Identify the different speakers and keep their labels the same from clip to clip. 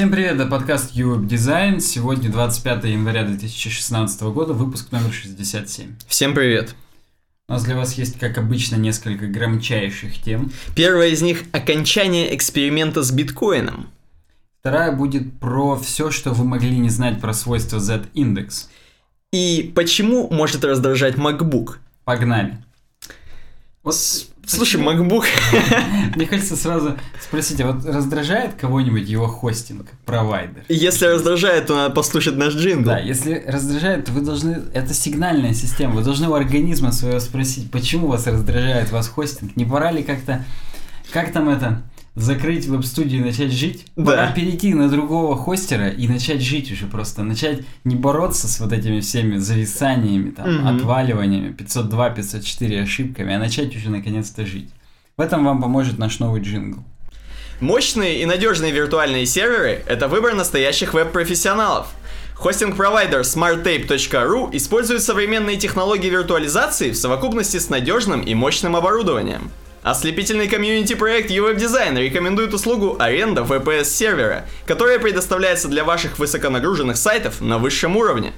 Speaker 1: Всем привет, это подкаст Europe Design. Сегодня 25 января 2016 года, выпуск номер 67.
Speaker 2: Всем привет.
Speaker 1: У нас для вас есть, как обычно, несколько громчайших тем.
Speaker 2: Первая из них – окончание эксперимента с биткоином.
Speaker 1: Вторая будет про все, что вы могли не знать про свойства Z-индекс.
Speaker 2: И почему может раздражать MacBook?
Speaker 1: Погнали.
Speaker 2: Вот Слушай, MacBook.
Speaker 1: Мне хочется сразу спросить, а вот раздражает кого-нибудь его хостинг, провайдер?
Speaker 2: Если раздражает, то надо послушать наш джингл.
Speaker 1: Да, если раздражает, то вы должны... Это сигнальная система. Вы должны у организма своего спросить, почему вас раздражает вас хостинг. Не пора ли как-то... Как там это? Закрыть веб-студию и начать жить,
Speaker 2: Да.
Speaker 1: пора перейти на другого хостера и начать жить уже просто. Начать не бороться с вот этими всеми зависаниями, там,
Speaker 2: Мгм.
Speaker 1: отваливаниями, 502, 504 ошибками, а начать уже наконец-то жить. В этом вам поможет наш новый джингл.
Speaker 2: Мощные и надежные виртуальные серверы – это выбор настоящих веб-профессионалов. Хостинг-провайдер smarttape.ru использует современные технологии виртуализации в совокупности с надежным и мощным оборудованием. Ослепительный комьюнити-проект UWeb-Design рекомендует услугу аренда VPS-сервера, которая предоставляется для ваших высоконагруженных сайтов на высшем уровне.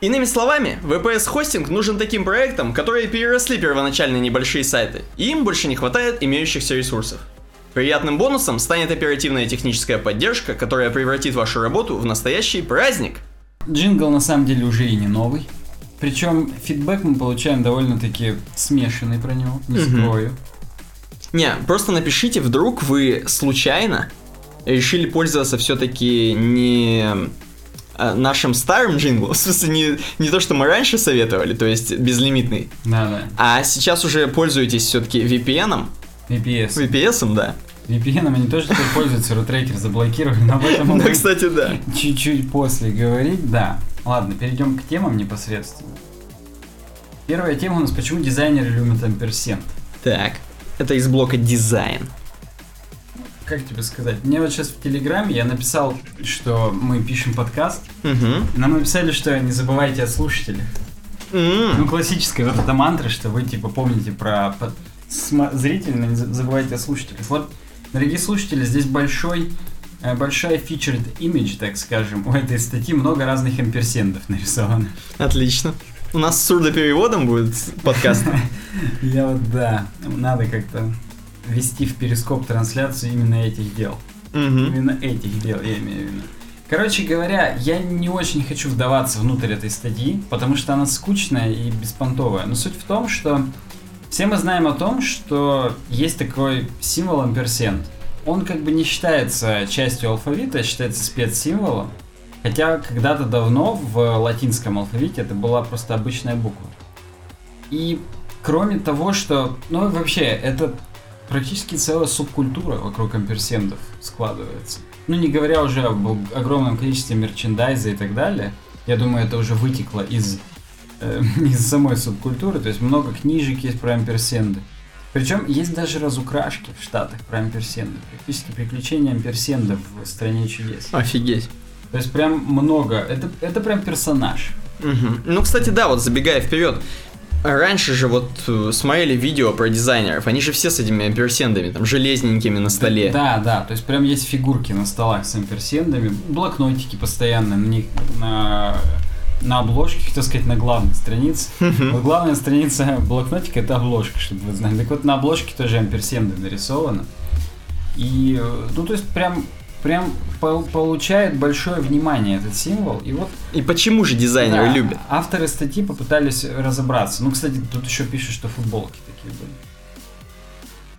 Speaker 2: Иными словами, VPS-хостинг нужен таким проектам, которые переросли первоначальные небольшие сайты, и им больше не хватает имеющихся ресурсов. Приятным бонусом станет оперативная техническая поддержка, которая превратит вашу работу в настоящий праздник.
Speaker 1: Джингл на самом деле уже и не новый. Причем фидбэк мы получаем довольно-таки смешанный про него, не скрою.
Speaker 2: Не, просто напишите, вдруг вы случайно решили пользоваться все-таки не э, нашим старым джинглом, в смысле не, не то, что мы раньше советовали, то есть безлимитный,
Speaker 1: Да-да.
Speaker 2: а сейчас уже пользуетесь все-таки VPN,
Speaker 1: VPS.
Speaker 2: VPS, да.
Speaker 1: VPN они тоже теперь пользуются, рутрекер заблокировали, но об этом мы
Speaker 2: Да, кстати, да.
Speaker 1: чуть-чуть после говорить, да. Ладно, перейдем к темам непосредственно. Первая тема у нас, почему дизайнеры любят амперсент.
Speaker 2: Так, это из блока дизайн.
Speaker 1: Как тебе сказать? Мне вот сейчас в Телеграме я написал, что мы пишем подкаст.
Speaker 2: Угу.
Speaker 1: Нам написали, что не забывайте о слушателях. Ну, классическая вот эта мантра, что вы, типа, помните про под- зрителей, но не за- забывайте о слушателях. Вот, дорогие слушатели, здесь большой, э, большая featured image, так скажем, у этой статьи много разных амперсендов нарисовано.
Speaker 2: Отлично. У нас с сурдопереводом будет подкаст.
Speaker 1: Я вот, да, надо как-то вести в перископ трансляцию именно этих дел. Именно этих дел, я имею в виду. Короче говоря, я не очень хочу вдаваться внутрь этой статьи, потому что она скучная и беспонтовая. Но суть в том, что все мы знаем о том, что есть такой символ амперсент. Он как бы не считается частью алфавита, а считается спецсимволом. Хотя когда-то давно в латинском алфавите это была просто обычная буква. И кроме того, что... Ну, вообще, это практически целая субкультура вокруг амперсендов складывается. Ну, не говоря уже об огромном количестве мерчендайза и так далее. Я думаю, это уже вытекло из, э, из самой субкультуры. То есть много книжек есть про амперсенды. Причем есть даже разукрашки в Штатах про амперсенды. Практически приключения амперсендов в стране чудес.
Speaker 2: Офигеть.
Speaker 1: То есть прям много. Это, это прям персонаж.
Speaker 2: Мгм. Ну, кстати, да, вот забегая вперед. Раньше же вот э, смотрели видео про дизайнеров, они же все с этими амперсендами, там, железненькими на столе.
Speaker 1: Да, да, то есть прям есть фигурки на столах с амперсендами, блокнотики постоянно на них на, на обложке, хотел сказать, на главной странице. Вот главная страница блокнотика это обложка, чтобы вы знали. Так вот на обложке тоже амперсенды нарисовано. И, э, ну, то есть прям прям пол- получает большое внимание этот символ. И вот
Speaker 2: И почему же дизайнеры
Speaker 1: да,
Speaker 2: любят?
Speaker 1: Авторы статьи попытались разобраться. Ну, кстати, тут еще пишут, что футболки такие были.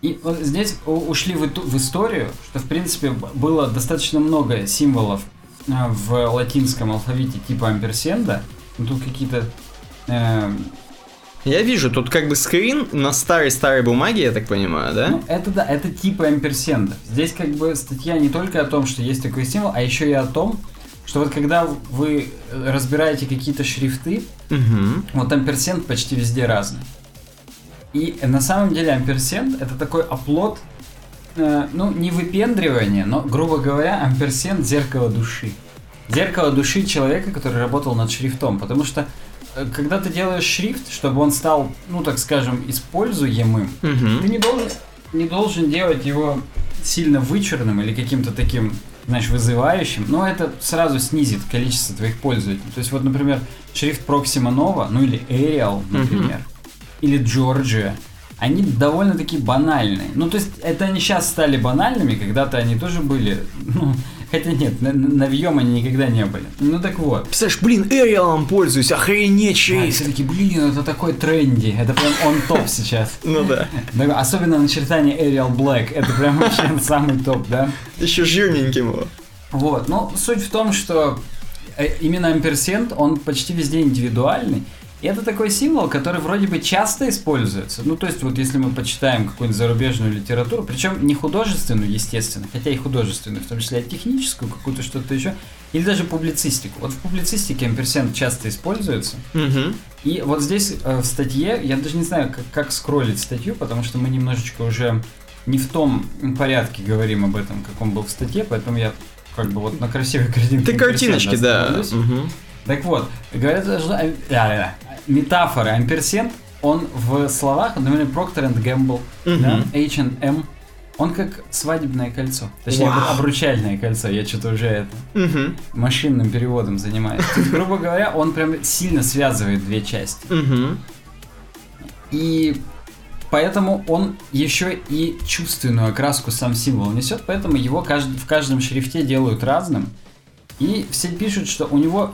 Speaker 1: И вот здесь ушли в, в историю, что, в принципе, было достаточно много символов э, в латинском алфавите типа амперсенда. Ну, тут какие-то... э,
Speaker 2: Я вижу, тут как бы скрин на старой-старой бумаге, я так понимаю, да?
Speaker 1: Ну, это да, это типы амперсендов. Здесь как бы статья не только о том, что есть такой символ, а еще и о том, что вот когда вы э, разбираете какие-то шрифты,
Speaker 2: Мгм.
Speaker 1: Вот амперсент почти везде разный. И на самом деле амперсент это такой оплот, э, ну, не выпендривание, но, грубо говоря, амперсент зеркало души. Зеркало души человека, который работал над шрифтом. Потому что когда ты делаешь шрифт, чтобы он стал, ну, так скажем, используемым,
Speaker 2: Мгм.
Speaker 1: ты не должен, не должен делать его сильно вычурным или каким-то таким знаешь, вызывающим, но это сразу снизит количество твоих пользователей. То есть вот, например, шрифт Proxima Nova, ну или Arial, например, или Georgia, они довольно-таки банальные. Ну, то есть, это они сейчас стали банальными, когда-то они тоже были, ну, хотя нет, на- новьем они никогда не были. Ну, так вот.
Speaker 2: Представляешь, блин, Эриалом пользуюсь, охренеть,
Speaker 1: А,
Speaker 2: шрифт.
Speaker 1: все таки блин, это такой тренди, это прям он топ сейчас.
Speaker 2: Ну да.
Speaker 1: Особенно начертание Arial Black, это прям вообще самый топ, да?
Speaker 2: Еще жирненьким его.
Speaker 1: Вот, но суть в том, что э, именно амперсент, он почти везде индивидуальный. Это такой символ, который вроде бы часто используется. Ну, то есть, вот если мы почитаем какую-нибудь зарубежную литературу, причем не художественную, естественно, хотя и художественную, в том числе и техническую, какую-то что-то еще, или даже публицистику. Вот в публицистике амперсент часто используется.
Speaker 2: Угу.
Speaker 1: И вот здесь э, в статье, я даже не знаю, как, как скроллить статью, потому что мы немножечко уже не в том порядке говорим об этом, как он был в статье, поэтому я как бы вот на красивой картинке.
Speaker 2: Ты картиночки, да. Мгм.
Speaker 1: Так вот, говорят, что метафоры амперсент, он в словах, например, Procter Gamble,
Speaker 2: Мгм.
Speaker 1: да, H&M, он как свадебное кольцо. Точнее,
Speaker 2: Вау.
Speaker 1: обручальное кольцо. Я что-то уже это
Speaker 2: Мгм.
Speaker 1: машинным переводом занимаюсь. Есть, грубо говоря, он прям сильно связывает две части.
Speaker 2: Мгм.
Speaker 1: И поэтому он еще и чувственную окраску сам символ несет, поэтому его кажд- в каждом шрифте делают разным. И все пишут, что у него...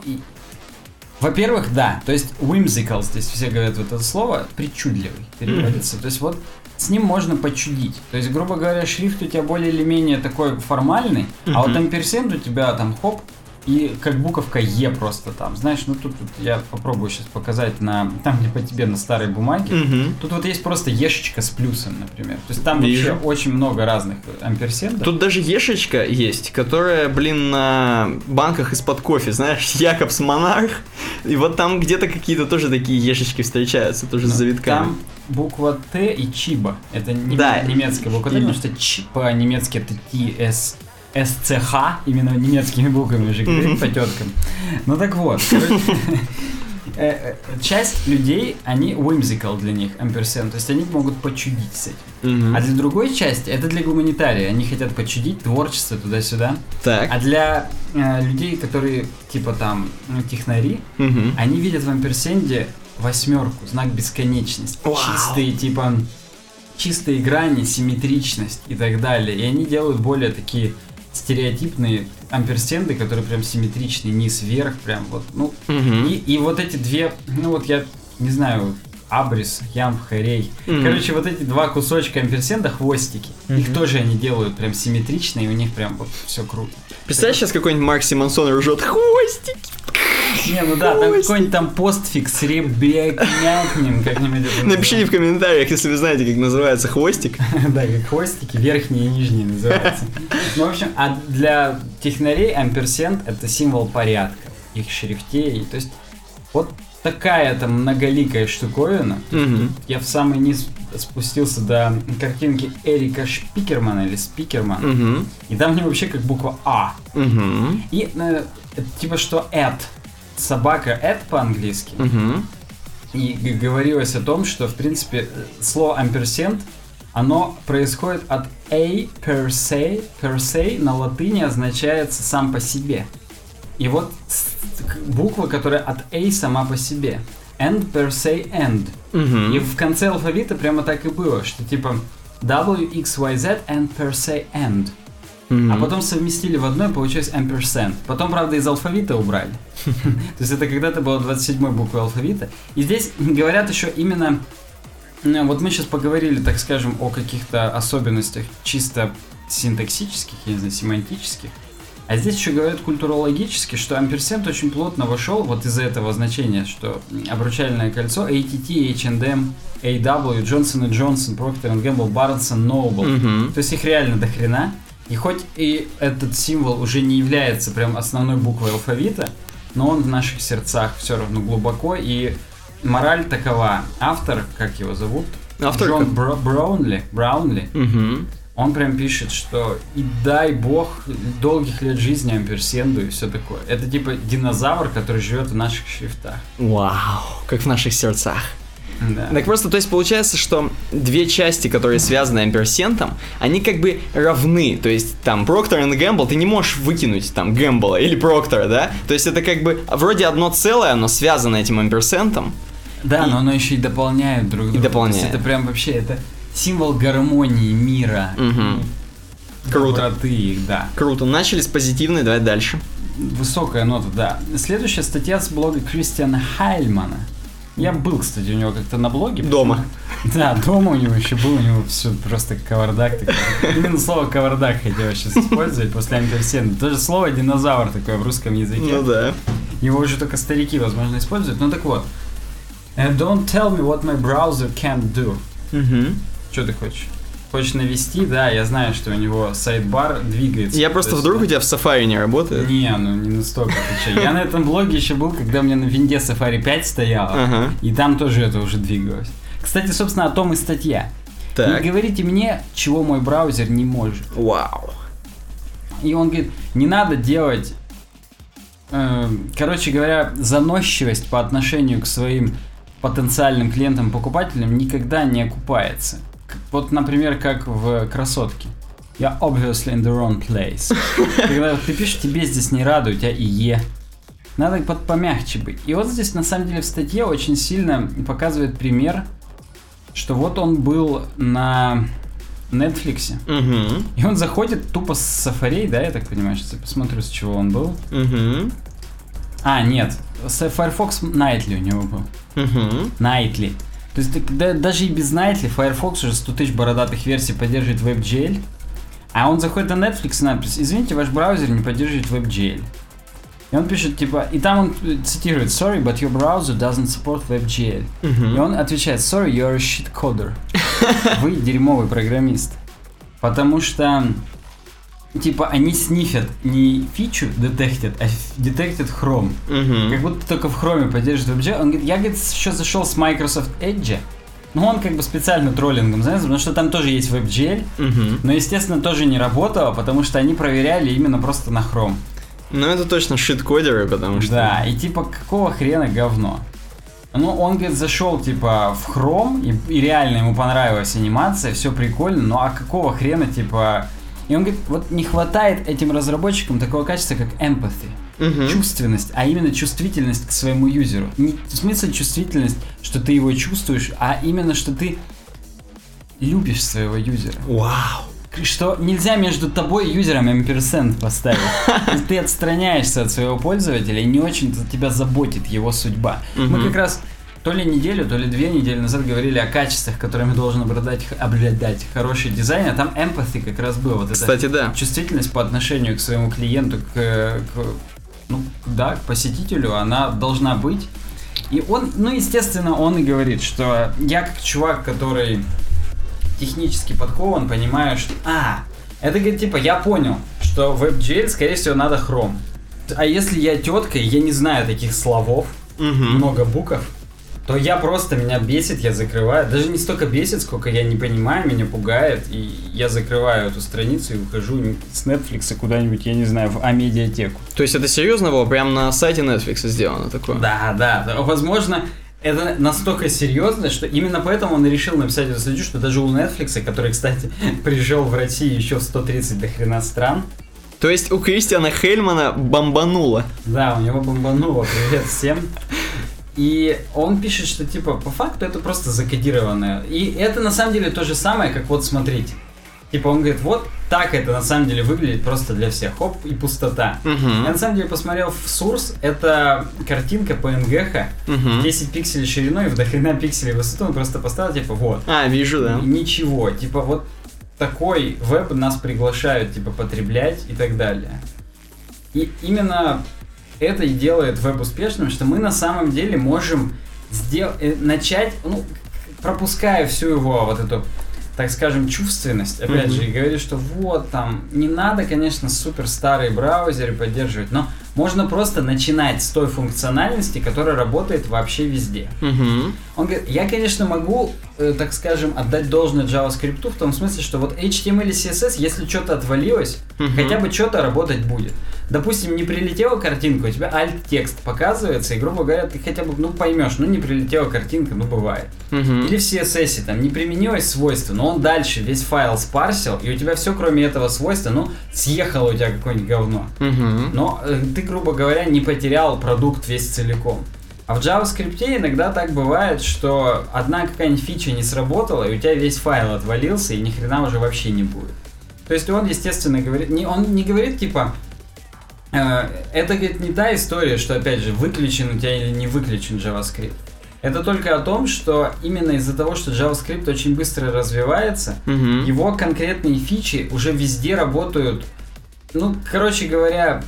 Speaker 1: Во-первых, да, то есть whimsical, здесь все говорят вот это слово, причудливый переводится. То есть вот с ним можно почудить. То есть, грубо говоря, шрифт у тебя более или менее такой формальный, а вот амперсент у тебя там хоп, и как буковка Е просто там. Знаешь, ну тут, тут я попробую сейчас показать на там, где по тебе на старой бумаге.
Speaker 2: Мгм.
Speaker 1: Тут вот есть просто ешечка с плюсом, например. То есть там
Speaker 2: Вижу.
Speaker 1: вообще очень много разных амперсентов.
Speaker 2: Тут даже ешечка есть, которая, блин, на банках из-под кофе, знаешь, Якобс Монарх. И вот там где-то какие-то тоже такие ешечки встречаются, тоже с завитками.
Speaker 1: Там буква Т и Чиба. Это не-
Speaker 2: Да.
Speaker 1: немецкая буква Т, потому что Ч по-немецки это ТС. СЦХ, именно немецкими буквами же говорим по теткам. Ну так вот, э, э, часть людей, они whimsical для них, амперсент, то есть они могут почудить с этим. А для другой части, это для гуманитария, они хотят почудить творчество туда-сюда.
Speaker 2: Так.
Speaker 1: А для э, людей, которые типа там ну, технари, они видят в амперсенде восьмерку, знак бесконечности. Чистые, типа, чистые грани, симметричность и так далее. И они делают более такие стереотипные амперсенды, которые прям симметричные, низ-вверх, прям вот, ну,
Speaker 2: Мгм.
Speaker 1: и, и вот эти две, ну вот я не знаю, Абрис, Ямб, Хэрей.
Speaker 2: Мгм.
Speaker 1: Короче, вот эти два кусочка амперсенда, хвостики, их
Speaker 2: Мгм.
Speaker 1: тоже они делают прям симметрично, и у них прям вот все круто.
Speaker 2: Представляешь, сейчас какой-нибудь Марк Симонсон ржет хвостики.
Speaker 1: Не, ну да, там какой-нибудь там постфикс ребякнякнем, как-нибудь
Speaker 2: Напишите в комментариях, если вы знаете, как называется хвостик.
Speaker 1: Да, как хвостики, верхние и нижние называются. Ну, в общем, а для технарей амперсент это символ порядка, их шрифтей. То есть, вот такая там многоликая штуковина. Я в самый низ спустился до картинки Эрика Шпикермана или Спикермана.
Speaker 2: Мгм.
Speaker 1: И там не вообще как буква А.
Speaker 2: Мгм.
Speaker 1: И э, это типа что at. Собака at по-английски. И говорилось о том, что, в принципе, слово амперсент, оно происходит от a per se. Per se на латыни означает сам по себе. И вот буква, которая от a сама по себе. And per se end.
Speaker 2: Мгм.
Speaker 1: И в конце алфавита прямо так и было, что типа W, X, Y, Z and per se end.
Speaker 2: Мгм.
Speaker 1: А потом совместили в одной, получилось ampersand. Потом, правда, из алфавита убрали. То есть это когда-то было 27 буквой алфавита. И здесь говорят еще именно... э, Вот мы сейчас поговорили, так скажем, о каких-то особенностях чисто синтаксических, я не знаю, семантических. А здесь еще говорят культурологически, что амперсент очень плотно вошел вот из-за этого значения, что обручальное кольцо ATT, H&M, AW, Johnson Johnson, Procter Gamble, Barnes Noble.
Speaker 2: Мгм.
Speaker 1: То есть их реально до хрена. И хоть и этот символ уже не является прям основной буквой алфавита, но он в наших сердцах все равно глубоко. И мораль такова. Автор, как его зовут?
Speaker 2: Автор
Speaker 1: Джон
Speaker 2: как?
Speaker 1: Бра- Браунли. Браунли.
Speaker 2: Мгм.
Speaker 1: Он прям пишет, что и дай бог долгих лет жизни амперсенду и все такое. Это типа динозавр, который живет в наших шрифтах.
Speaker 2: Вау, как в наших сердцах.
Speaker 1: Да.
Speaker 2: Так просто, то есть получается, что две части, которые связаны амперсентом, они как бы равны. То есть там Procter и Gamble, ты не можешь выкинуть там Гэмбла или Проктора, да? То есть это как бы вроде одно целое, но связано этим амперсентом.
Speaker 1: Да,
Speaker 2: И-
Speaker 1: но оно еще и дополняет друг друга.
Speaker 2: дополняет.
Speaker 1: То есть это прям вообще, это символ гармонии мира. И
Speaker 2: Круто.
Speaker 1: доброты их, да.
Speaker 2: Круто, начали с позитивной, давай дальше.
Speaker 1: Высокая нота, да. Следующая статья с блога Кристиана Хайльмана. Я был, кстати, у него как-то на блоге.
Speaker 2: Дома.
Speaker 1: Да, дома у него еще был, у него все просто кавардак. такой. Именно слово кавардак хотел сейчас использовать после амперсента. Тоже слово динозавр такое в русском языке.
Speaker 2: Ну да.
Speaker 1: Его уже только старики, возможно, используют. Ну так вот. Uh, Don't tell me what my browser can't do.
Speaker 2: Мгм.
Speaker 1: Что ты хочешь? Хочешь навести? Да, я знаю, что у него сайт-бар двигается.
Speaker 2: Я просто
Speaker 1: туда-сюда.
Speaker 2: вдруг у тебя в Safari не работает.
Speaker 1: Не, ну не настолько. Я на этом блоге еще был, когда у меня на винде Safari 5 стояла. И там тоже это уже двигалось. Кстати, собственно, о том и статья.
Speaker 2: Так.
Speaker 1: Не говорите мне, чего мой браузер не может.
Speaker 2: Вау.
Speaker 1: И он говорит, не надо делать, э, короче говоря, заносчивость по отношению к своим потенциальным клиентам-покупателям никогда не окупается. Вот, например, как в красотке. Я obviously in the wrong place. Когда ты пишешь, тебе здесь не рада, у тебя и е. Надо под помягче быть. И вот здесь, на самом деле, в статье очень сильно показывает пример, что вот он был на Netflix,
Speaker 2: Угу.
Speaker 1: и он заходит тупо с сафарей, да, я так понимаю, сейчас я посмотрю, с чего он был.
Speaker 2: Угу.
Speaker 1: А, нет, с Firefox Nightly у него был.
Speaker 2: Угу.
Speaker 1: Nightly. То есть да- даже и без Nightly Firefox уже 100 тысяч бородатых версий поддерживает WebGL. А он заходит на Netflix и надпись, извините, ваш браузер не поддерживает WebGL. И он пишет, типа, и там он э, цитирует, sorry, but your browser doesn't support WebGL. И он отвечает, sorry, you're a shit coder. Вы дерьмовый программист. Потому что, типа, они снифят не фичу детектят, а детектят Chrome. Как
Speaker 2: Угу.
Speaker 1: будто только в Chrome поддерживает WebGL. Он говорит, я, говорит, еще зашел с Microsoft Edge, но он как бы специально троллингом занялся, потому что там тоже есть WebGL,
Speaker 2: Угу.
Speaker 1: но, естественно, тоже не работало, потому что они проверяли именно просто на Chrome.
Speaker 2: Ну это точно шит-кодеры, потому что...
Speaker 1: Да, и типа, какого хрена говно? Ну, он, говорит, зашел, типа, в Chrome, и, и реально ему понравилась анимация, все прикольно, ну а какого хрена, типа... И он говорит, вот не хватает этим разработчикам такого качества, как empathy,
Speaker 2: Мгм.
Speaker 1: чувственность, а именно чувствительность к своему юзеру. Не в смысле чувствительность, что ты его чувствуешь, а именно, что ты любишь своего юзера.
Speaker 2: Вау.
Speaker 1: Что нельзя между тобой и юзером амперсент поставить. То есть Ты отстраняешься от своего пользователя и не очень тебя заботит его судьба. Мы
Speaker 2: Мгм.
Speaker 1: как раз то ли неделю, то ли две недели назад говорили о качествах, которыми должен обладать, обладать хороший дизайн, а там empathy как раз был. Вот
Speaker 2: Кстати, да.
Speaker 1: чувствительность по отношению к своему клиенту, к, к, ну, да, к посетителю, она должна быть. И он, ну, естественно, он и говорит, что я как чувак, который технически подкован, понимаю, что... А, это, говорит, типа, я понял, что WebGL, скорее всего, надо Chrome. А если я тетка, я не знаю таких словов,
Speaker 2: Мгм.
Speaker 1: много букв, то я просто, меня бесит, я закрываю. Даже не столько бесит, сколько я не понимаю, меня пугает, и я закрываю эту страницу и ухожу с Netflix куда-нибудь, я не знаю, в А-медиатеку.
Speaker 2: То есть это серьезно было? Прям на сайте Netflix сделано такое?
Speaker 1: Да, да. Возможно, это настолько серьезно, что именно поэтому он решил написать эту статью, что даже у Netflix, который, кстати, пришел в Россию еще в 130 до хрена стран,
Speaker 2: То есть у Кристиана Хельмана бомбануло.
Speaker 1: Да, у него бомбануло, привет всем. И он пишет, что типа по факту это просто закодированное. И это на самом деле то же самое, как вот смотрите. Типа он говорит, вот так это на самом деле выглядит просто для всех. Хоп, и пустота.
Speaker 2: Мгм.
Speaker 1: Я на самом деле посмотрел в Source, это картинка PNG,
Speaker 2: Мгм.
Speaker 1: 10 пикселей шириной в дохрена пикселей высоту, он просто поставил, типа, вот.
Speaker 2: А, вижу, да.
Speaker 1: Ничего, типа вот такой веб нас приглашают, типа, потреблять и так далее. И именно это и делает веб успешным, что мы на самом деле можем сделать, начать, ну, пропуская всю его вот эту, так скажем, чувственность, опять
Speaker 2: Мгм.
Speaker 1: же, и говорит, что вот там, не надо, конечно, супер старые браузеры поддерживать, но можно просто начинать с той функциональности, которая работает вообще везде.
Speaker 2: Мгм.
Speaker 1: Он говорит, я, конечно, могу э, так скажем, отдать должное JavaScript в том смысле, что вот HTML и CSS, если что-то отвалилось,
Speaker 2: Мгм.
Speaker 1: хотя бы что-то работать будет. Допустим, не прилетела картинка, у тебя alt-текст показывается, и, грубо говоря, ты хотя бы, ну, поймешь, ну, не прилетела картинка, ну, бывает.
Speaker 2: Мгм.
Speaker 1: Или в CSS там не применилось свойство, но он дальше весь файл спарсил, и у тебя все, кроме этого свойства, ну, съехало у тебя какое-нибудь говно.
Speaker 2: Мгм.
Speaker 1: Но э, ты, грубо говоря, не потерял продукт весь целиком. А в JavaScript иногда так бывает, что одна какая-нибудь фича не сработала, и у тебя весь файл отвалился, и ни хрена уже вообще не будет. То есть он, естественно, говорит, не, он не говорит типа, э, это говорит, не та история, что опять же выключен у тебя или не выключен JavaScript. Это только о том, что именно из-за того, что JavaScript очень быстро развивается,
Speaker 2: Мгм.
Speaker 1: его конкретные фичи уже везде работают. Ну, короче говоря,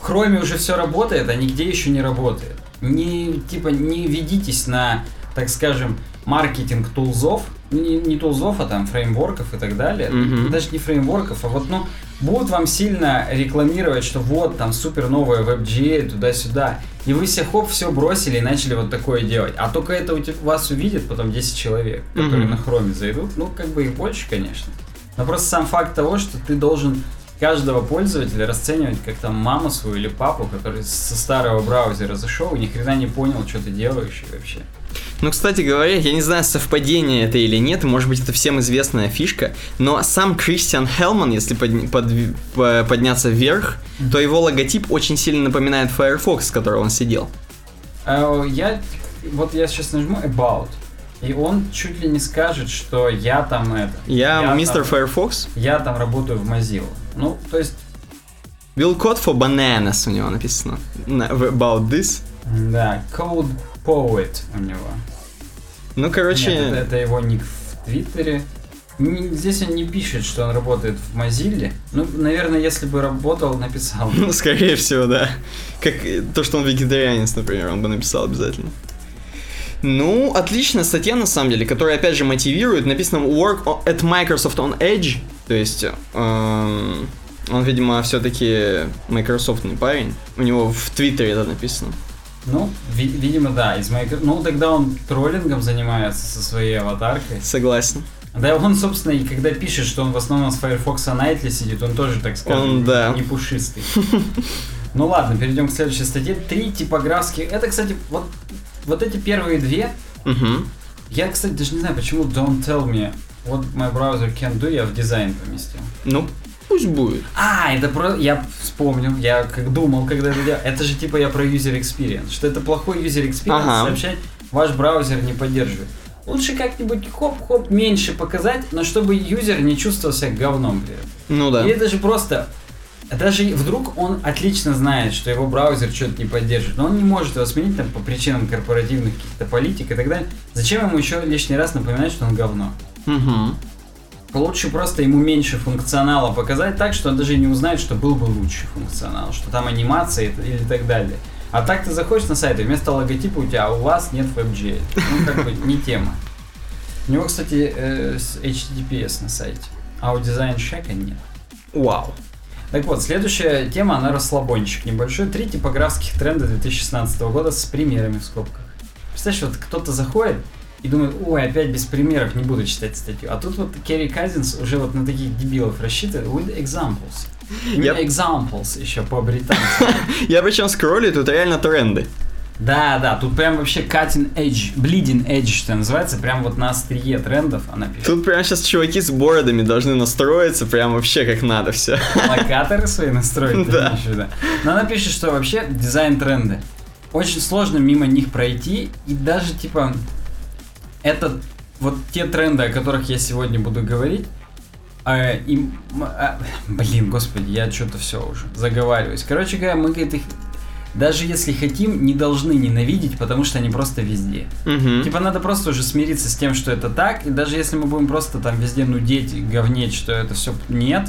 Speaker 1: в Chrome уже все работает, а нигде еще не работает. Не, типа, не ведитесь на, так скажем, маркетинг тулзов, не, не тулзов, а там фреймворков и так далее.
Speaker 2: Мгм.
Speaker 1: Даже не фреймворков, а вот, ну, будут вам сильно рекламировать, что вот, там, супер новая WebGL, туда-сюда. И вы все хоп, все бросили и начали вот такое делать. А только это у те- вас увидит потом 10 человек, которые
Speaker 2: Мгм.
Speaker 1: на хроме зайдут. Ну, как бы их больше, конечно. Но просто сам факт того, что ты должен каждого пользователя расценивать как там маму свою или папу, который со старого браузера зашел и ни хрена не понял, что ты делаешь и вообще.
Speaker 2: Ну, кстати говоря, я не знаю, совпадение это или нет, может быть это всем известная фишка, но сам Кристиан Хелман, если подня- подви- по- подняться вверх, то его логотип очень сильно напоминает Firefox, с которого он сидел.
Speaker 1: А, я, вот я сейчас нажму About, и он чуть ли не скажет, что я там это.
Speaker 2: Я, мистер
Speaker 1: там-
Speaker 2: Firefox.
Speaker 1: Я там работаю в Mozilla. Ну, то есть,
Speaker 2: Will code for bananas у него написано. About this.
Speaker 1: да, Code Poet у него.
Speaker 2: Ну, короче,
Speaker 1: Нет, это, это его ник в Твиттере. Здесь он не пишет, что он работает в Mozilla. Ну, наверное, если бы работал, написал. бы.
Speaker 2: ну, скорее всего, да. Как э, то, что он вегетарианец, например, он бы написал обязательно. Ну, отличная статья, на самом деле, которая, опять же, мотивирует. Написано Work at Microsoft on Edge. То есть, эм, он, видимо, все-таки Microsoftный парень. У него в Твиттере это написано.
Speaker 1: Ну, ви- видимо, да, из моей... Ну, тогда он троллингом занимается со своей аватаркой.
Speaker 2: Согласен.
Speaker 1: Да, он, собственно, и когда пишет, что он в основном с Firefox Nightly сидит, он тоже, так скажем,
Speaker 2: Он, да.
Speaker 1: не пушистый. Ну ладно, перейдем к следующей статье. Три типографских... Это, кстати, вот, вот эти первые две,
Speaker 2: Угу.
Speaker 1: я, кстати, даже не знаю, почему Don't Tell Me What My Browser Can Do я в дизайн поместил.
Speaker 2: Ну, пусть будет.
Speaker 1: А, это про... Я вспомнил, я как думал, когда это делал. Это же типа я про user experience, что это плохой user experience
Speaker 2: Ага.
Speaker 1: сообщать, ваш браузер не поддерживает. Лучше как-нибудь хоп-хоп меньше показать, но чтобы юзер не чувствовал себя говном при этом.
Speaker 2: Ну да.
Speaker 1: Или даже просто, даже вдруг он отлично знает, что его браузер что-то не поддерживает, но он не может его сменить там по причинам корпоративных каких-то политик и так далее. Зачем ему еще лишний раз напоминать, что он говно?
Speaker 2: Угу.
Speaker 1: Лучше просто ему меньше функционала показать так, что он даже не узнает, что был бы лучше функционал, что там анимация или так далее. А так ты заходишь на сайт, и вместо логотипа у тебя а у вас нет WebGL. Ну, как бы не тема. У него, кстати, э, HTTPS на сайте, а у дизайн шека нет.
Speaker 2: Вау.
Speaker 1: Так вот, следующая тема, она расслабончик небольшой. Три типографских тренда 2016 года с примерами в скобках. Представляешь, вот кто-то заходит и думает, ой, опять без примеров не буду читать статью. А тут вот Керри Казинс уже вот на таких дебилов рассчитывает with examples.
Speaker 2: Я-
Speaker 1: examples еще по-британски.
Speaker 2: Я причем скроллю, тут реально тренды.
Speaker 1: Да, да, тут прям вообще cutting edge, bleeding edge, что называется, прям вот на острие трендов она пишет.
Speaker 2: Тут прям сейчас чуваки с бородами должны настроиться прям вообще как надо все.
Speaker 1: локаторы свои настроить,
Speaker 2: Да.
Speaker 1: виду? Но она пишет, что вообще дизайн тренды. Очень сложно мимо них пройти, и даже типа это вот те тренды, о которых я сегодня буду говорить, а, им, а, блин, господи, я что-то все уже заговариваюсь. Короче говоря, мы говорит, их даже если хотим, не должны ненавидеть, потому что они просто везде.
Speaker 2: Мгм.
Speaker 1: Типа надо просто уже смириться с тем, что это так, и даже если мы будем просто там везде нудеть, говнеть, что это все нет,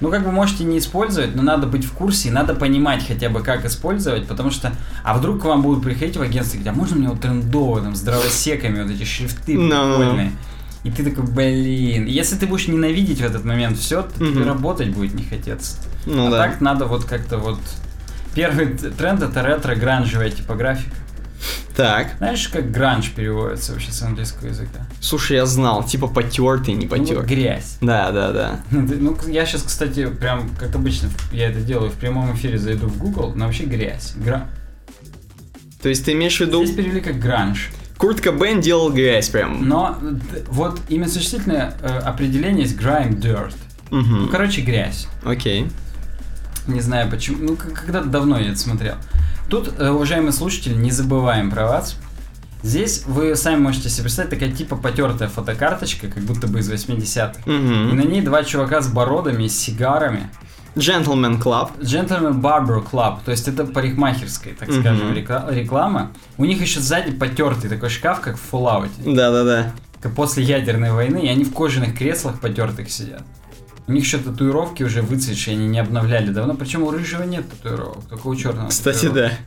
Speaker 1: ну как бы можете не использовать, но надо быть в курсе, и надо понимать хотя бы, как использовать, потому что, а вдруг к вам будут приходить в агентство и говорить, а можно мне вот трендово, там, с дровосеками, вот эти шрифты
Speaker 2: Ну-ну-ну.
Speaker 1: прикольные. И ты такой, блин, если ты будешь ненавидеть в этот момент все, то тебе
Speaker 2: Мгм.
Speaker 1: работать будет не хотеться.
Speaker 2: Ну
Speaker 1: а
Speaker 2: да.
Speaker 1: так надо вот как-то вот... Первый тренд это ретро-гранжевая типографика.
Speaker 2: Так.
Speaker 1: Знаешь, как гранж переводится вообще с английского языка?
Speaker 2: Слушай, я знал, типа потертый, не
Speaker 1: Ну, вот
Speaker 2: потертый.
Speaker 1: грязь.
Speaker 2: Да, да, да.
Speaker 1: Ну, Ну, я сейчас, кстати, прям, как обычно, я это делаю в прямом эфире, зайду в Google, но вообще грязь. Гра-
Speaker 2: То есть ты имеешь в виду,
Speaker 1: Здесь перевели как гранж.
Speaker 2: Курт Кобейн делал грязь прям.
Speaker 1: Но вот именно существительное э, определение есть grime dirt. Ну,
Speaker 2: Угу.
Speaker 1: короче, грязь.
Speaker 2: Окей.
Speaker 1: Не знаю почему. Ну, когда-то давно я это смотрел. Тут, э, уважаемые слушатели, не забываем про вас. Здесь вы сами можете себе представить такая типа потертая фотокарточка, как будто бы из 80-х. И
Speaker 2: Угу.
Speaker 1: на ней два чувака с бородами, с сигарами.
Speaker 2: Gentleman Club.
Speaker 1: Gentleman Barber Club, то есть это парикмахерская, так
Speaker 2: Мгм.
Speaker 1: скажем, рекла- реклама. У них еще сзади потертый такой шкаф, как в Fallout.
Speaker 2: Да, да, да.
Speaker 1: Как после ядерной войны, и они в кожаных креслах потертых сидят. У них еще татуировки уже выцветшие, они не обновляли давно. Причем у рыжего нет татуировок, только у черного.
Speaker 2: Кстати,
Speaker 1: татуировок.
Speaker 2: да.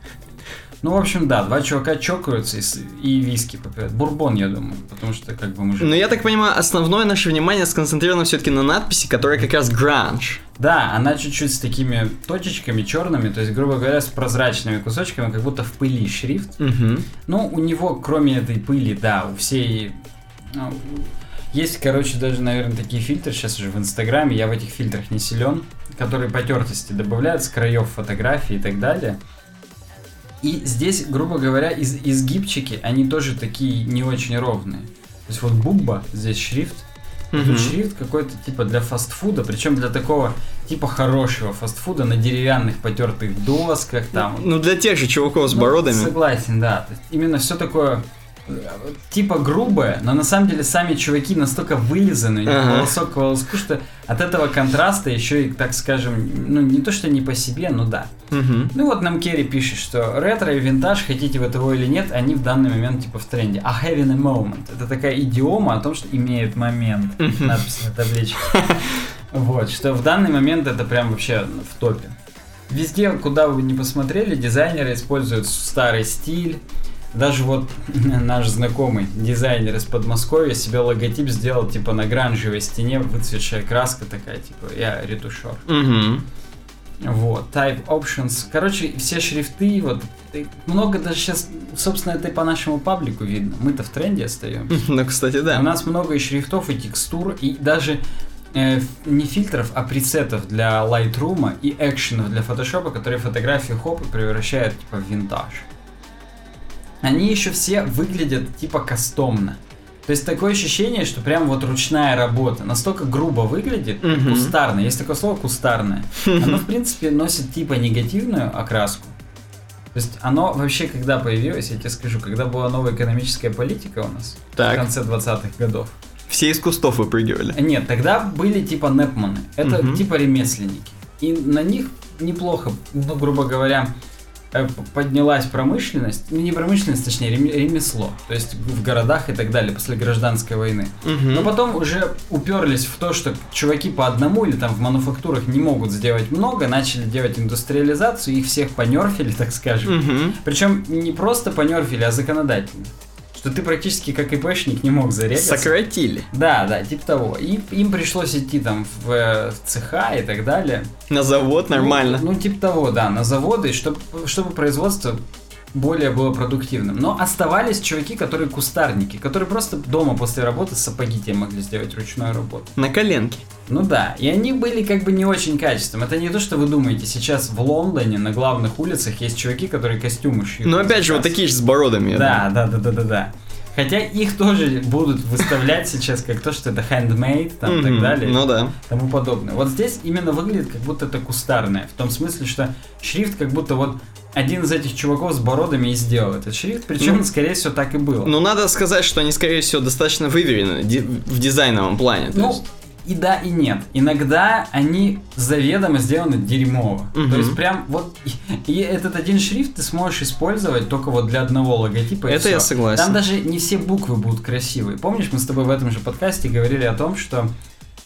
Speaker 1: Ну, в общем, да, два чувака чокаются и, и виски попивают. Бурбон, я думаю, потому что как бы мы же...
Speaker 2: Но я так понимаю, основное наше внимание сконцентрировано все-таки на надписи, которая как раз гранж.
Speaker 1: Да, она чуть-чуть с такими точечками черными, то есть, грубо говоря, с прозрачными кусочками, как будто в пыли шрифт.
Speaker 2: Угу.
Speaker 1: Ну, у него, кроме этой пыли, да, у всей... ну, Есть, короче, даже, наверное, такие фильтры сейчас уже в Инстаграме, я в этих фильтрах не силен, которые потертости добавляют с краев фотографии и так далее. И здесь, грубо говоря, из, изгибчики, они тоже такие не очень ровные. То есть вот букба, здесь шрифт. Тут шрифт какой-то типа для фастфуда, причем для такого типа хорошего фастфуда на деревянных потертых досках там.
Speaker 2: Ну, для тех же чуваков с
Speaker 1: Ну,
Speaker 2: бородами.
Speaker 1: Согласен, да. Именно все такое типа грубое, но на самом деле сами чуваки настолько вылизаны,
Speaker 2: Ага.
Speaker 1: волосок к волоску, что от этого контраста еще и, так скажем, ну не то что не по себе, но да. Ну вот нам Керри пишет, что ретро и винтаж, хотите вы того или нет, они в данный момент типа в тренде. А having a moment. Это такая идиома о том, что имеет момент. Надпись на табличке. Вот, что в данный момент это прям вообще в топе. Везде, куда вы ни посмотрели, дизайнеры используют старый стиль. Даже вот наш знакомый дизайнер из Подмосковья себе логотип сделал типа на гранжевой стене выцветшая краска такая, типа я ретушер.
Speaker 2: Мгм.
Speaker 1: Вот, type options. Короче, все шрифты, вот, много даже сейчас, собственно, это и по нашему паблику видно. Мы-то в тренде остаемся.
Speaker 2: Ну, кстати,
Speaker 1: У
Speaker 2: да.
Speaker 1: нас много и шрифтов, и текстур, и даже э, не фильтров, а пресетов для Lightroom и экшенов для фотошопа, которые фотографии хоп и превращают типа в винтаж. Они еще все выглядят типа кастомно. То есть такое ощущение, что прям вот ручная работа. Настолько грубо выглядит,
Speaker 2: Мгм.
Speaker 1: кустарно. Есть такое слово кустарное. Оно, в принципе, носит типа негативную окраску. То есть оно вообще, когда появилось, я тебе скажу, когда была новая экономическая политика у нас в
Speaker 2: Так.
Speaker 1: конце 20-х годов.
Speaker 2: Все из кустов выпрыгивали.
Speaker 1: Нет, тогда были типа непманы. Это
Speaker 2: Мгм.
Speaker 1: типа ремесленники. И на них неплохо, ну, грубо говоря, поднялась промышленность, ну не промышленность, точнее, рем- ремесло, то есть в городах и так далее после гражданской войны.
Speaker 2: Мгм.
Speaker 1: Но потом уже уперлись в то, что чуваки по одному или там в мануфактурах не могут сделать много, начали делать индустриализацию, их всех понерфили, так скажем.
Speaker 2: Мгм.
Speaker 1: Причем не просто понерфили, а законодательно. Что ты практически как ИПшник не мог зарегаться.
Speaker 2: Сократили.
Speaker 1: Да, да, типа того. И им пришлось идти там в, э, в цеха и так далее.
Speaker 2: На завод нормально.
Speaker 1: Ну, ну, типа того, да, на заводы, чтобы, чтобы производство более было продуктивным. Но оставались чуваки, которые кустарники, которые просто дома после работы сапоги тебе могли сделать ручную работу.
Speaker 2: На коленке.
Speaker 1: Ну да, и они были как бы не очень качественным. Это не то, что вы думаете, сейчас в Лондоне на главных улицах есть чуваки, которые костюмы шьют.
Speaker 2: Но опять же, вот такие же с бородами.
Speaker 1: Да, да, да, да, да, да. Хотя их тоже будут выставлять сейчас как то, что это handmade, там, и
Speaker 2: Мгм.
Speaker 1: так далее,
Speaker 2: Ну да.
Speaker 1: тому подобное. Вот здесь именно выглядит, как будто это кустарное, в том смысле, что шрифт как будто вот один из этих чуваков с бородами и сделал этот шрифт, причем,
Speaker 2: Ну,
Speaker 1: скорее всего, так и было.
Speaker 2: Ну, надо сказать, что они, скорее всего, достаточно выверены ди- в дизайновом плане.
Speaker 1: Ну,
Speaker 2: есть.
Speaker 1: и да, и нет. Иногда они заведомо сделаны дерьмово.
Speaker 2: Мгм.
Speaker 1: То есть прям вот и, и этот один шрифт ты сможешь использовать только вот для одного логотипа.
Speaker 2: Это я согласен.
Speaker 1: Там даже не все буквы будут красивые. Помнишь, мы с тобой в этом же подкасте говорили о том, что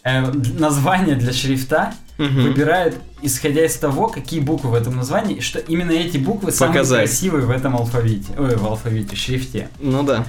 Speaker 1: э, название для шрифта
Speaker 2: Мгм.
Speaker 1: выбирает, исходя из того, какие буквы в этом названии, что именно эти буквы самые
Speaker 2: Показать.
Speaker 1: красивые в этом алфавите. Ой, в алфавите, шрифте.
Speaker 2: Ну да.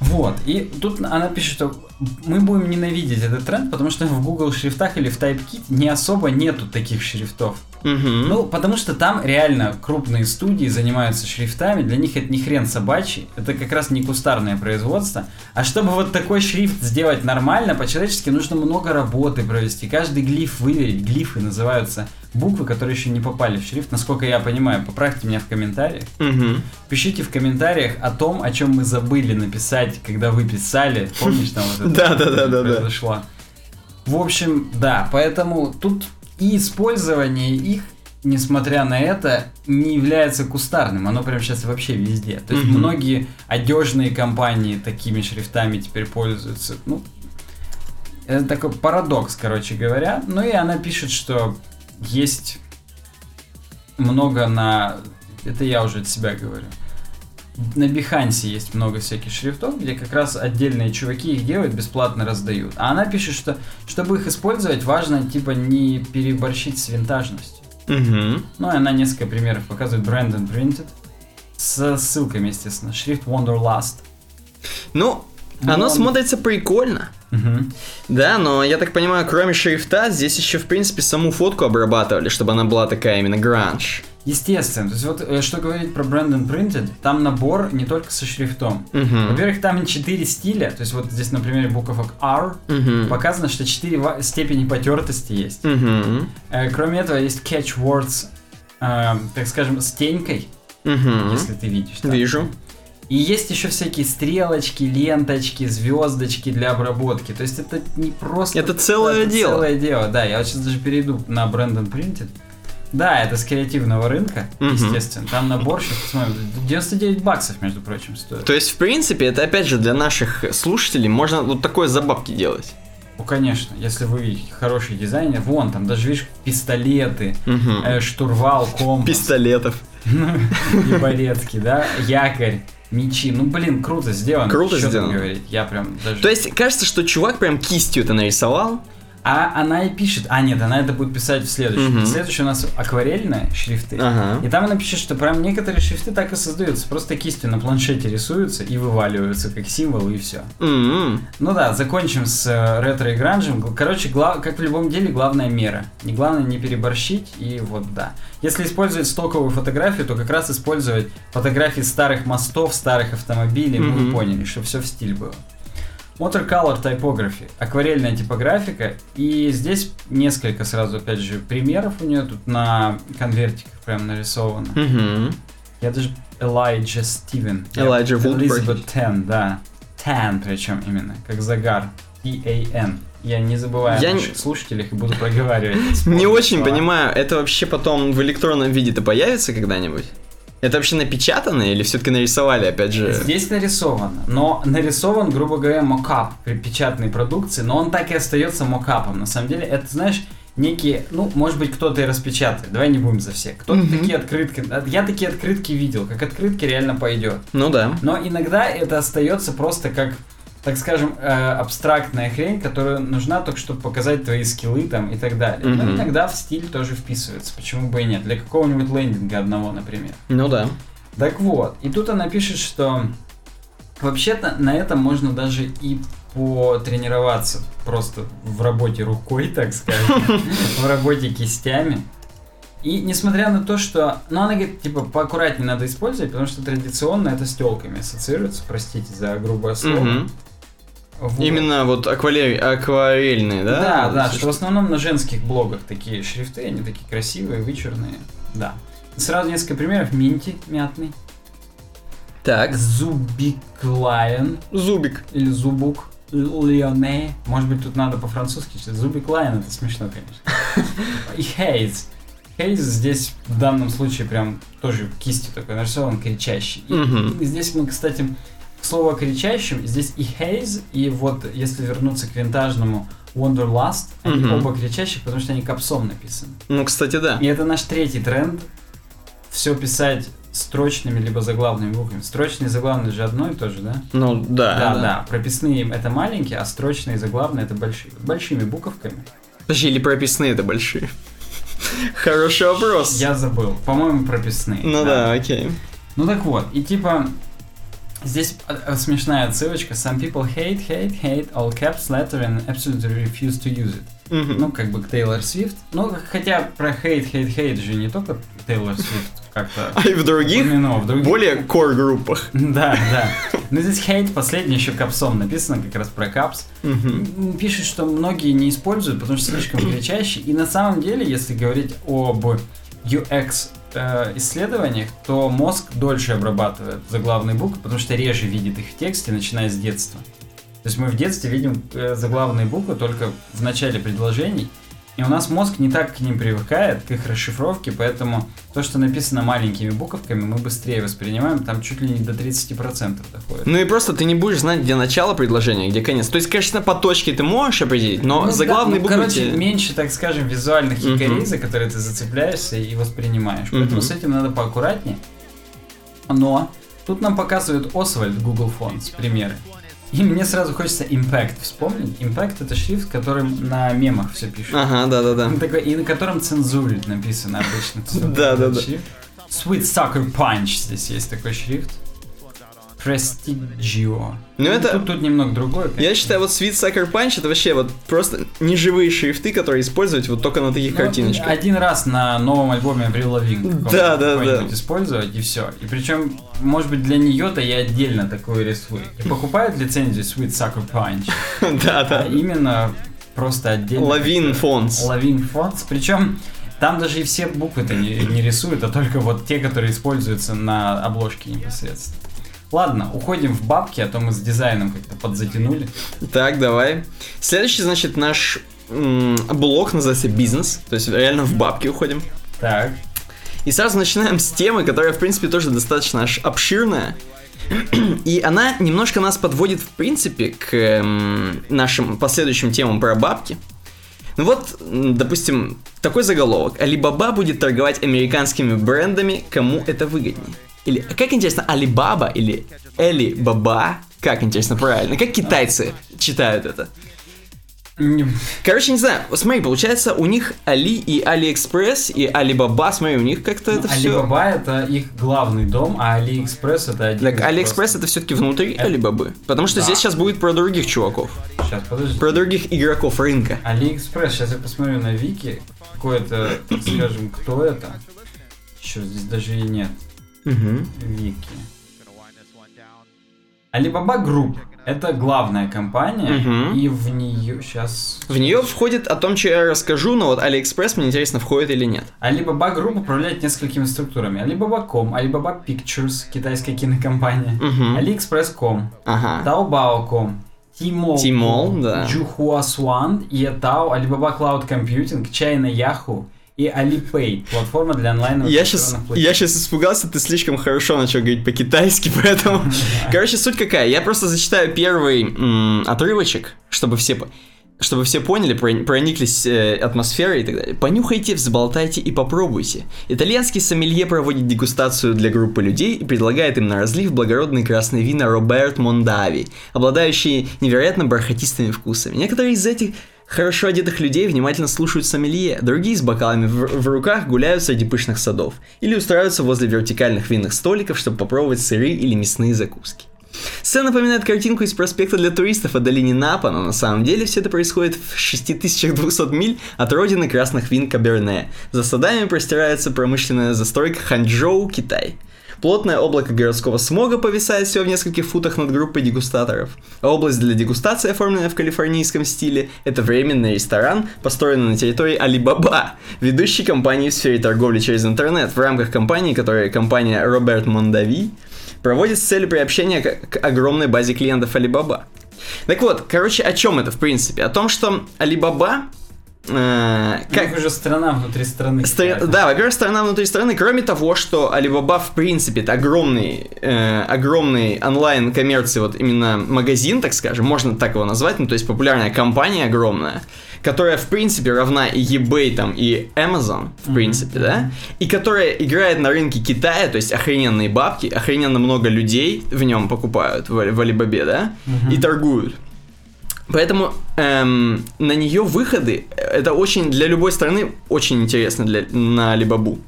Speaker 1: Вот, и тут она пишет, что мы будем ненавидеть этот тренд, потому что в Google шрифтах или в TypeKit не особо нету таких шрифтов.
Speaker 2: Мгм.
Speaker 1: Ну, потому что там реально крупные студии занимаются шрифтами, для них это не хрен собачий, это как раз не кустарное производство. А чтобы вот такой шрифт сделать нормально, по-человечески нужно много работы провести, каждый глиф выверить. Глифы называются буквы, которые еще не попали в шрифт, насколько я понимаю. Поправьте меня в комментариях.
Speaker 2: Мгм.
Speaker 1: Пишите в комментариях о том, о чем мы забыли написать, когда вы писали. Помнишь, там вот это произошло? В общем, да, поэтому тут и использование их, несмотря на это, не является кустарным. Оно прям сейчас вообще везде. То есть
Speaker 2: Мгм.
Speaker 1: многие одежные компании такими шрифтами теперь пользуются. Ну, это такой парадокс, короче говоря. Ну и она пишет, что есть много на... Это я уже от себя говорю. На Behance есть много всяких шрифтов, где как раз отдельные чуваки их делают, бесплатно раздают. А она пишет, что чтобы их использовать, важно типа не переборщить с винтажностью.
Speaker 2: Мгм.
Speaker 1: Ну и она несколько примеров показывает. Brandon Printed. С ссылками, естественно. Шрифт Wanderlust.
Speaker 2: Ну, оно
Speaker 1: он-
Speaker 2: смотрится прикольно.
Speaker 1: Мгм.
Speaker 2: Да, но я так понимаю, кроме шрифта, здесь еще, в принципе, саму фотку обрабатывали, чтобы она была такая именно гранж.
Speaker 1: Естественно. То есть вот э, что говорить про Brandon Printed, там набор не только со шрифтом.
Speaker 2: Мгм.
Speaker 1: Во-первых, там 4 стиля, то есть вот здесь на примере буковок R
Speaker 2: Мгм.
Speaker 1: показано, что 4 степени потертости есть.
Speaker 2: Мгм.
Speaker 1: Э, Кроме этого, есть catch words, э, так скажем, с тенькой,
Speaker 2: Мгм.
Speaker 1: если ты видишь. так.
Speaker 2: Вижу.
Speaker 1: И есть еще всякие стрелочки, ленточки, звездочки для обработки. То есть это не просто...
Speaker 2: Это целое
Speaker 1: это
Speaker 2: дело.
Speaker 1: целое дело, да. Я вот сейчас даже перейду на Brandon Printed. Да, это с креативного рынка,
Speaker 2: Мгм.
Speaker 1: естественно. Там набор, сейчас посмотрим, 99 баксов, между прочим, стоит.
Speaker 2: То есть, в принципе, это опять же для наших слушателей можно вот такое за бабки делать.
Speaker 1: Ну, конечно, если вы хороший дизайнер, вон, там даже, видишь, пистолеты,
Speaker 2: Мгм.
Speaker 1: э, штурвал, компас.
Speaker 2: Пистолетов.
Speaker 1: и балетки, да, якорь, мечи. Ну, блин, круто сделано.
Speaker 2: Круто
Speaker 1: Чё
Speaker 2: сделано.
Speaker 1: говорить, я прям даже...
Speaker 2: То есть, кажется, что чувак прям кистью это нарисовал.
Speaker 1: А она и пишет... А, нет, она это будет писать в следующем.
Speaker 2: Мгм.
Speaker 1: Следующий у нас акварельные шрифты.
Speaker 2: Ага.
Speaker 1: И там она пишет, что прям некоторые шрифты так и создаются. Просто кистью на планшете рисуются и вываливаются как символ, и все.
Speaker 2: М-м.
Speaker 1: Ну да, закончим с э, ретро и гранжем. Короче, гла- как в любом деле, главная мера. Не главное не переборщить, и вот да. Если использовать стоковую фотографию, то как раз использовать фотографии старых мостов, старых автомобилей,
Speaker 2: Мгм.
Speaker 1: вы поняли, чтобы все в стиль было. Watercolor typography, акварельная типографика, и здесь несколько сразу, опять же, примеров у нее тут на конвертиках прям нарисовано.
Speaker 2: Мгм.
Speaker 1: Я даже Элайджа Стивен.
Speaker 2: Элайджа
Speaker 1: Элизабет Тен, да. Тен причем именно, как загар. T-A-N. Я не забываю
Speaker 2: Я
Speaker 1: о
Speaker 2: не-
Speaker 1: наших слушателях и буду проговаривать.
Speaker 2: Не очень
Speaker 1: слова.
Speaker 2: понимаю, это вообще потом в электронном виде-то появится когда-нибудь? Это вообще напечатано или все-таки нарисовали, опять же?
Speaker 1: Здесь нарисовано, но нарисован, грубо говоря, мокап при печатной продукции, но он так и остается мокапом. На самом деле, это, знаешь, некие, ну, может быть, кто-то и распечатает, давай не будем за всех. Кто-то
Speaker 2: Мгм.
Speaker 1: такие открытки, я такие открытки видел, как открытки реально пойдет.
Speaker 2: Ну да.
Speaker 1: Но иногда это остается просто как, так скажем, э, абстрактная хрень, которая нужна только чтобы показать твои скиллы там и так далее. Но
Speaker 2: Мгм.
Speaker 1: иногда в стиль тоже вписывается, почему бы и нет. Для какого-нибудь лендинга одного, например.
Speaker 2: Ну да.
Speaker 1: Так вот, и тут она пишет, что вообще-то на этом можно даже и потренироваться просто в работе рукой, так скажем, в работе кистями. И несмотря на то, что... Ну, она говорит, типа, поаккуратнее надо использовать, потому что традиционно это с телками ассоциируется, простите за грубое слово.
Speaker 2: Мгм.
Speaker 1: Вот.
Speaker 2: Именно вот акварель- акварельные, да?
Speaker 1: Да, да, что в основном на женских блогах такие шрифты, они такие красивые, вычурные. Да. Сразу несколько примеров. Минти мятный.
Speaker 2: Так,
Speaker 1: Зубиклайн
Speaker 2: зубик.
Speaker 1: или Зубук Леоне. Может быть, тут надо по-французски читать. Зубиклайн, это смешно, конечно. И Хейз. Хейз здесь в данном случае прям тоже кистью такой нарисован, кричащий. И здесь мы, кстати, к слову о кричащем, здесь и Хейз, и вот если вернуться к винтажному Wanderlust, они
Speaker 2: Мгм.
Speaker 1: оба кричащих, потому что они капсом написаны.
Speaker 2: Ну, кстати, да.
Speaker 1: И это наш третий тренд. Все писать строчными либо заглавными буквами. Строчные и заглавные же одно и то же, да?
Speaker 2: Ну, да,
Speaker 1: Да,
Speaker 2: да.
Speaker 1: да. Прописные это маленькие, а строчные и заглавные это большие. Большими буковками.
Speaker 2: Подожди, или прописные это большие? Хороший вопрос.
Speaker 1: Я забыл. По-моему, прописные.
Speaker 2: Ну да, окей.
Speaker 1: Ну так вот, и типа здесь э, э, смешная отсылочка. Some people hate, hate, hate all caps letter and absolutely refuse to use it.
Speaker 2: Мгм.
Speaker 1: Ну, как бы к Тейлор Свифт. Ну, хотя про хейт, хейт, хейт же не только Тейлор Свифт как-то
Speaker 2: А и в других,
Speaker 1: упомянуло, в других
Speaker 2: более core группах.
Speaker 1: Да, да. Но здесь хейт последний еще капсом написано, как раз про капс. М, Пишет, что многие не используют, потому что слишком кричащий. И на самом деле, если говорить об UX э, исследованиях, то мозг дольше обрабатывает заглавные буквы, потому что реже видит их в тексте, начиная с детства. То есть мы в детстве видим э, заглавные буквы только в начале предложений, и у нас мозг не так к ним привыкает, к их расшифровке, поэтому то, что написано маленькими буковками, мы быстрее воспринимаем, там чуть ли не до 30% доходит.
Speaker 2: Ну и просто ты не будешь знать, где начало предложения, где конец. То есть, конечно, по точке ты можешь определить, но
Speaker 1: Ну
Speaker 2: заглавные
Speaker 1: да, ну,
Speaker 2: буквы
Speaker 1: короче,
Speaker 2: тебе-
Speaker 1: меньше, так скажем, визуальных якорей, за которые ты зацепляешься и воспринимаешь. Поэтому с этим надо поаккуратнее. Но тут нам показывают Oswald Google Fonts примеры. И мне сразу хочется Impact вспомнить. Impact это шрифт, которым на мемах все пишут.
Speaker 2: Ага, да-да-да.
Speaker 1: Такой, и на котором цензурит написано обычно. всё.
Speaker 2: Да, да, да.
Speaker 1: Шрифт. Sweet Sucker Punch здесь есть такой шрифт. Prestigio.
Speaker 2: Ну, это-
Speaker 1: Тут, тут немного другое.
Speaker 2: Я
Speaker 1: конечно.
Speaker 2: считаю, вот Sweet Sucker Punch это вообще вот просто неживые шрифты, которые использовать вот только на таких
Speaker 1: Ну,
Speaker 2: картиночках.
Speaker 1: Один раз на новом альбоме Avril Lavigne
Speaker 2: Да, да, да.
Speaker 1: использовать и все. И причем, может быть, для нее-то я отдельно такую рисую. И покупают лицензию Sweet Sucker Punch,
Speaker 2: Да,
Speaker 1: а
Speaker 2: да.
Speaker 1: именно просто отдельно.
Speaker 2: Лавин Фонс.
Speaker 1: Лавин Fonts. Причем там даже и все буквы-то не, не рисуют, а только вот те, которые используются на обложке непосредственно. Ладно, уходим в бабки, а то мы с дизайном как-то подзатянули.
Speaker 2: Так, давай. Следующий, значит, наш м, блок называется бизнес. То есть реально в бабки уходим.
Speaker 1: Так.
Speaker 2: И сразу начинаем с темы, которая, в принципе, тоже достаточно аж обширная. И она немножко нас подводит, в принципе, к нашим последующим темам про бабки. Ну вот, допустим, такой заголовок. Алибаба будет торговать американскими брендами, кому это выгоднее. Или, как интересно, Алибаба или Эли Баба? Как интересно, правильно? Как китайцы читают это? Короче, не знаю, смотри, получается, у них Али и Алиэкспресс и Алибаба, смотри, у них как-то это все...
Speaker 1: Алибаба это их главный дом, а Алиэкспресс это один
Speaker 2: Так, Алиэкспресс это все-таки внутри
Speaker 1: Это-
Speaker 2: Алибабы. Потому что
Speaker 1: Да.
Speaker 2: здесь сейчас будет про других чуваков.
Speaker 1: Сейчас, подожди.
Speaker 2: Про других игроков рынка.
Speaker 1: Алиэкспресс, сейчас я посмотрю на Вики, какое-то, так скажем, кто это. Еще здесь даже и нет. Вики. Alibaba Group это главная компания,
Speaker 2: Мгм.
Speaker 1: и в нее сейчас.
Speaker 2: В нее входит о том, что я расскажу, но вот Алиэкспресс мне интересно, входит или нет.
Speaker 1: Alibaba Group управляет несколькими структурами. Alibaba.com, Alibaba Pictures, китайская кинокомпания,
Speaker 2: Мгм.
Speaker 1: AliExpress.com,
Speaker 2: Ага.
Speaker 1: Taobao.com, Tmall,
Speaker 2: Tmall, да.
Speaker 1: Juhuasuan, Yetao, Alibaba Cloud Computing, China Yahoo и Alipay, платформа для онлайн
Speaker 2: Я сейчас, я сейчас испугался, ты слишком хорошо начал говорить по-китайски, поэтому... Короче, суть какая, я просто зачитаю первый м, отрывочек, чтобы все... Чтобы все поняли, про- прониклись э, атмосферой и так далее. Понюхайте, взболтайте и попробуйте. Итальянский сомелье проводит дегустацию для группы людей и предлагает им на разлив благородные красные вина Роберт Мондави, обладающие невероятно бархатистыми вкусами. Некоторые из этих хорошо одетых людей внимательно слушают сомелье, другие с бокалами в, в руках гуляют среди пышных садов или устраиваются возле вертикальных винных столиков, чтобы попробовать сырые или мясные закуски. Сцена напоминает картинку из проспекта для туристов о долине Напа, но на самом деле все это происходит в 6200 миль от родины красных вин Каберне. За садами простирается промышленная застройка Ханчжоу, Китай. Плотное облако городского смога повисает всего в нескольких футах над группой дегустаторов. Область для дегустации, оформленная в калифорнийском стиле, это временный ресторан, построенный на территории Alibaba, ведущей компании в сфере торговли через интернет, в рамках компании, которая компания Роберт Мондави, проводит с целью приобщения к, к огромной базе клиентов Alibaba. Так вот, короче, о чем это в принципе? О том, что Alibaba э,
Speaker 1: Как уже страна внутри страны.
Speaker 2: Стра-. Да, во-первых, страна внутри страны, кроме того, что Alibaba, в принципе, это огромный, э, огромный онлайн коммерции, вот именно магазин, так скажем, можно так его назвать, ну, то есть популярная компания огромная, которая, в принципе, равна и eBay, там, и Amazon, в
Speaker 1: Мгм.
Speaker 2: принципе, да, и которая играет на рынке Китая, то есть охрененные бабки, охрененно много людей в нем покупают, в, в Alibaba, да,
Speaker 1: Мгм.
Speaker 2: и торгуют. Поэтому эм, на нее выходы э, это очень для любой страны очень интересно для на Алибабу.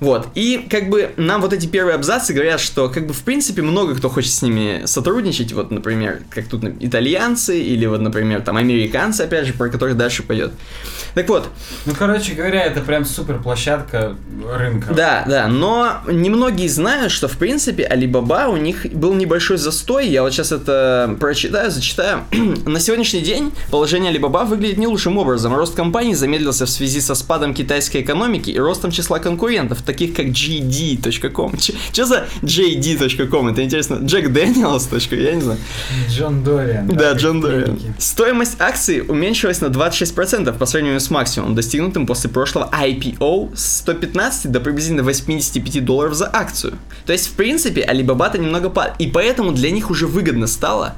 Speaker 2: Вот, и как бы нам вот эти первые абзацы говорят, что как бы в принципе много кто хочет с ними сотрудничать, вот, например, как тут итальянцы или вот, например, там американцы, опять же, про которых дальше пойдет. Так вот.
Speaker 1: Ну, короче говоря, это прям супер площадка рынка.
Speaker 2: Да, да, но немногие знают, что в принципе Alibaba у них был небольшой застой, я вот сейчас это прочитаю, зачитаю. На сегодняшний день положение Alibaba выглядит не лучшим образом. Рост компании замедлился в связи со спадом китайской экономики и ростом числа конкурентов, таких как JD.com. Что за JD.com? Это интересно. Джек Дэниелс. Я не знаю.
Speaker 1: Джон Дориан.
Speaker 2: Да, Джон Дориан. Стоимость акций уменьшилась на 26% по сравнению с максимумом, достигнутым после прошлого IPO с 115 до приблизительно 85 долларов за акцию. То есть, в принципе, Alibaba-то немного падает. И поэтому для них уже выгодно стало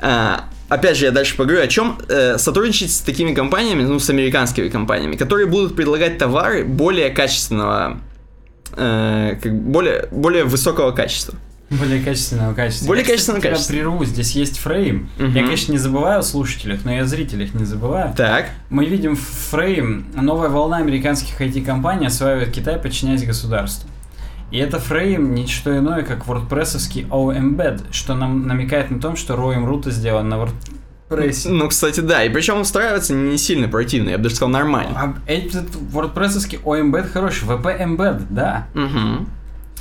Speaker 2: а, опять же, я дальше поговорю о чем, э, сотрудничать с такими компаниями, ну, с американскими компаниями, которые будут предлагать товары более качественного, э, как, более, более высокого качества.
Speaker 1: Более качественного качества.
Speaker 2: Более я, качественного кстати, качества.
Speaker 1: прерву, здесь есть фрейм. Угу. Я, конечно, не забываю о слушателях, но я о зрителях не забываю.
Speaker 2: Так.
Speaker 1: Мы видим фрейм. Новая волна американских IT-компаний осваивает Китай, подчиняясь государству. И это фрейм не что иное, как WordPress-овский OEmbed, что нам намекает на том, что Роем Рута сделан на WordPress.
Speaker 2: Ну, кстати, да, и причем устраивается не сильно противно, я бы даже сказал нормально.
Speaker 1: А этот WordPress-овский OEmbed хороший, WP Embed, да.
Speaker 2: Угу.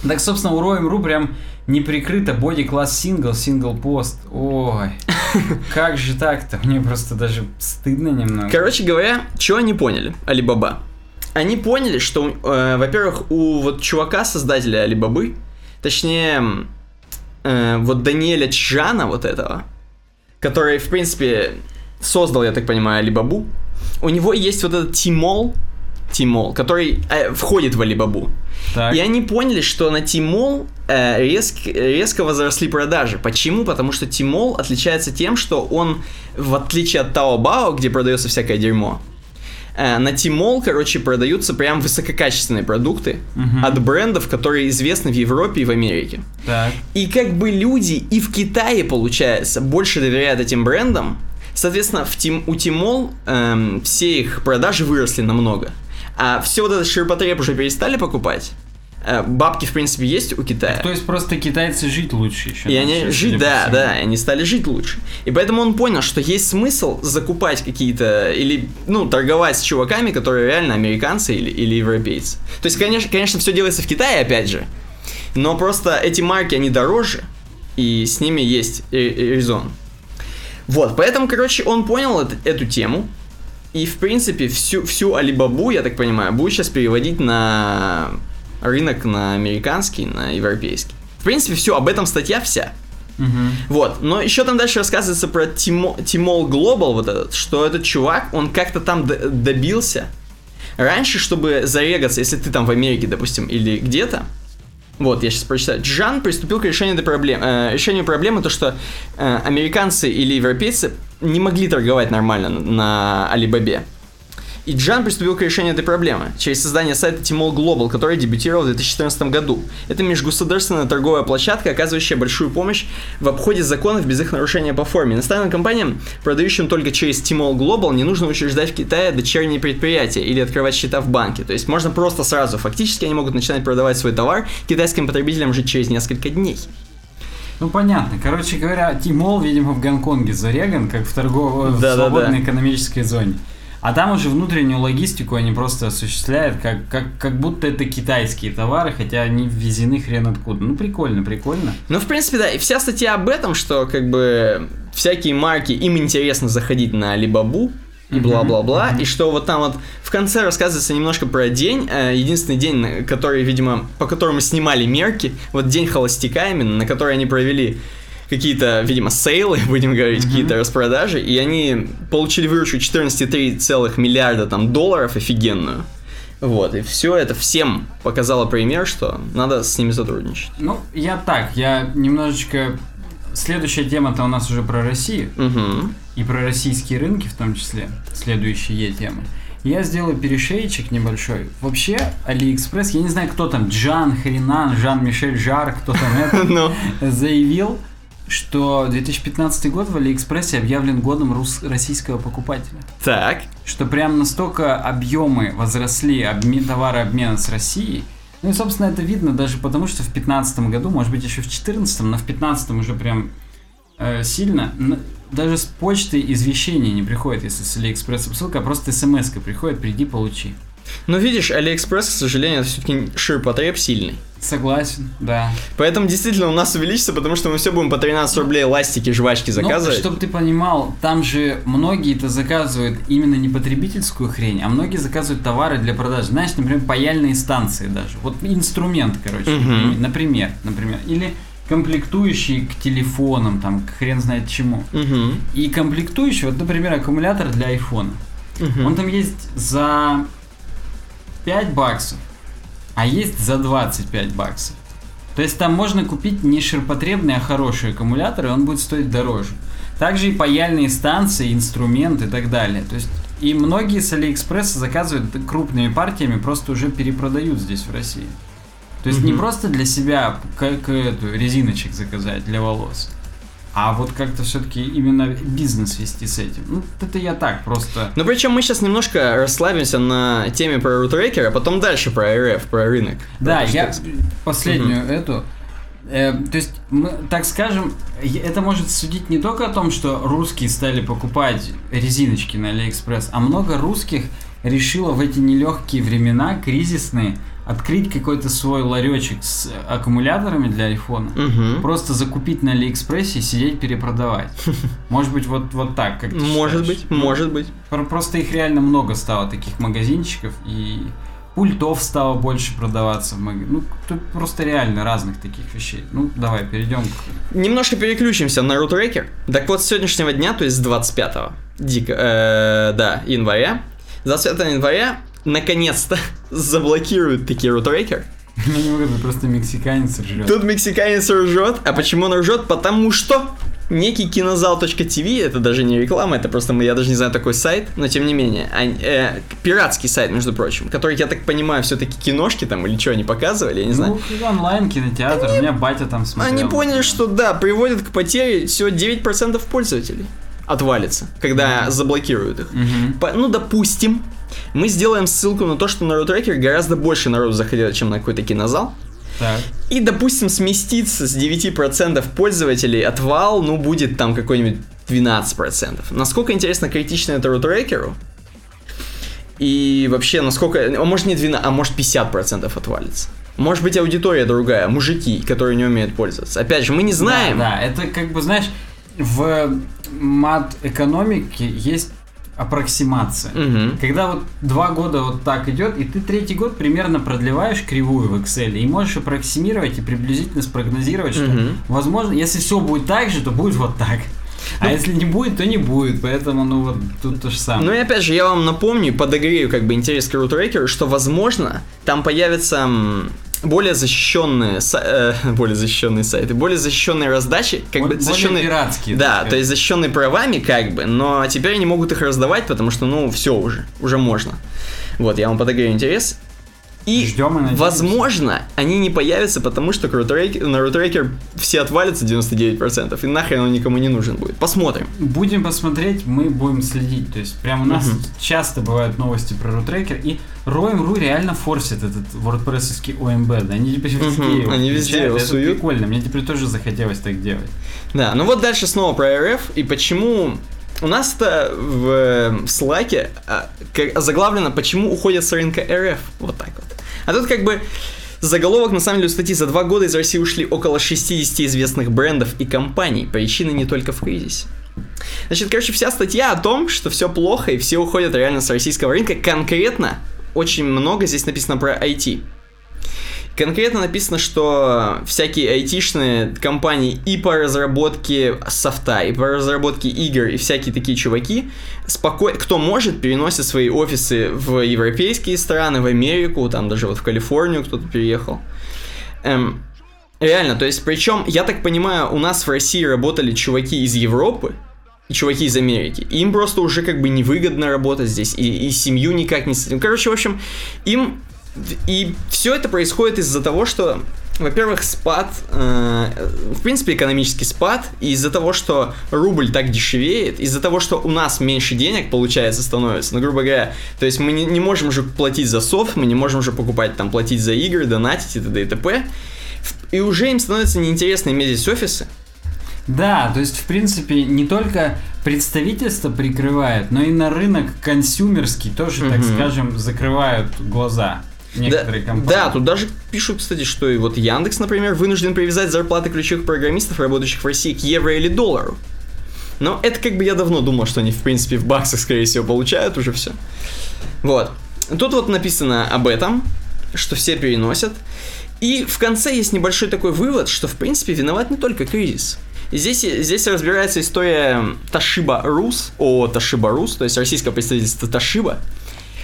Speaker 1: Так, собственно, у Roam.ru прям не прикрыто боди класс сингл, сингл пост. Ой, как же так-то? Мне просто даже стыдно немного.
Speaker 2: Короче говоря, что они поняли, Алибаба? Они поняли, что, э, во-первых, у вот чувака, создателя Алибабы, точнее, э, вот Даниэля Чжана вот этого, который, в принципе, создал, я так понимаю, Алибабу, у него есть вот этот Тимол, Тимол, который э, входит в Алибабу. Так. И они поняли, что на Тимол э, резк, резко возросли продажи. Почему? Потому что Тимол отличается тем, что он, в отличие от Taobao, где продается всякое дерьмо, э, на Тимол, короче, продаются прям высококачественные продукты угу. от брендов, которые известны в Европе и в Америке.
Speaker 1: Так.
Speaker 2: И как бы люди и в Китае, получается, больше доверяют этим брендам, Соответственно, в Тим, у Тимол эм, все их продажи выросли намного. А все вот этот ширпотреб уже перестали покупать. Э, бабки, в принципе, есть у Китая.
Speaker 1: То есть просто китайцы жить лучше еще.
Speaker 2: И они жить, да, да, они стали жить лучше. И поэтому он понял, что есть смысл закупать какие-то, или, ну, торговать с чуваками, которые реально американцы или, или европейцы. То есть, конечно, конечно, все делается в Китае, опять же, но просто эти марки, они дороже, и с ними есть резон. Вот, поэтому, короче, он понял это, эту тему, и, в принципе, всю, всю Алибабу, я так понимаю, будет сейчас переводить на рынок, на американский, на европейский. В принципе, все, об этом статья вся.
Speaker 1: Угу.
Speaker 2: Вот, но еще там дальше рассказывается про Тимо, Тимол Глобал, вот этот, что этот чувак, он как-то там добился. Раньше, чтобы зарегаться, если ты там в Америке, допустим, или где-то, вот, я сейчас прочитаю. Джан приступил к решению, этой проблемы, э, решению проблемы, то что э, американцы или европейцы не могли торговать нормально на Алибабе. И Джан приступил к решению этой проблемы через создание сайта Tmall Global, который дебютировал в 2014 году. Это межгосударственная торговая площадка, оказывающая большую помощь в обходе законов без их нарушения по форме. Иностранным компаниям, продающим только через Tmall Global, не нужно учреждать в Китае дочерние предприятия или открывать счета в банке. То есть можно просто сразу, фактически они могут начинать продавать свой товар китайским потребителям уже через несколько дней.
Speaker 1: Ну понятно. Короче говоря, Тимол, видимо, в Гонконге зареган, как в торговой да, свободной да, да. экономической зоне. А там уже внутреннюю логистику они просто осуществляют, как, как, как будто это китайские товары, хотя они ввезены хрен откуда. Ну, прикольно, прикольно.
Speaker 2: Ну, в принципе, да. И вся статья об этом, что как бы всякие марки, им интересно заходить на Алибабу, и бла-бла-бла, mm-hmm. и что вот там вот в конце рассказывается немножко про день, э, единственный день, который, видимо, по которому снимали мерки, вот день холостяка именно, на который они провели какие-то, видимо, sale ы, будем говорить, mm-hmm. какие-то распродажи, и они получили выручку 14,3 миллиарда там долларов офигенную. Вот, и все это всем показало пример, что надо с ними сотрудничать.
Speaker 1: Ну, я так, я немножечко... Следующая тема-то у нас уже про Россию.
Speaker 2: Угу.
Speaker 1: И про российские рынки в том числе. Следующие темы. Я сделаю перешейчик небольшой. Вообще, Алиэкспресс, я не знаю, кто там, Джан, Хренан, Жан-Мишель Жар, кто там это,
Speaker 2: ну.
Speaker 1: заявил, что 2015 год в Алиэкспрессе объявлен годом рус- российского покупателя.
Speaker 2: Так.
Speaker 1: Что прям настолько объемы возросли обмен, товарообмена с Россией, Ну и, собственно, это видно даже потому, что в 2015 году, может быть, еще в 2014, но в 2015 уже прям э, сильно, даже с почты извещения не приходит, если с Алиэкспресс ссылка, а просто смс приходит, приди, получи.
Speaker 2: Ну, видишь, Алиэкспресс, к сожалению, это все-таки ширпотреб сильный.
Speaker 1: Согласен, да.
Speaker 2: Поэтому действительно у нас увеличится, потому что мы все будем по 13 рублей ластики, жвачки ну, заказывать.
Speaker 1: Ну, чтобы ты понимал, там же многие-то заказывают именно не потребительскую хрень, а многие заказывают товары для продажи. Знаешь, например, паяльные станции даже. Вот инструмент, короче, угу. например, например. Или комплектующие к телефонам, там, к хрен знает чему.
Speaker 2: Угу.
Speaker 1: И комплектующий, вот, например, аккумулятор для айфона. Угу. Он там есть за 5 баксов, а есть за 25 баксов. То есть там можно купить не ширпотребный, а хороший аккумулятор, и он будет стоить дороже. Также и паяльные станции, инструменты и так далее. То есть и многие с Алиэкспресса заказывают крупными партиями, просто уже перепродают здесь в России. То есть mm-hmm. не просто для себя, как эту резиночек заказать для волос, а вот как-то все-таки именно бизнес вести с этим. Ну, это я так просто.
Speaker 2: Ну, причем мы сейчас немножко расслабимся на теме про рутрекер, а потом дальше про РФ, про рынок.
Speaker 1: Да, про я последнюю угу. эту. Э, то есть, мы, так скажем, это может судить не только о том, что русские стали покупать резиночки на Алиэкспресс, а много русских решило в эти нелегкие времена, кризисные, открыть какой-то свой ларечек с аккумуляторами для айфона,
Speaker 2: угу.
Speaker 1: просто закупить на Алиэкспрессе и сидеть перепродавать. Может быть, вот, вот так, как ты
Speaker 2: Может
Speaker 1: считаешь?
Speaker 2: быть, может быть.
Speaker 1: Просто их реально много стало, таких магазинчиков, и пультов стало больше продаваться в магазине. Ну, тут просто реально разных таких вещей. Ну, давай, перейдем к...
Speaker 2: Немножко переключимся на рутрекер. Так вот, с сегодняшнего дня, то есть с 25 дика, э, да, января, 25 января наконец-то заблокируют такие рутрекер.
Speaker 1: Я не могу, просто мексиканец ржет.
Speaker 2: Тут мексиканец ржет. А почему он ржет? Потому что некий кинозал.тв, это даже не реклама, это просто, я даже не знаю такой сайт, но тем не менее, а, э, пиратский сайт, между прочим, который, я так понимаю, все-таки киношки там или что они показывали, я не знаю.
Speaker 1: Ну, онлайн кинотеатр, они, у меня батя там смотрел.
Speaker 2: Они поняли, что да, приводит к потере всего 9% пользователей отвалится, когда mm-hmm. заблокируют их.
Speaker 1: Mm-hmm.
Speaker 2: По, ну, допустим, мы сделаем ссылку на то, что на рутрекер гораздо больше народу заходило, чем на какой-то кинозал.
Speaker 1: Так.
Speaker 2: И, допустим, сместиться с 9% пользователей отвал, ну, будет там какой-нибудь 12%. Насколько интересно критично это рутрекеру? И вообще, насколько... А может не 12, а может 50% отвалится. Может быть аудитория другая, мужики, которые не умеют пользоваться. Опять же, мы не знаем.
Speaker 1: Да, да. это как бы, знаешь, в мат-экономике есть аппроксимация.
Speaker 2: Угу.
Speaker 1: Когда вот два года вот так идет, и ты третий год примерно продлеваешь кривую в Excel и можешь аппроксимировать и приблизительно спрогнозировать, что,
Speaker 2: угу.
Speaker 1: возможно, если все будет так же, то будет вот так. А ну, если не будет, то не будет, поэтому, ну вот, тут то же самое.
Speaker 2: Ну и опять же, я вам напомню, подогрею как бы интерес к рутрекеру, что, возможно, там появится более защищенные, э, более защищенные сайты, более защищенные раздачи, как
Speaker 1: более
Speaker 2: бы защищенные,
Speaker 1: пиратские.
Speaker 2: Да, то есть защищенные правами, как бы, но теперь они могут их раздавать, потому что, ну, все уже, уже можно. Вот, я вам подогрею интерес. И,
Speaker 1: Ждем и
Speaker 2: возможно, они не появятся, потому что на рутрекер все отвалятся 99%, и нахрен он никому не нужен будет. Посмотрим.
Speaker 1: Будем посмотреть, мы будем следить. То есть, прям у нас угу. часто бывают новости про рутрекер, и Roam.ru реально форсит этот WordPress ОМБ, да, они теперь везде
Speaker 2: угу, его Они везде его
Speaker 1: Это суют. прикольно, мне теперь тоже захотелось так делать.
Speaker 2: Да, ну вот дальше снова про РФ, и почему у нас-то в, в Slack а, заглавлено «Почему уходят с рынка РФ?» Вот так вот. А тут как бы Заголовок, на самом деле, статьи за два года из России ушли около 60 известных брендов и компаний. Причины не только в кризисе. Значит, короче, вся статья о том, что все плохо и все уходят реально с российского рынка. Конкретно очень много здесь написано про IT. Конкретно написано, что всякие айтишные компании и по разработке софта, и по разработке игр, и всякие такие чуваки, спокойно, кто может, переносят свои офисы в европейские страны, в Америку, там даже вот в Калифорнию кто-то переехал. Эм, реально, то есть, причем, я так понимаю, у нас в России работали чуваки из Европы, и чуваки из Америки. Им просто уже как бы невыгодно работать здесь, и, и семью никак не... Короче, в общем, им и все это происходит из-за того, что Во-первых, спад, э, в принципе, экономический спад, и из-за того, что рубль так дешевеет, из-за того, что у нас меньше денег, получается, становится, ну, грубо говоря, то есть мы не, не можем уже платить за софт, мы не можем уже покупать, там, платить за игры, донатить и т.д. и т.п. И уже им становится неинтересно иметь здесь офисы.
Speaker 1: Да, то есть, в принципе, не только представительство прикрывает, но и на рынок консюмерский тоже, так скажем, закрывают глаза некоторые
Speaker 2: да,
Speaker 1: компании.
Speaker 2: Да, тут даже пишут, кстати, что и вот Яндекс, например, вынужден привязать зарплаты ключевых программистов, работающих в России, к евро или доллару. Но это как бы я давно думал, что они, в принципе, в баксах, скорее всего, получают уже все. Вот. Тут вот написано об этом, что все переносят. И в конце есть небольшой такой вывод, что, в принципе, виноват не только кризис. Здесь, здесь разбирается история Toshiba Rus, о Toshiba Rus, то есть российское представительство Toshiba.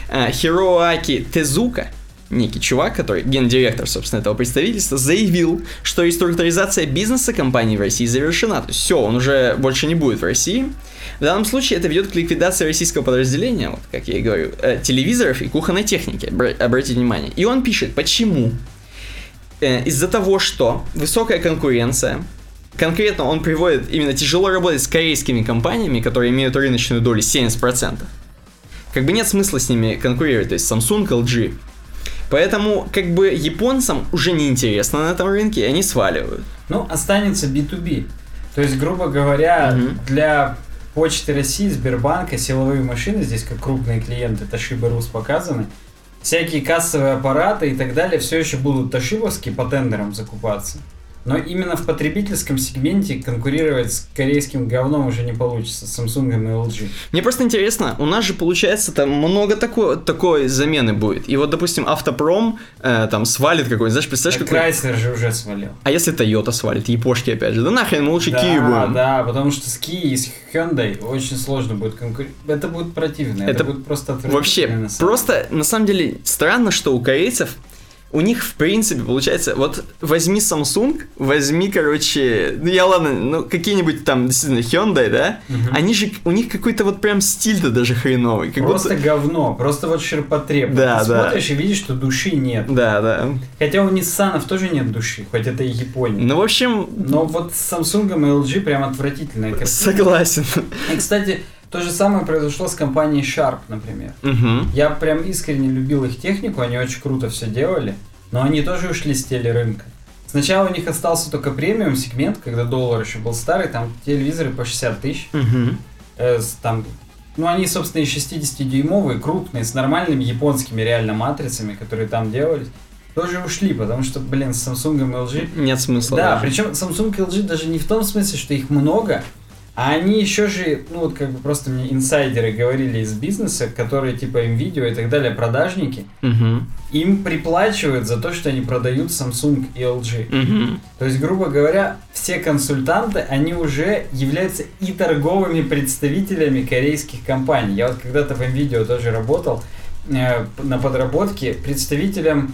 Speaker 2: Э, Хироаки Тезука, некий чувак, который гендиректор, собственно, этого представительства, заявил, что реструктуризация бизнеса компании в России завершена. То есть все, он уже больше не будет в России. В данном случае это ведет к ликвидации российского подразделения, вот как я и говорю, э, телевизоров и кухонной техники, обра- обратите внимание. И он пишет, почему? Э, из-за того, что высокая конкуренция, конкретно он приводит именно тяжело работать с корейскими компаниями, которые имеют рыночную долю 70%. Как бы нет смысла с ними конкурировать, то есть Samsung, LG. Поэтому, как бы, японцам уже не интересно на этом рынке, и они сваливают.
Speaker 1: Ну, останется B2B. То есть, грубо говоря,
Speaker 2: Мгм.
Speaker 1: для Почты России, Сбербанка, силовые машины, здесь как крупные клиенты Rus показаны, всякие кассовые аппараты и так далее все еще будут тошибовские по тендерам закупаться. Но именно в потребительском сегменте конкурировать с корейским говном уже не получится, с Samsung и LG.
Speaker 2: Мне просто интересно, у нас же получается там много такой, такой замены будет. И вот, допустим, Автопром э, там свалит какой-нибудь, знаешь, представляешь, какой...
Speaker 1: Крайслер же уже свалил.
Speaker 2: А если Toyota свалит, япошки опять же, да нахрен, мы лучше
Speaker 1: да,
Speaker 2: Kia будем.
Speaker 1: да, потому что с Kia и с Hyundai очень сложно будет конкурировать. Это будет противно, это,
Speaker 2: Это
Speaker 1: будет просто.
Speaker 2: Вообще,
Speaker 1: на самом
Speaker 2: просто на самом деле странно, что у корейцев у них, в принципе, получается, вот возьми Samsung, возьми, короче, ну я ладно, ну какие-нибудь там, действительно, Hyundai, да,
Speaker 1: Мгм.
Speaker 2: они же, у них какой-то вот прям стиль-то даже хреновый, как
Speaker 1: Просто
Speaker 2: будто...
Speaker 1: говно, просто вот ширпотреб.
Speaker 2: Да,
Speaker 1: Ты
Speaker 2: да.
Speaker 1: смотришь и видишь, что души нет.
Speaker 2: Да, да.
Speaker 1: Хотя у Ниссанов тоже нет души, хоть это и Япония.
Speaker 2: Ну, в общем,
Speaker 1: Но вот с Samsung и LG прям отвратительная картина.
Speaker 2: согласен.
Speaker 1: И, кстати, то же самое произошло с компанией Sharp, например.
Speaker 2: Мгм.
Speaker 1: Я прям искренне любил их технику, они очень круто все делали, но они тоже ушли с телерынка. Сначала у них остался только премиум сегмент, когда доллар еще был старый, там телевизоры по 60 тысяч.
Speaker 2: Мгм.
Speaker 1: Э, там, ну, они, собственно, и 60-дюймовые, крупные, с нормальными японскими реально матрицами, которые там делались, тоже ушли, потому что, блин, с Samsung и LG...
Speaker 2: Нет смысла.
Speaker 1: Да,
Speaker 2: даже.
Speaker 1: причем Samsung и LG даже не в том смысле, что их много, а они еще же, ну вот как бы просто мне инсайдеры говорили из бизнеса, которые типа Nvidia и так далее, продажники,
Speaker 2: Мгм.
Speaker 1: им приплачивают за то, что они продают Samsung и LG.
Speaker 2: Мгм.
Speaker 1: То есть, грубо говоря, все консультанты, они уже являются и торговыми представителями корейских компаний. Я вот когда-то в NVIDIA тоже работал э, на подработке представителем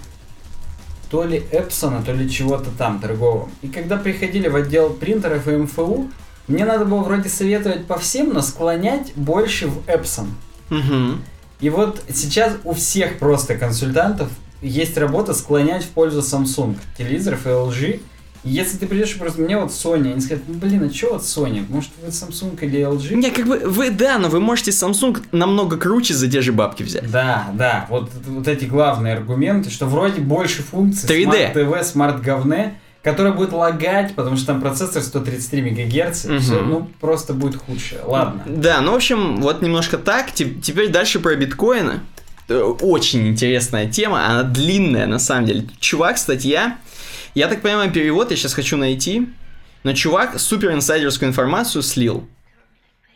Speaker 1: то ли Epson, то ли чего-то там торговым. И когда приходили в отдел принтеров и МФУ, мне надо было вроде советовать по всем, но склонять больше в Epson.
Speaker 2: Мгм.
Speaker 1: И вот сейчас у всех просто консультантов есть работа склонять в пользу Samsung, телевизоров и LG. И если ты придешь и просто мне вот Sony, они скажут, ну блин, а что вот Sony? Может вы Samsung или LG?
Speaker 2: Не, как бы, вы, да, но вы можете Samsung намного круче за те же бабки взять.
Speaker 1: Да, да, вот, вот эти главные аргументы, что вроде больше функций
Speaker 2: 3D.
Speaker 1: Smart TV, Smart говне, которая будет лагать, потому что там процессор 133 МГц,
Speaker 2: Мгм.
Speaker 1: все, ну просто будет худшее. Ладно.
Speaker 2: Да, ну, в общем, вот немножко так. Те- Теперь дальше про биткоины. Э, Очень интересная тема, она длинная, на самом деле. Чувак, статья, я так понимаю, перевод я сейчас хочу найти, но чувак супер инсайдерскую информацию слил.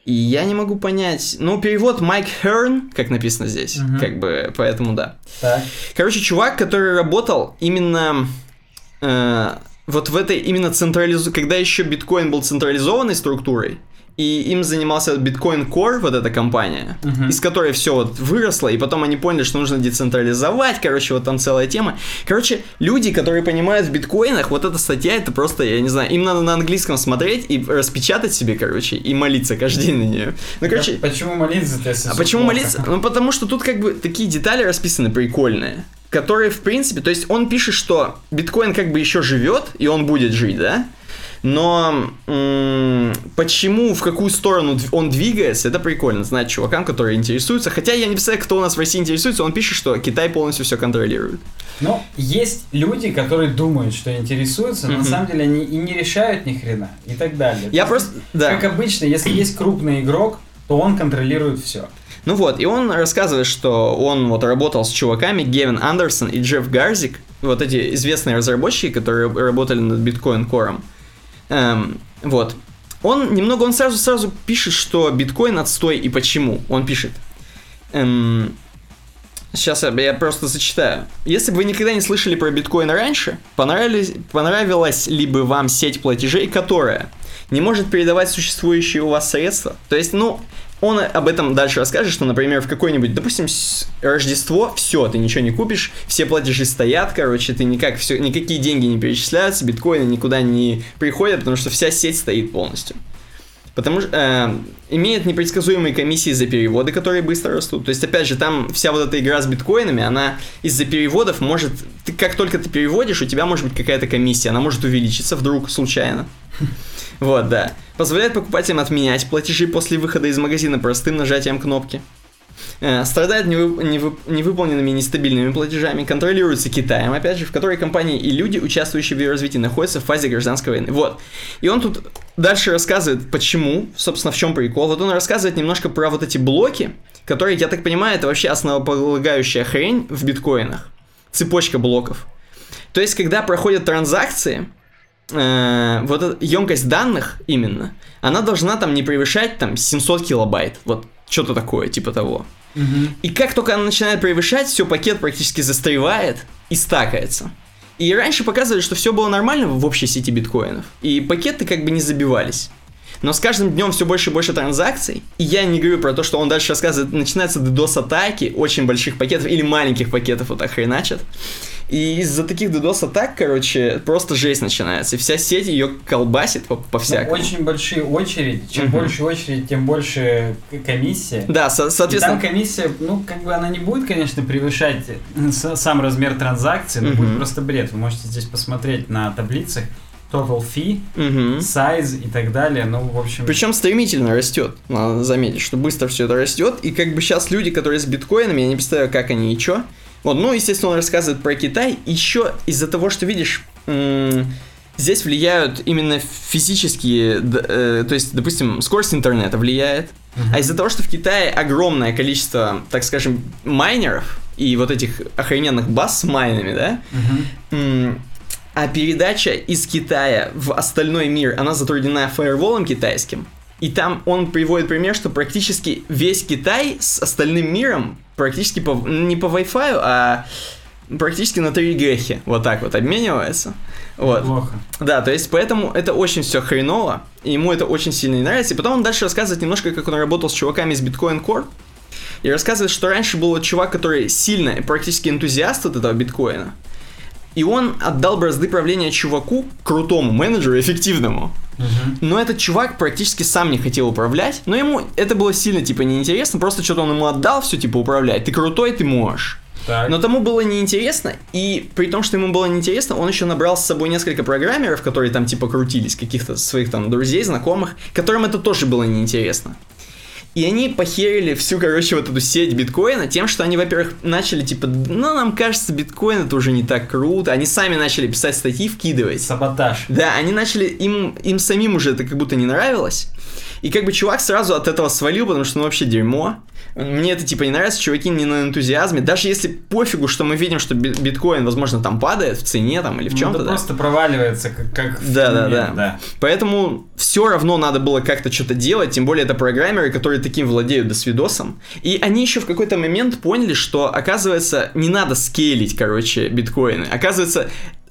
Speaker 2: И я не могу понять. Ну, перевод Майк Херн, как написано здесь.
Speaker 1: Мгм.
Speaker 2: Как бы, поэтому да.
Speaker 1: Так.
Speaker 2: Короче, чувак, который работал именно э, вот в этой именно централизу... Когда еще биткоин был централизованной структурой, и им занимался Bitcoin Core, вот эта компания,
Speaker 1: Мгм.
Speaker 2: из которой все вот выросло, и потом они поняли, что нужно децентрализовать, короче, вот там целая тема. Короче, люди, которые понимают в биткоинах, вот эта статья, это просто, я не знаю, им надо на английском смотреть и распечатать себе, короче, и молиться каждый день на нее. Ну, короче,
Speaker 1: Да почему молиться-то, если
Speaker 2: а почему
Speaker 1: плохо?
Speaker 2: молиться? Ну, потому что тут как бы такие детали расписаны прикольные. который, в принципе, то есть он пишет, что биткоин как бы еще живет, и он будет жить, да? Но м- почему, в какую сторону он двигается, это прикольно знать чувакам, которые интересуются. Хотя я не представляю, кто у нас в России интересуется, он пишет, что Китай полностью все контролирует.
Speaker 1: Но есть люди, которые думают, что интересуются, но на самом деле они и не решают ни хрена, и так далее.
Speaker 2: Я просто, да.
Speaker 1: Как обычно, если есть крупный игрок, то он контролирует все.
Speaker 2: Ну вот, и он рассказывает, что он вот работал с чуваками Гевин Андерсон и Джефф Гарзик, вот эти известные разработчики, которые работали над биткоин кором. Эм, вот. Он немного, он сразу сразу пишет, что биткоин отстой и почему. Он пишет. Эм, сейчас я, я просто зачитаю. Если бы вы никогда не слышали про биткоин раньше, понравились, понравилась ли бы вам сеть платежей, которая не может передавать существующие у вас средства? То есть, ну, он об этом дальше расскажет, что, например, в какой-нибудь, допустим, Рождество, все, ты ничего не купишь, все платежи стоят, короче, ты никак, все, никакие деньги не перечисляются, биткоины никуда не приходят, потому что вся сеть стоит полностью. Потому что э, имеет непредсказуемые комиссии за переводы, которые быстро растут. То есть, опять же, там вся вот эта игра с биткоинами, она из-за переводов может... Ты, как только ты переводишь, у тебя может быть какая-то комиссия, она может увеличиться вдруг случайно. Вот, да. Позволяет покупателям отменять платежи после выхода из магазина простым нажатием кнопки. Э, страдает невып- невып- невыполненными нестабильными платежами, контролируется Китаем, опять же, в которой компании и люди, участвующие в ее развитии, находятся в фазе гражданской войны. Вот. И он тут дальше рассказывает, почему, собственно, в чем прикол. Вот он рассказывает немножко про вот эти блоки, которые, я так понимаю, это вообще основополагающая хрень в биткоинах. Цепочка блоков. То есть, когда проходят транзакции, э, вот эта емкость данных именно, она должна там не превышать там 700 килобайт. Вот что-то такое, типа того. И как только она начинает превышать, все, пакет практически застревает и стакается. И раньше показывали, что все было нормально в общей сети биткоинов. И пакеты как бы не забивались. Но с каждым днем все больше и больше транзакций. И я не говорю про то, что он дальше рассказывает, начинаются DDoS-атаки очень больших пакетов или маленьких пакетов вот так хреначат. И из-за таких DDoS атак, короче, просто жесть начинается. И вся сеть ее колбасит по, по всякому.
Speaker 1: Ну, очень большие очереди. Чем угу. больше очередь, тем больше комиссия.
Speaker 2: Да, со- соответственно.
Speaker 1: И там комиссия, ну, как бы она не будет, конечно, превышать сам размер транзакции, но угу. будет просто бред. Вы можете здесь посмотреть на таблицах total fee,
Speaker 2: угу.
Speaker 1: size и так далее. Ну, в общем...
Speaker 2: Причем стремительно растет. Надо заметить, что быстро все это растет. И как бы сейчас люди, которые с биткоинами, я не представляю, как они и что. Вот, ну, естественно, он рассказывает про Китай. Еще из-за того, что, видишь, здесь влияют именно физические, э, то есть, допустим, скорость интернета влияет. Uh-huh. А из-за того, что в Китае огромное количество, так скажем, майнеров и вот этих охрененных баз с майнами, да,
Speaker 1: uh-huh.
Speaker 2: а передача из Китая в остальной мир, она затруднена фаерволом китайским. И там он приводит пример, что практически весь Китай с остальным миром практически по, не по Wi-Fi, а практически на 3 гехе вот так вот обменивается. Вот.
Speaker 1: Плохо.
Speaker 2: Да, то есть поэтому это очень все хреново, и ему это очень сильно не нравится. И потом он дальше рассказывает немножко, как он работал с чуваками из Bitcoin Core, и рассказывает, что раньше был чувак, который сильно, практически энтузиаст от этого биткоина, и он отдал бразды правления чуваку, крутому менеджеру, эффективному.
Speaker 1: Uh-huh.
Speaker 2: Но этот чувак практически сам не хотел управлять. Но ему это было сильно, типа, неинтересно. Просто что-то он ему отдал, все, типа, управлять. Ты крутой, ты можешь.
Speaker 1: Так.
Speaker 2: Но тому было неинтересно, и при том, что ему было неинтересно, он еще набрал с собой несколько программеров, которые там типа крутились, каких-то своих там друзей, знакомых, которым это тоже было неинтересно. И они похерили всю, короче, вот эту сеть биткоина тем, что они, во-первых, начали, типа, ну, нам кажется, биткоин это уже не так круто. Они сами начали писать статьи, вкидывать.
Speaker 1: Саботаж.
Speaker 2: Да, они начали, им, им самим уже это как будто не нравилось. И как бы чувак сразу от этого свалил, потому что ну вообще дерьмо. Мне это типа не нравится, чуваки не на энтузиазме. Даже если пофигу, что мы видим, что биткоин, возможно, там падает в цене там или в чем-то.
Speaker 1: Ну,
Speaker 2: да.
Speaker 1: просто проваливается, как, как
Speaker 2: да, да, да, да. Поэтому все равно надо было как-то что-то делать, тем более это программеры, которые таким владеют до свидосом. И они еще в какой-то момент поняли, что, оказывается, не надо скейлить, короче, биткоины. Оказывается,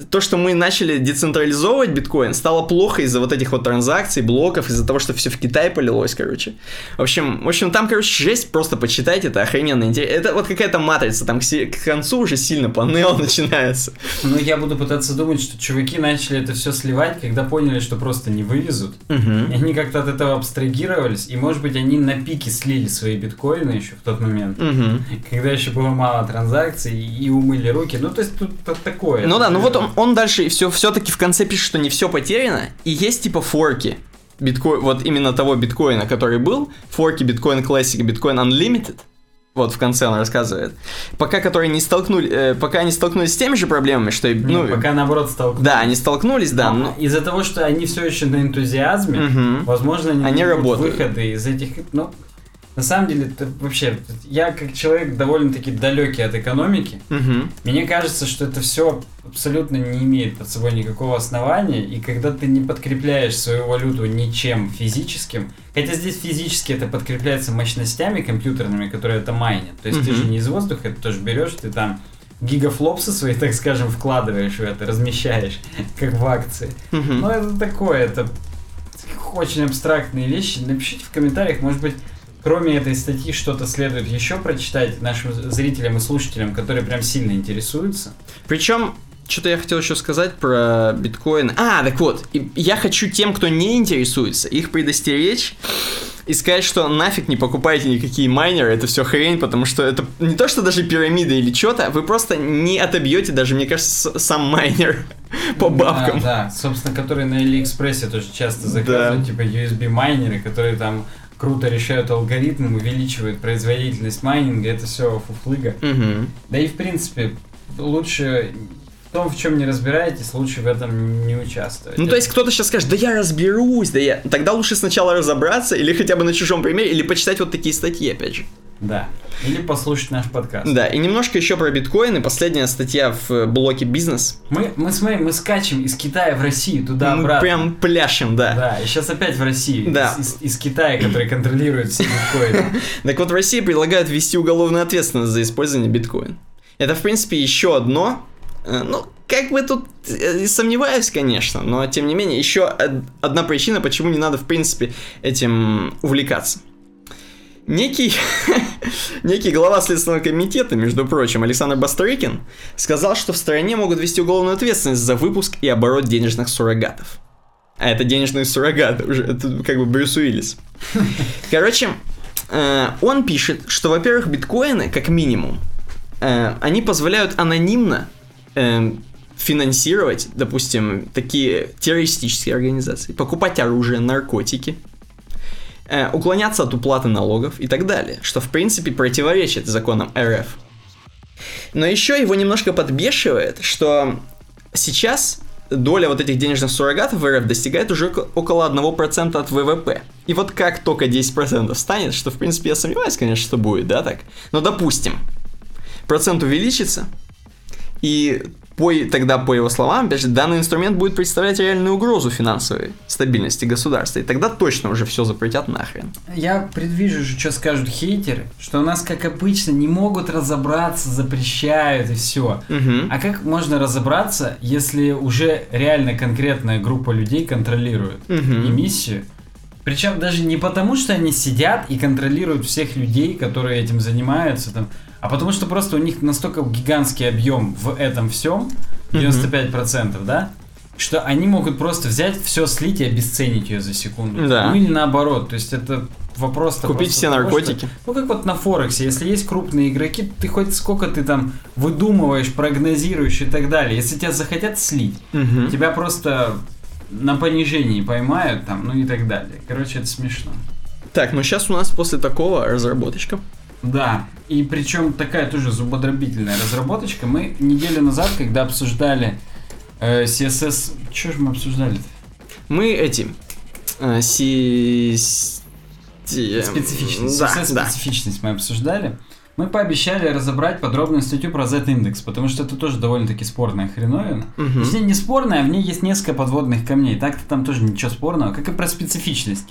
Speaker 2: то, что мы начали децентрализовывать биткоин, стало плохо из-за вот этих вот транзакций, блоков, из-за того, что все в Китай полилось, короче. В общем, в общем, там, короче, жесть, просто почитайте, это охрененно интересно. Это вот какая-то матрица, там к, к концу уже сильно панел начинается.
Speaker 1: Ну, я буду пытаться думать, что чуваки начали это все сливать, когда поняли, что просто не вывезут.
Speaker 2: Угу.
Speaker 1: И они как-то от этого абстрагировались, и, может быть, они на пике слили свои биткоины еще в тот момент,
Speaker 2: Угу.
Speaker 1: когда еще было мало транзакций, и умыли руки. Ну, то есть тут такое.
Speaker 2: Ну да, ну вот он, он дальше все, все-таки в конце пишет, что не все потеряно, и есть типа форки. Биткоин, вот именно того биткоина, который был, форки биткоин Classic, биткоин Unlimited, вот в конце он рассказывает. Пока которые не столкнули, э, пока они столкнулись с теми же проблемами, что и,
Speaker 1: Не,
Speaker 2: ну,
Speaker 1: пока наоборот столкнулись.
Speaker 2: да, они столкнулись, да, но-
Speaker 1: Из-за того, что они все еще на энтузиазме,
Speaker 2: Мгм.
Speaker 1: возможно, они,
Speaker 2: Они работают.
Speaker 1: выходы из этих. Ну, на самом деле, это вообще, я как человек довольно-таки далекий от экономики,
Speaker 2: Мгм.
Speaker 1: мне кажется, что это все абсолютно не имеет под собой никакого основания, и когда ты не подкрепляешь свою валюту ничем физическим, хотя здесь физически это подкрепляется мощностями компьютерными, которые это майнят, то есть ты
Speaker 2: Мгм.
Speaker 1: же не из воздуха это тоже берешь, ты там гигафлопсы свои, так скажем, вкладываешь в это, размещаешь, как в акции.
Speaker 2: Мгм.
Speaker 1: Ну, это такое, это очень абстрактные вещи. Напишите в комментариях, может быть, кроме этой статьи что-то следует еще прочитать нашим зрителям и слушателям, которые прям сильно интересуются.
Speaker 2: Причем, что-то я хотел еще сказать про биткоин. А, так вот, я хочу тем, кто не интересуется, их предостеречь и сказать, что нафиг не покупайте никакие майнеры, это все хрень, потому что это не то, что даже пирамида или что-то, вы просто не отобьете даже, мне кажется, сам майнер по бабкам.
Speaker 1: Да, да, собственно, которые на Алиэкспрессе тоже часто заказывают,
Speaker 2: Да.
Speaker 1: типа USB-майнеры, которые там круто решают алгоритм, увеличивают производительность майнинга, это все фуфлыга.
Speaker 2: Мгм.
Speaker 1: Да и в принципе, лучше в том, в чем не разбираетесь, лучше в этом не участвовать.
Speaker 2: Ну, то есть кто-то сейчас скажет, да я разберусь, да я... Тогда лучше сначала разобраться, или хотя бы на чужом примере, или почитать вот такие статьи, опять же.
Speaker 1: Да. Или послушать наш подкаст.
Speaker 2: Да, и немножко еще про биткоины. Последняя статья в э, блоке бизнес.
Speaker 1: Мы, мы, смотри, мы скачем из Китая в Россию,
Speaker 2: Мы
Speaker 1: туда-обратно.
Speaker 2: прям пляшем, да.
Speaker 1: Да, и сейчас опять в Россию.
Speaker 2: Да.
Speaker 1: Из, из- из Китая, который контролирует все биткоины.
Speaker 2: Так вот, в России предлагают ввести уголовную ответственность за использование биткоин. Это, в принципе, еще одно. э, Ну, как бы тут э, сомневаюсь, конечно, но тем не менее, еще од- одна причина, почему не надо, в принципе, этим увлекаться. Некий, некий глава Следственного комитета, между прочим, Александр Бастрыкин, сказал, что в стране могут ввести уголовную ответственность за выпуск и оборот денежных суррогатов. А это денежные суррогаты уже, это как бы Брюс Уиллис. Короче, э, он пишет, что, во-первых, биткоины, как минимум, э, они позволяют анонимно э, финансировать, допустим, такие террористические организации, покупать оружие, наркотики, э, уклоняться от уплаты налогов и так далее, что, в принципе, противоречит законам РФ. Но еще его немножко подбешивает, что сейчас доля вот этих денежных суррогатов в РФ достигает уже око- около 1% от ВВП. И вот как только 10% станет, что в принципе я сомневаюсь, конечно, что будет, да, так? Но допустим, процент увеличится, и по, тогда, по его словам, опять же, данный инструмент будет представлять реальную угрозу финансовой стабильности государства. И тогда точно уже все запретят нахрен.
Speaker 1: Я предвижу что скажут хейтеры, что у нас, как обычно, не могут разобраться, запрещают и все.
Speaker 2: Мгм.
Speaker 1: А как можно разобраться, если уже реально конкретная группа людей контролирует
Speaker 2: Мгм.
Speaker 1: эмиссию? Причем даже не потому, что они сидят и контролируют всех людей, которые этим занимаются, там, а потому что просто у них настолько гигантский объем в этом всем, 95%, да, что они могут просто взять все, слить и обесценить ее за секунду.
Speaker 2: Да.
Speaker 1: Ну или наоборот, то есть это вопрос
Speaker 2: Купить все наркотики.
Speaker 1: ну, как вот на Форексе, если есть крупные игроки, ты хоть сколько ты там выдумываешь, прогнозируешь и так далее. Если тебя захотят слить,
Speaker 2: Мгм.
Speaker 1: тебя просто на понижении поймают там, ну и так далее. Короче, это смешно.
Speaker 2: Так, ну сейчас у нас после такого разработочка.
Speaker 1: Да, и причем такая тоже зубодробительная разработочка. Мы неделю назад, когда обсуждали э, CSS... Что же мы обсуждали
Speaker 2: Мы эти... э, си... си-
Speaker 1: Специфичность.
Speaker 2: Да,
Speaker 1: CSS
Speaker 2: да.
Speaker 1: специфичность мы обсуждали. Мы пообещали разобрать подробную статью про Z-индекс, потому что это тоже довольно-таки спорная хреновина.
Speaker 2: Мгм.
Speaker 1: Точнее, не спорная, а в ней есть несколько подводных камней. Так-то там тоже ничего спорного, как и про специфичность.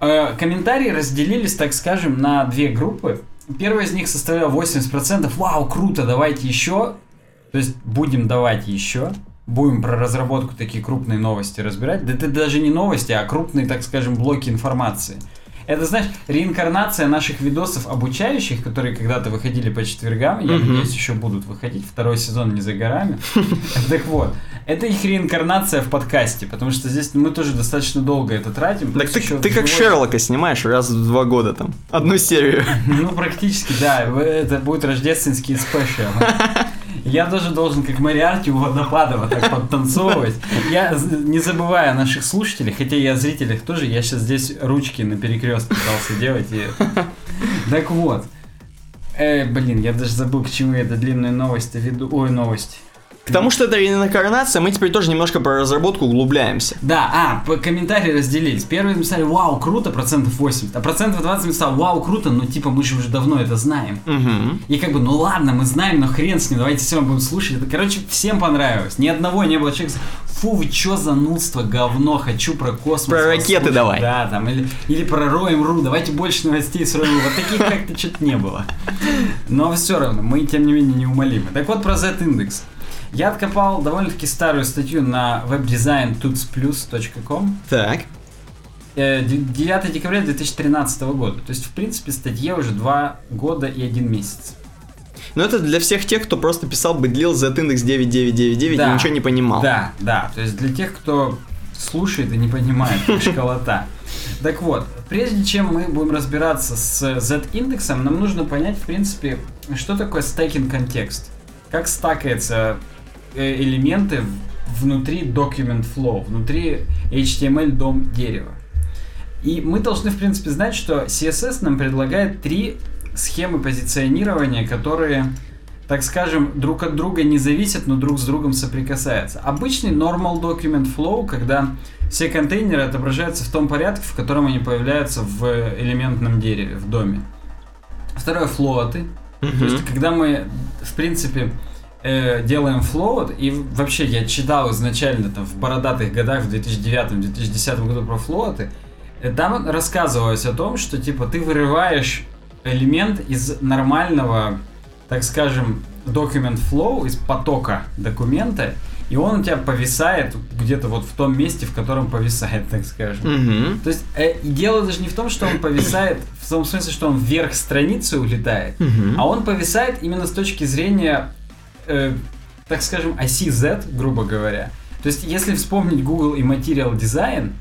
Speaker 1: Э, Комментарии разделились, так скажем, на две группы. Первая из них составляла 80%. Вау, круто, давайте еще. То есть будем давать еще. будем про разработку такие крупные новости разбирать. Да это даже не новости, а крупные, так скажем, блоки информации. Это, знаешь, реинкарнация наших видосов обучающих, которые когда-то выходили по четвергам, я надеюсь, еще будут выходить, второй сезон не за горами. Так вот, это их реинкарнация в подкасте, потому что здесь мы тоже достаточно долго это тратим.
Speaker 2: Так ты, ты как Шерлока снимаешь раз в два года там. Одну серию.
Speaker 1: Ну, практически, да. Это будет рождественский спешл. Я тоже должен, как Мариарти у водопада, вот так подтанцовывать. Я, не забывая о наших слушателей, хотя и о зрителях тоже, я сейчас здесь ручки на перекрест пытался делать. И... Так вот. Э, блин, я даже забыл, к чему я эту длинную новость веду. Ой, новость.
Speaker 2: К тому, что это реинкарнация, мы теперь тоже немножко про разработку углубляемся.
Speaker 1: Да, а, по комментарии разделились. Первые написали, вау, круто, процентов 80. А процентов 20 написал, вау, круто, но типа мы же уже давно это знаем.
Speaker 2: Угу.
Speaker 1: И как бы, ну ладно, мы знаем, но хрен с ним, давайте все будем слушать. Это, короче, всем понравилось. Ни одного не было человека, фу, вы чё за нудство, говно, хочу про космос.
Speaker 2: Про ракеты
Speaker 1: слушать».
Speaker 2: давай.
Speaker 1: Да, там, или, или про Роем.ру, давайте больше новостей с Роем.ру. Вот таких как-то что-то не было. Но все равно, мы, тем не менее, неумолимы. Так вот, про Z-индекс. Я откопал довольно-таки старую статью на webdesigntutsplus.com
Speaker 2: Так.
Speaker 1: Э, д- 9 декабря 2013 года. То есть, в принципе, статье уже 2 года и 1 месяц.
Speaker 2: Но это для всех тех, кто просто писал бы длил Z-индекс 9999
Speaker 1: Да.
Speaker 2: и ничего не понимал.
Speaker 1: Да, да. То есть для тех, кто слушает и не понимает, как школота. Так вот, прежде чем мы будем разбираться с Z-индексом, нам нужно понять, в принципе, что такое stacking контекст. Как стакаются э, элементы в- внутри document flow, внутри HTML дом дерева. И мы должны, в принципе, знать, что CSS нам предлагает три схемы позиционирования, которые, так скажем, друг от друга не зависят, но друг с другом соприкасаются. Обычный normal document flow, когда все контейнеры отображаются в том порядке, в котором они появляются в элементном дереве, в доме. Второе флоты. То есть, когда мы, в принципе, э, делаем float, и вообще я читал изначально там в бородатых годах, в 2009-2010 году про флоты, э, там рассказывалось о том, что типа ты вырываешь элемент из нормального, так скажем, document flow, из потока документа, и он у тебя повисает где-то вот в том месте, в котором повисает, так скажем.
Speaker 2: Мгм.
Speaker 1: То есть э, дело даже не в том, что он повисает, в том смысле, что он вверх страницы улетает,
Speaker 2: Мгм.
Speaker 1: а он повисает именно с точки зрения, э, так скажем, оси Z, грубо говоря. То есть, если вспомнить Google и Material Design,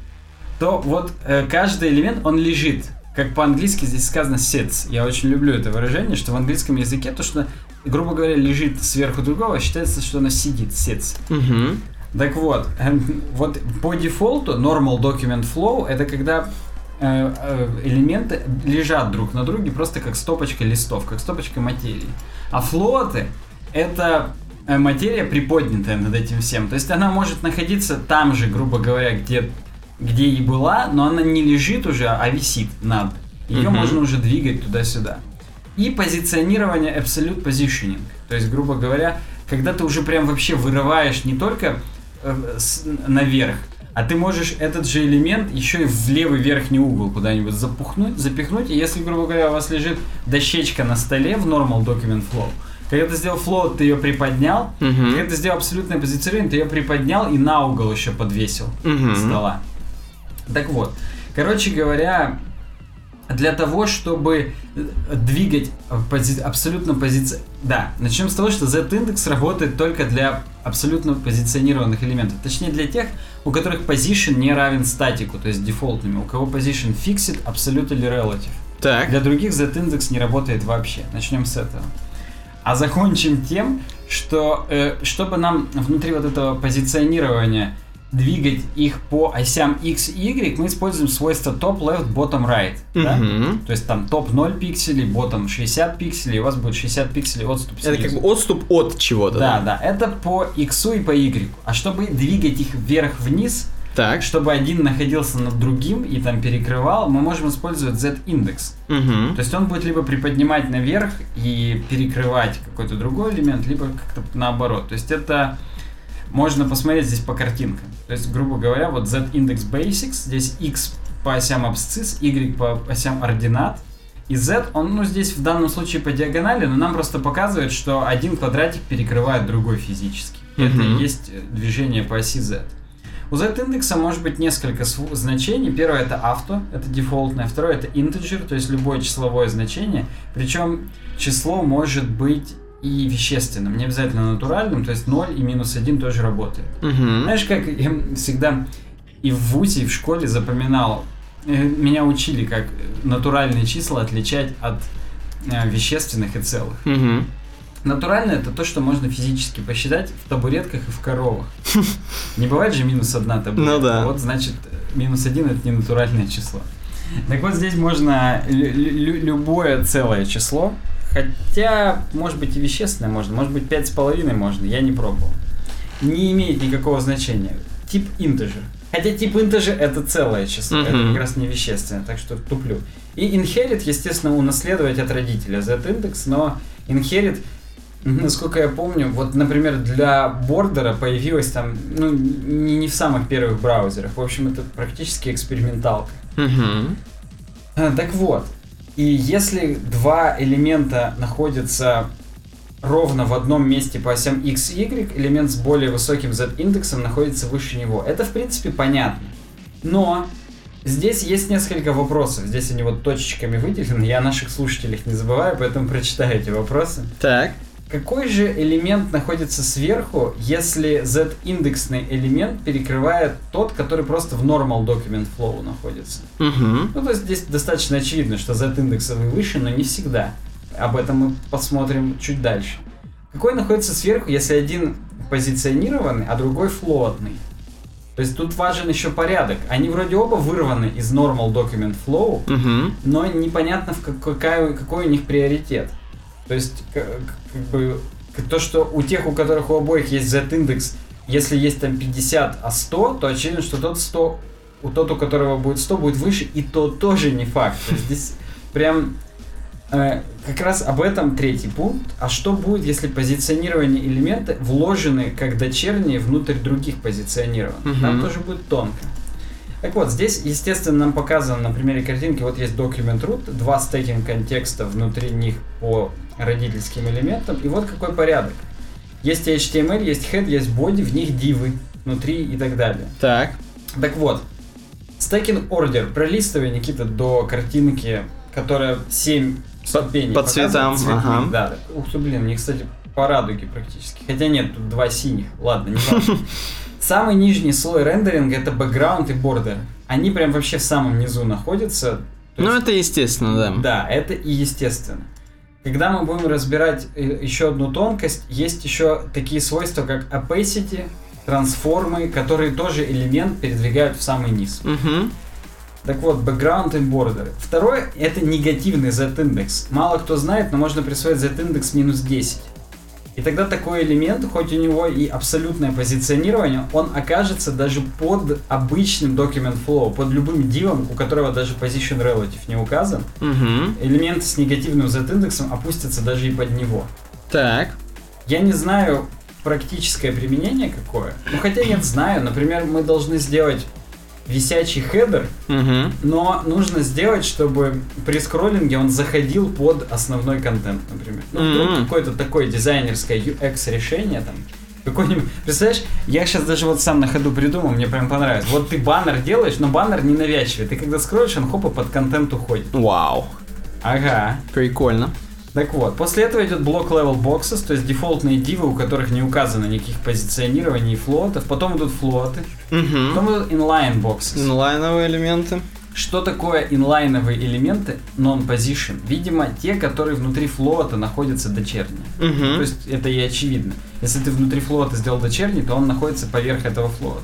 Speaker 1: то вот э, каждый элемент, он лежит. Как по-английски здесь сказано sits. Я очень люблю это выражение, что в английском языке то, что, грубо говоря, лежит сверху другого, считается, что оно сидит, sits.
Speaker 2: Мгм.
Speaker 1: Так вот, эм, вот по дефолту normal document flow это когда э, э, элементы лежат друг на друге просто как стопочка листов, как стопочка материи. А флоты это э, материя приподнятая над этим всем. То есть она может находиться там же, грубо говоря, где, где и была, но она не лежит уже, а висит над. Ее
Speaker 2: Мгм.
Speaker 1: можно уже двигать туда-сюда. И позиционирование Absolute Positioning. То есть, грубо говоря, когда ты уже прям вообще вырываешь не только э, с- наверх, а ты можешь этот же элемент еще и в левый верхний угол куда-нибудь запухнуть, запихнуть. И если, грубо говоря, у вас лежит дощечка на столе в Normal Document Flow, когда ты сделал float, ты ее приподнял,
Speaker 2: Мгм.
Speaker 1: когда ты сделал абсолютное позиционирование, ты ее приподнял и на угол еще подвесил
Speaker 2: Мгм.
Speaker 1: стола. Так вот, короче говоря, для того, чтобы э, двигать пози- абсолютно позиции... Да, начнем с того, что Z-индекс работает только для абсолютно позиционированных элементов. Точнее, для тех, у которых position не равен статику, то есть дефолтными. У кого position fixed, absolute или relative.
Speaker 2: Так.
Speaker 1: Для других Z-индекс не работает вообще. Начнем с этого. А закончим тем, что э, чтобы нам внутри вот этого позиционирования двигать их по осям X и Y, мы используем свойство top left, bottom right. да?
Speaker 2: Мгм.
Speaker 1: То есть там топ 0 пикселей, ботом 60 пикселей, и у вас будет 60 пикселей отступ
Speaker 2: Это как бы отступ от чего-то.
Speaker 1: Да, да, это по X и по Y. А чтобы двигать их вверх-вниз,
Speaker 2: Так.
Speaker 1: чтобы один находился над другим и там перекрывал, мы можем использовать Z-индекс.
Speaker 2: Мгм.
Speaker 1: То есть он будет либо приподнимать наверх и перекрывать какой-то другой элемент, либо как-то наоборот. То есть это можно посмотреть здесь по картинкам. То есть, грубо говоря, вот Z-индекс basics, здесь X по осям абсцисс, Y по осям ординат, и Z, он, ну, здесь в данном случае по диагонали, но нам просто показывает, что один квадратик перекрывает другой физически. Это
Speaker 2: Мгм.
Speaker 1: и есть движение по оси Z. У Z-индекса может быть несколько значений. Первое это авто, это дефолтное. Второе это integer, то есть любое числовое значение. Причем число может быть и вещественным, не обязательно натуральным, то есть 0 и минус 1 тоже работает.
Speaker 2: Мгм.
Speaker 1: Знаешь, как я всегда и в ВУЗе, и в школе запоминал, э, меня учили, как натуральные числа отличать от э, вещественных и целых.
Speaker 2: Мгм.
Speaker 1: Натуральное это то, что можно физически посчитать в табуретках и в коровах. Не бывает же минус одна табуретка.
Speaker 2: Ну да.
Speaker 1: Вот значит, минус один это не натуральное число. Так вот здесь можно лю- лю- любое целое число, хотя, может быть, и вещественное можно, может быть, пять с половиной можно, я не пробовал. Не имеет никакого значения. Тип integer. Хотя тип integer это целое число, это
Speaker 2: Мгм.
Speaker 1: как раз не вещественное, так что туплю. И inherit, естественно, унаследовать от родителя z-индекс, но inherit Насколько я помню, вот, например, для бордера появилась там, ну, не, не в самых первых браузерах. В общем, это практически эксперименталка.
Speaker 2: Мгм.
Speaker 1: А, Так вот, и если два элемента находятся ровно в одном месте по осям x и y, элемент с более высоким z-индексом находится выше него. Это, в принципе, понятно. Но здесь есть несколько вопросов. Здесь они вот точечками выделены. Я о наших слушателях не забываю, поэтому прочитаю эти вопросы.
Speaker 2: Так.
Speaker 1: Какой же элемент находится сверху, если z-индексный элемент перекрывает тот, который просто в normal document flow находится?
Speaker 2: Мгм.
Speaker 1: Ну, то есть здесь достаточно очевидно, что z-индексовый выше, но не всегда. Об этом мы посмотрим чуть дальше. Какой находится сверху, если один позиционированный, а другой флотный? То есть тут важен еще порядок. Они вроде оба вырваны из normal document flow,
Speaker 2: Мгм.
Speaker 1: но непонятно, в как- какая, какой у них приоритет. То есть, к- к- как бы, то, что у тех, у которых у обоих есть Z-индекс, если есть там 50, а 100, то очевидно, что тот 100, у тот, у которого будет 100, будет выше, и то тоже не факт. То есть здесь прям э, как раз об этом третий пункт. А что будет, если позиционирование элемента вложены как дочерние внутрь других позиционированных?
Speaker 2: Мгм.
Speaker 1: Там тоже будет тонко. Так вот, здесь, естественно, нам показано на примере картинки, вот есть document root, два стекинг контекста внутри них по родительским элементам, и вот какой порядок. Есть HTML, есть head, есть body, в них дивы внутри и так далее.
Speaker 2: Так.
Speaker 1: Так вот, stacking order, пролистывай, Никита, до картинки, которая 7 ступеней
Speaker 2: по цветам,
Speaker 1: цветных,
Speaker 2: ага.
Speaker 1: Да, ух ты, блин, мне, кстати, по радуге практически. Хотя нет, тут два синих. Ладно, не важно. Самый нижний слой рендеринга это бэкграунд и бордер. Они прям вообще в самом низу находятся.
Speaker 2: Ну, это естественно, да.
Speaker 1: да, это и естественно. Когда мы будем разбирать э, еще одну тонкость, есть еще такие свойства, как opacity, трансформы, которые тоже элемент передвигают в самый низ.
Speaker 2: Мгм.
Speaker 1: Так вот, background и border. Второе, это негативный z-индекс. Мало кто знает, но можно присвоить z-индекс минус 10. И тогда такой элемент, хоть у него и абсолютное позиционирование, он окажется даже под обычным document flow, под любым дивом, у которого даже position relative не указан.
Speaker 2: Мгм.
Speaker 1: Элементы с негативным z-индексом опустятся даже и под него.
Speaker 2: Так.
Speaker 1: Я не знаю практическое применение какое. Ну хотя нет, знаю. Например, мы должны сделать висячий хедер,
Speaker 2: Мгм.
Speaker 1: но нужно сделать, чтобы при скроллинге он заходил под основной контент, например. Ну, вдруг какое-то такое дизайнерское UX решение там. Какой-нибудь, представляешь, я сейчас даже вот сам на ходу придумал, мне прям понравилось. Вот ты баннер делаешь, но баннер не навязчивый. Ты когда скроллишь, он хоп и под контент уходит.
Speaker 2: Вау.
Speaker 1: Ага.
Speaker 2: Прикольно.
Speaker 1: Так вот, после этого идет block level boxes, то есть дефолтные дивы, у которых не указано никаких позиционирований и флотов. Потом идут флоты.
Speaker 2: Угу.
Speaker 1: Потом идут inline boxes.
Speaker 2: Инлайновые элементы.
Speaker 1: Что такое инлайновые элементы non-position? Видимо, те, которые внутри флота находятся дочерние. То
Speaker 2: Угу.
Speaker 1: есть это и очевидно. Если ты внутри флота сделал дочерний, то он находится поверх этого флота.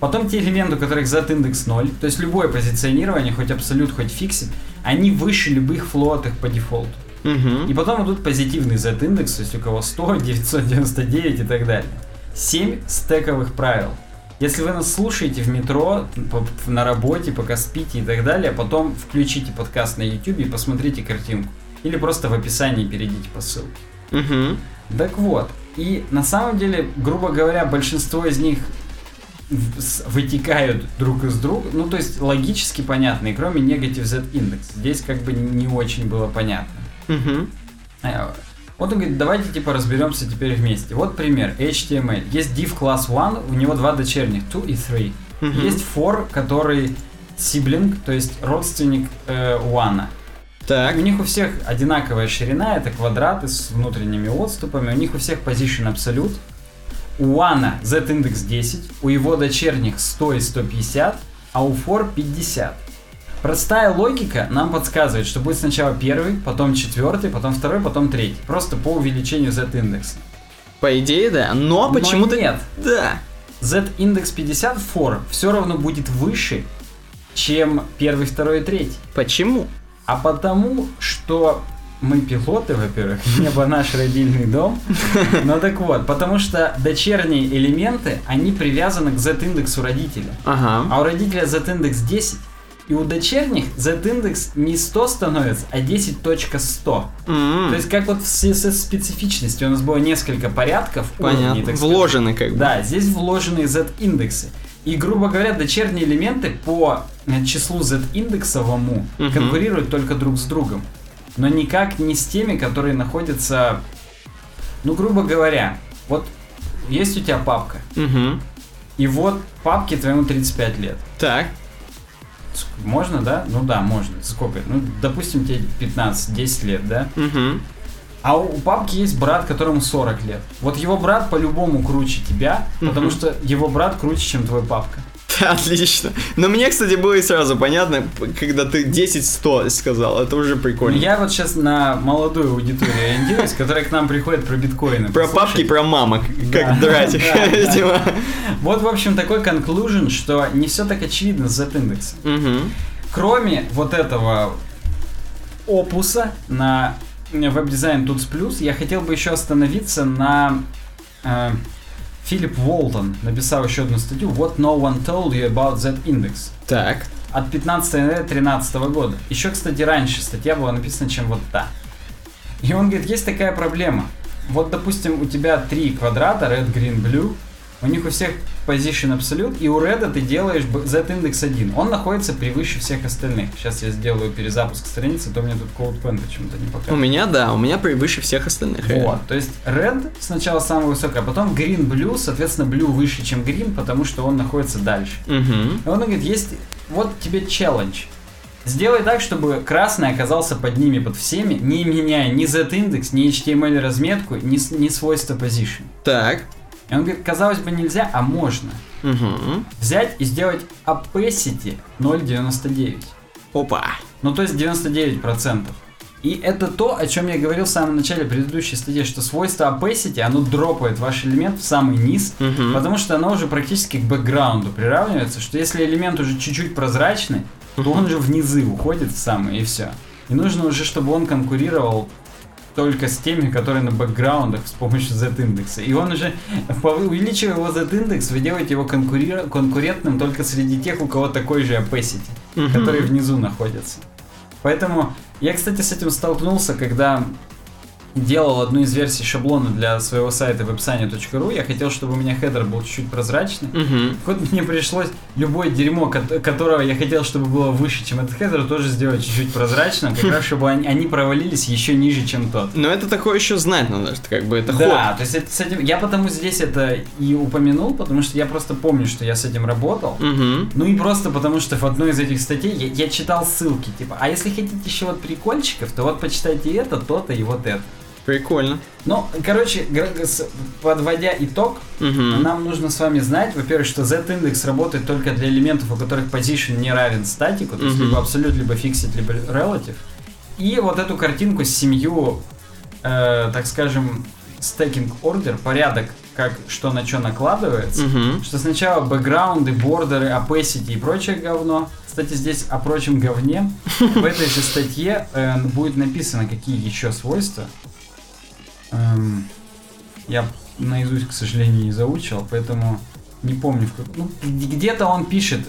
Speaker 1: Потом те элементы, у которых z-index 0, то есть любое позиционирование, хоть абсолют, хоть fixed, они выше любых флотов по дефолту. И
Speaker 2: Угу.
Speaker 1: потом идут позитивный z-индекс, то есть у кого 100, 999 и так далее. 7 стековых правил. Если вы нас слушаете в метро, на работе, пока спите и так далее, потом включите подкаст на YouTube и посмотрите картинку. Или просто в описании перейдите по ссылке.
Speaker 2: Угу.
Speaker 1: Так вот, и на самом деле, грубо говоря, большинство из них вытекают друг из друга, ну то есть логически понятные, кроме негатив z индекс. Здесь как бы не очень было понятно.
Speaker 2: Угу.
Speaker 1: Вот он говорит, давайте типа разберемся теперь вместе. Вот пример, HTML. Есть div class 1, у него два дочерних, 2 и 3.
Speaker 2: Мгм.
Speaker 1: Есть for, который сиблинг, то есть родственник э, one.
Speaker 2: Так.
Speaker 1: У них у всех одинаковая ширина, это квадраты с внутренними отступами, у них у всех position absolute. У One z-индекс 10, у его дочерних 100 и 150, а у for 50. Простая логика нам подсказывает, что будет сначала первый, потом четвертый, потом второй, потом третий. Просто по увеличению z-индекса.
Speaker 2: По идее, да. Но
Speaker 1: Но
Speaker 2: почему-то...
Speaker 1: нет.
Speaker 2: Да.
Speaker 1: Z-индекс 50 for все равно будет выше, чем первый, второй и третий.
Speaker 2: Почему?
Speaker 1: А потому, что мы пилоты, во-первых, небо наш родильный дом. Но так вот, потому что дочерние элементы, они привязаны к z-индексу родителя.
Speaker 2: Ага.
Speaker 1: А у родителя z-индекс 10, и у дочерних z-индекс не 100 становится, а 10.100.
Speaker 2: М,
Speaker 1: То есть как вот в CSS специфичности у нас было несколько порядков уровней,
Speaker 2: Понятно.
Speaker 1: сказать.
Speaker 2: Вложены как бы.
Speaker 1: Да, здесь вложены z-индексы. И, грубо говоря, дочерние элементы по э, числу z-индексовому
Speaker 2: Мгм.
Speaker 1: конкурируют только друг с другом. Но никак не с теми, которые находятся... Ну, грубо говоря, вот есть у тебя папка,
Speaker 2: Мгм.
Speaker 1: и вот папке твоему 35 лет.
Speaker 2: Так.
Speaker 1: Можно, да? Ну да, можно. Сколько? Ну, допустим, тебе 15-10 лет, да?
Speaker 2: Мгм.
Speaker 1: А у у папки есть брат, которому 40 лет. Вот его брат по-любому круче тебя, потому
Speaker 2: Мгм.
Speaker 1: что его брат круче, чем твой папка.
Speaker 2: Отлично. Но мне, кстати, было и сразу понятно, когда ты 10-100 сказал. Это уже прикольно.
Speaker 1: Я вот сейчас на молодую аудиторию ориентируюсь, которая к нам приходит про биткоины.
Speaker 2: Про
Speaker 1: послушать.
Speaker 2: папки, про мамок.
Speaker 1: Да.
Speaker 2: Как драть их,
Speaker 1: Да, да.
Speaker 2: видимо.
Speaker 1: Вот, в общем, такой конклюжен, что не все так очевидно с Z-индексом. Кроме вот этого опуса на веб-дизайн Tuts Plus, я хотел бы еще остановиться на э, Филипп Волтон написал еще одну статью What No One Told You About Z-Index
Speaker 2: Так.
Speaker 1: от 15 января 2013 года. Еще, кстати, раньше статья была написана, чем вот та. И он говорит, есть такая проблема. Вот, допустим, у тебя три квадрата, red, green, blue, у них у всех position absolute, и у red ты делаешь z-индекс 1. Он находится превыше всех остальных. Сейчас я сделаю перезапуск страницы, то мне тут CodePen почему-то не
Speaker 2: У
Speaker 1: показывает.
Speaker 2: меня, да, у меня превыше всех остальных.
Speaker 1: Вот, то есть red сначала самый высокий, а потом green, blue, соответственно, blue выше, чем green, потому что он находится дальше.
Speaker 2: Мгм.
Speaker 1: И он говорит, есть вот тебе челлендж. Сделай так, чтобы красный оказался под ними, под всеми, не меняя ни z-индекс, ни HTML разметку, ни, ни свойства position.
Speaker 2: Так.
Speaker 1: И он говорит, казалось бы, нельзя, а можно.
Speaker 2: Мгм.
Speaker 1: Взять и сделать opacity 0.99.
Speaker 2: Опа.
Speaker 1: Ну, то есть 99%. И это то, о чем я говорил в самом начале предыдущей статьи, что свойство opacity, оно дропает ваш элемент в самый низ,
Speaker 2: Мгм.
Speaker 1: Потому что оно уже практически к бэкграунду приравнивается, что если элемент уже чуть-чуть прозрачный, то он же в низы уходит в самый и все. И нужно уже, чтобы он конкурировал только с теми, которые на бэкграундах с помощью Z-индекса. И он уже, увеличивая его Z-индекс, вы делаете его конкури- конкурентным только среди тех, у кого такой же opacity,
Speaker 2: Мгм.
Speaker 1: которые внизу находятся. Поэтому я, кстати, с этим столкнулся, когда делал одну из версий шаблона для своего сайта websani.ru. Я хотел, чтобы у меня хедер был чуть-чуть прозрачный.
Speaker 2: Мгм.
Speaker 1: Вот мне пришлось любое дерьмо, ко- которого я хотел, чтобы было выше, чем этот хедер, тоже сделать чуть-чуть прозрачным, как раз чтобы они, они провалились еще ниже, чем тот.
Speaker 2: Но это такое еще знать надо, что как бы это
Speaker 1: Да,
Speaker 2: ход.
Speaker 1: то есть это с этим, я потому здесь это и упомянул, потому что я просто помню, что я с этим работал.
Speaker 2: Мгм.
Speaker 1: Ну и просто потому, что в одной из этих статей я, я читал ссылки, типа, а если хотите еще вот прикольчиков, то вот почитайте это, то-то и вот это.
Speaker 2: Прикольно.
Speaker 1: Ну, короче, подводя итог,
Speaker 2: Мгм.
Speaker 1: нам нужно с вами знать, во-первых, что z-индекс работает только для элементов, у которых position не равен статику, то есть
Speaker 2: Мгм.
Speaker 1: либо абсолют, либо fixed, либо relative. И вот эту картинку с семью, э, так скажем, stacking order, порядок, как что на что накладывается.
Speaker 2: Мгм.
Speaker 1: Что сначала бэкграунды, бордеры, opacity и прочее говно. Кстати, здесь о прочем говне в этой же статье э, будет написано, какие еще свойства. Эм, я наизусть, к сожалению, не заучил, поэтому не помню. Ну, где-то он пишет,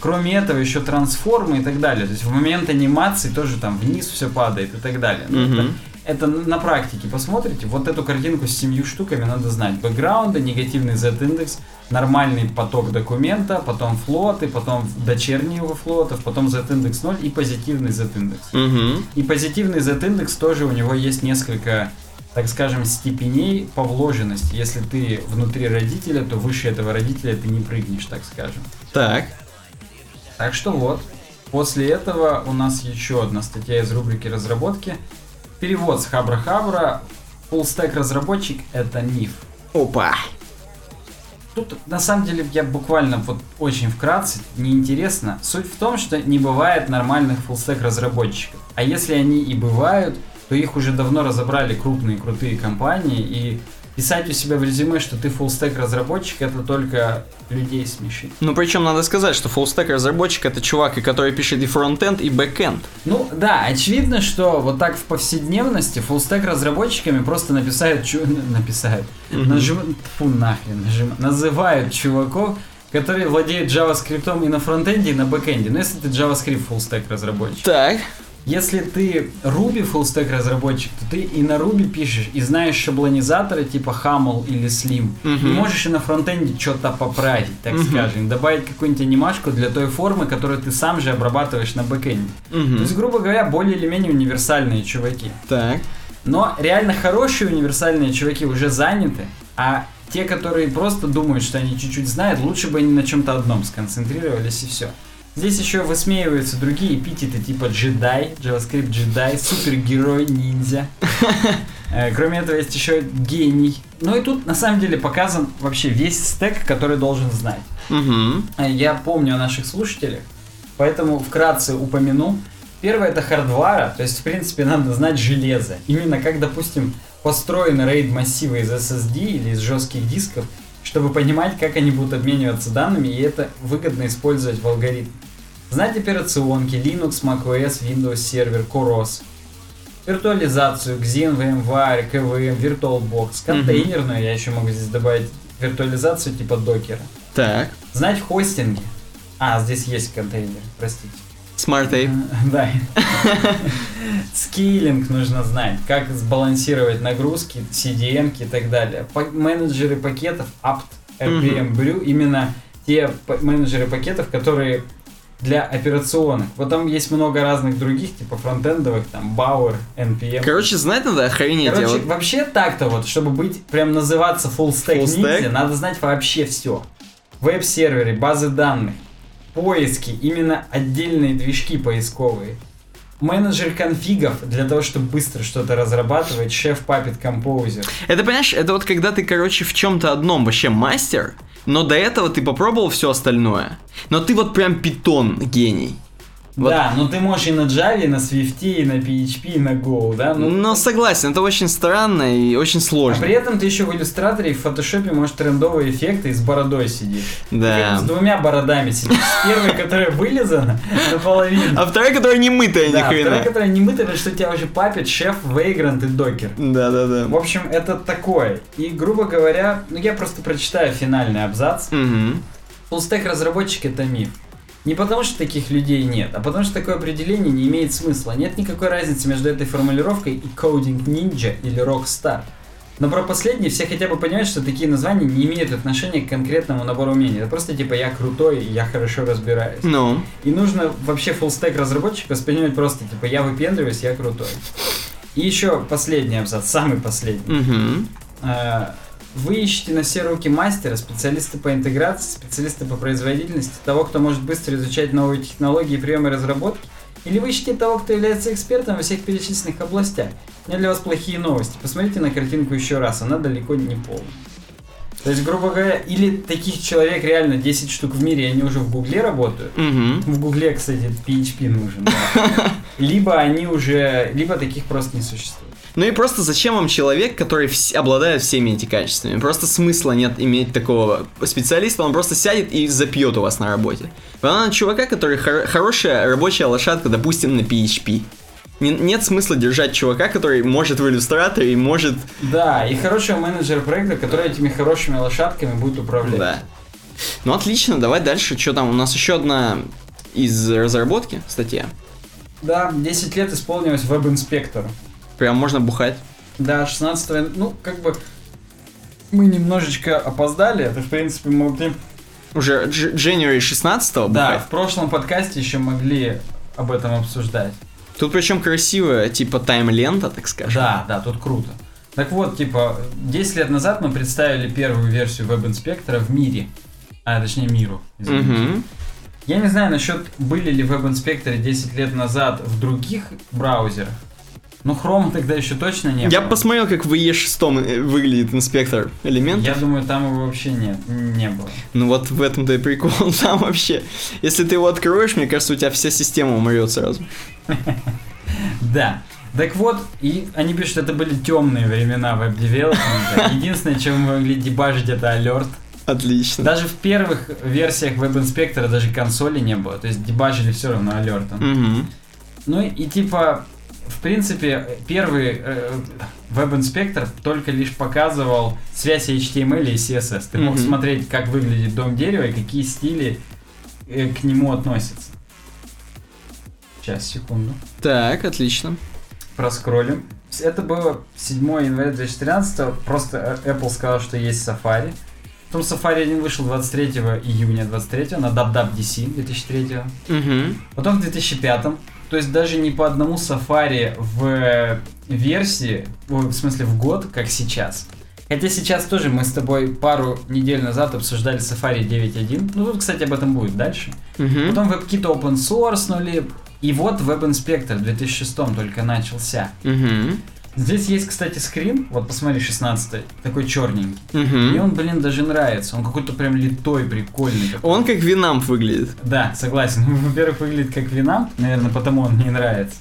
Speaker 1: кроме этого, еще трансформы и так далее. То есть в момент анимации тоже там вниз все падает и так далее. Ну, это- это на практике посмотрите. Вот эту картинку с семью штуками надо знать. Бэкграунды, негативный Z-индекс, нормальный поток документа, потом флоты, потом дочерние его флотов, потом Z-индекс 0 и позитивный Z-индекс.
Speaker 2: Мгм.
Speaker 1: И позитивный Z-индекс тоже у него есть несколько так скажем, степеней по вложенности. Если ты внутри родителя, то выше этого родителя ты не прыгнешь, так скажем.
Speaker 2: Так.
Speaker 1: Так что вот. После этого у нас еще одна статья из рубрики разработки. Перевод с Хабра-Хабра. Stack разработчик это миф.
Speaker 2: Опа.
Speaker 1: Тут, на самом деле, я буквально вот очень вкратце, неинтересно. Суть в том, что не бывает нормальных фуллстек разработчиков. А если они и бывают, то их уже давно разобрали крупные крутые компании, и писать у себя в резюме, что ты full stack разработчик, это только людей смешит.
Speaker 2: Ну, причем надо сказать, что full stack разработчик это чувак, который пишет и фронтенд, и бэкенд.
Speaker 1: Ну, да, очевидно, что вот так в повседневности full stack разработчиками просто написают, чу... написают,
Speaker 2: Мгм.
Speaker 1: нажим... фу, нахрен, нажим... называют чуваков, которые владеют JavaScript и на фронтенде, и на бэкенде. Ну, если ты JavaScript full stack разработчик.
Speaker 2: Так.
Speaker 1: Если ты Ruby full stack разработчик, то ты и на Ruby пишешь, и знаешь шаблонизаторы типа Haml или Slim.
Speaker 2: Мгм.
Speaker 1: И можешь и на фронтенде что-то поправить, так
Speaker 2: Мгм.
Speaker 1: скажем. Добавить какую-нибудь анимашку для той формы, которую ты сам же обрабатываешь на бэкенде.
Speaker 2: Мгм.
Speaker 1: То есть, грубо говоря, более или менее универсальные чуваки.
Speaker 2: Так.
Speaker 1: Но реально хорошие универсальные чуваки уже заняты, а те, которые просто думают, что они чуть-чуть знают, лучше бы они на чем-то одном сконцентрировались и все. Здесь еще высмеиваются другие эпитеты типа джедай, JavaScript джедай, супергерой, ниндзя. Э, Кроме этого, есть еще гений. Ну и тут на самом деле показан вообще весь стек, который должен знать.
Speaker 2: Угу.
Speaker 1: Я помню о наших слушателях, поэтому вкратце упомяну. Первое это хардвара, то есть в принципе надо знать железо. Именно как, допустим, построены рейд массивы из SSD или из жестких дисков, чтобы понимать, как они будут обмениваться данными, и это выгодно использовать в алгоритме. Знать операционки, Linux, macOS, Windows Server, CoreOS, виртуализацию, Xen, VMware, KVM, VirtualBox, контейнерную, я еще могу здесь добавить виртуализацию типа докера.
Speaker 2: Так.
Speaker 1: Знать хостинги. А, здесь есть контейнер, простите.
Speaker 2: Smart Tape.
Speaker 1: Да. Скейлинг нужно знать, как сбалансировать нагрузки, CDN и так далее. Менеджеры пакетов apt, RPM, Brew, именно те менеджеры пакетов, которые для операционных. Потом есть много разных других, типа фронтендовых, там, Bauer, NPM.
Speaker 2: Короче, знать надо охренеть.
Speaker 1: Короче,
Speaker 2: вот-
Speaker 1: вообще так-то вот, чтобы быть, прям называться full stack
Speaker 2: Full stack?
Speaker 1: ниндзя, надо знать вообще все. Веб-серверы, базы данных, поиски, именно отдельные движки поисковые. Менеджер конфигов для того, чтобы быстро что-то разрабатывать, шеф Puppet Composer.
Speaker 2: Это, понимаешь, это вот когда ты, короче, в чем-то одном вообще мастер, но до этого ты попробовал все остальное. Но ты вот прям питон гений. Вот.
Speaker 1: Да, но ты можешь и на Java, и на Swift, и на PHP, и на Go, да? Ну,
Speaker 2: Но согласен, это очень странно и очень
Speaker 1: а
Speaker 2: сложно.
Speaker 1: при этом ты еще в иллюстраторе и в фотошопе можешь трендовые эффекты и с бородой сидишь.
Speaker 2: Да.
Speaker 1: С двумя бородами сидишь. С первой, которая вылизана наполовину.
Speaker 2: А вторая, которая не мытая ни хрена.
Speaker 1: вторая, которая не мытая, потому что у тебя уже Puppet, Chef, Vagrant и Docker.
Speaker 2: Да, да, да.
Speaker 1: В общем, это такое. И, грубо говоря, ну я просто прочитаю финальный абзац.
Speaker 2: Full
Speaker 1: stack разработчик это миф. Не потому, что таких людей нет, а потому, что такое определение не имеет смысла. Нет никакой разницы между этой формулировкой и coding ninja или rockstar. Но про последнее все хотя бы понимают, что такие названия не имеют отношения к конкретному набору умений. Это просто типа я крутой, я хорошо разбираюсь.
Speaker 2: Ну,
Speaker 1: И нужно вообще full stack разработчик воспринимать просто типа я выпендриваюсь, я крутой. И еще последний абзац, самый последний.
Speaker 2: мгм.
Speaker 1: Э, Вы ищете на все руки мастера, специалисты по интеграции, специалисты по производительности, того, кто может быстро изучать новые технологии и приемы разработки, или вы ищете того, кто является экспертом во всех перечисленных областях. У меня для вас плохие новости. Посмотрите на картинку еще раз, она далеко не полная. То есть, грубо говоря, или таких человек реально 10 штук в мире, и они уже в Гугле работают.
Speaker 2: Мгм.
Speaker 1: В Гугле, кстати, PHP нужен. да. Либо они уже, либо таких просто не существует.
Speaker 2: Ну и просто зачем вам человек, который вс- обладает всеми этими качествами? Просто смысла нет иметь такого специалиста, он просто сядет и запьет у вас на работе. Вам надо чувака, который хор- хорошая рабочая лошадка, допустим, на PHP. Не- нет смысла держать чувака, который может в иллюстраторе и может...
Speaker 1: Да, и хорошего менеджера проекта, который этими хорошими лошадками будет управлять.
Speaker 2: Да. Ну отлично, давай дальше. Что там? У нас еще одна из разработки статья.
Speaker 1: Да, 10 лет исполнилось веб-инспектору.
Speaker 2: Прям можно бухать.
Speaker 1: Да, 16 ну, как бы мы немножечко опоздали, это, в принципе, могли...
Speaker 2: Уже January 16
Speaker 1: Да,
Speaker 2: бухать.
Speaker 1: в прошлом подкасте еще могли об этом обсуждать.
Speaker 2: Тут причем красивая, типа тайм-лента, так скажем.
Speaker 1: Да, да, тут круто. Так вот, типа, 10 лет назад мы представили первую версию веб-инспектора в мире. А, точнее, миру. извините.
Speaker 2: Мгм.
Speaker 1: Я не знаю насчет, были ли веб-инспекторы 10 лет назад в других браузерах. Ну, Chrome тогда еще точно не
Speaker 2: Я
Speaker 1: было.
Speaker 2: посмотрел, как в EE6 э, выглядит инспектор элементов.
Speaker 1: Я думаю, там его вообще нет, не было.
Speaker 2: Ну вот в этом-то и прикол. Там вообще, если ты его откроешь, мне кажется, у тебя вся система умрет сразу.
Speaker 1: Да. Так вот, и они пишут, это были темные времена веб-девелопмента. Единственное, чем мы могли дебажить, это алерт.
Speaker 2: Отлично.
Speaker 1: Даже в первых версиях веб-инспектора даже консоли не было. То есть дебажили все равно алертом.
Speaker 2: Мгм.
Speaker 1: Ну и типа, в принципе, первый э, веб-инспектор только лишь показывал связь HTML и CSS. Ты мог
Speaker 2: Мгм.
Speaker 1: смотреть, как выглядит дом дерева и какие стили э, к нему относятся. Сейчас, секунду.
Speaker 2: Так, отлично.
Speaker 1: Проскроллим. Это было 7 января 2013 Просто э, Apple сказал, что есть Safari. Потом Safari 1 вышел 23 июня 23 на WWDC 2003
Speaker 2: Мгм.
Speaker 1: Потом в 2005 то есть даже не по одному Safari в версии, ой, в смысле в год, как сейчас. Хотя сейчас тоже мы с тобой пару недель назад обсуждали Safari 9.1. Ну, тут, кстати, об этом будет дальше.
Speaker 2: Мгм.
Speaker 1: Потом WebKit open source И вот Web Inspector в 2006 только начался.
Speaker 2: Мгм.
Speaker 1: Здесь есть, кстати, скрин. Вот посмотри, 16 такой черненький. И
Speaker 2: Мгм.
Speaker 1: он, блин, даже нравится. Он какой-то прям литой, прикольный. такой.
Speaker 2: Он как Винамп выглядит.
Speaker 1: Да, согласен. Во-первых, выглядит как вина, наверное, потому он мне нравится.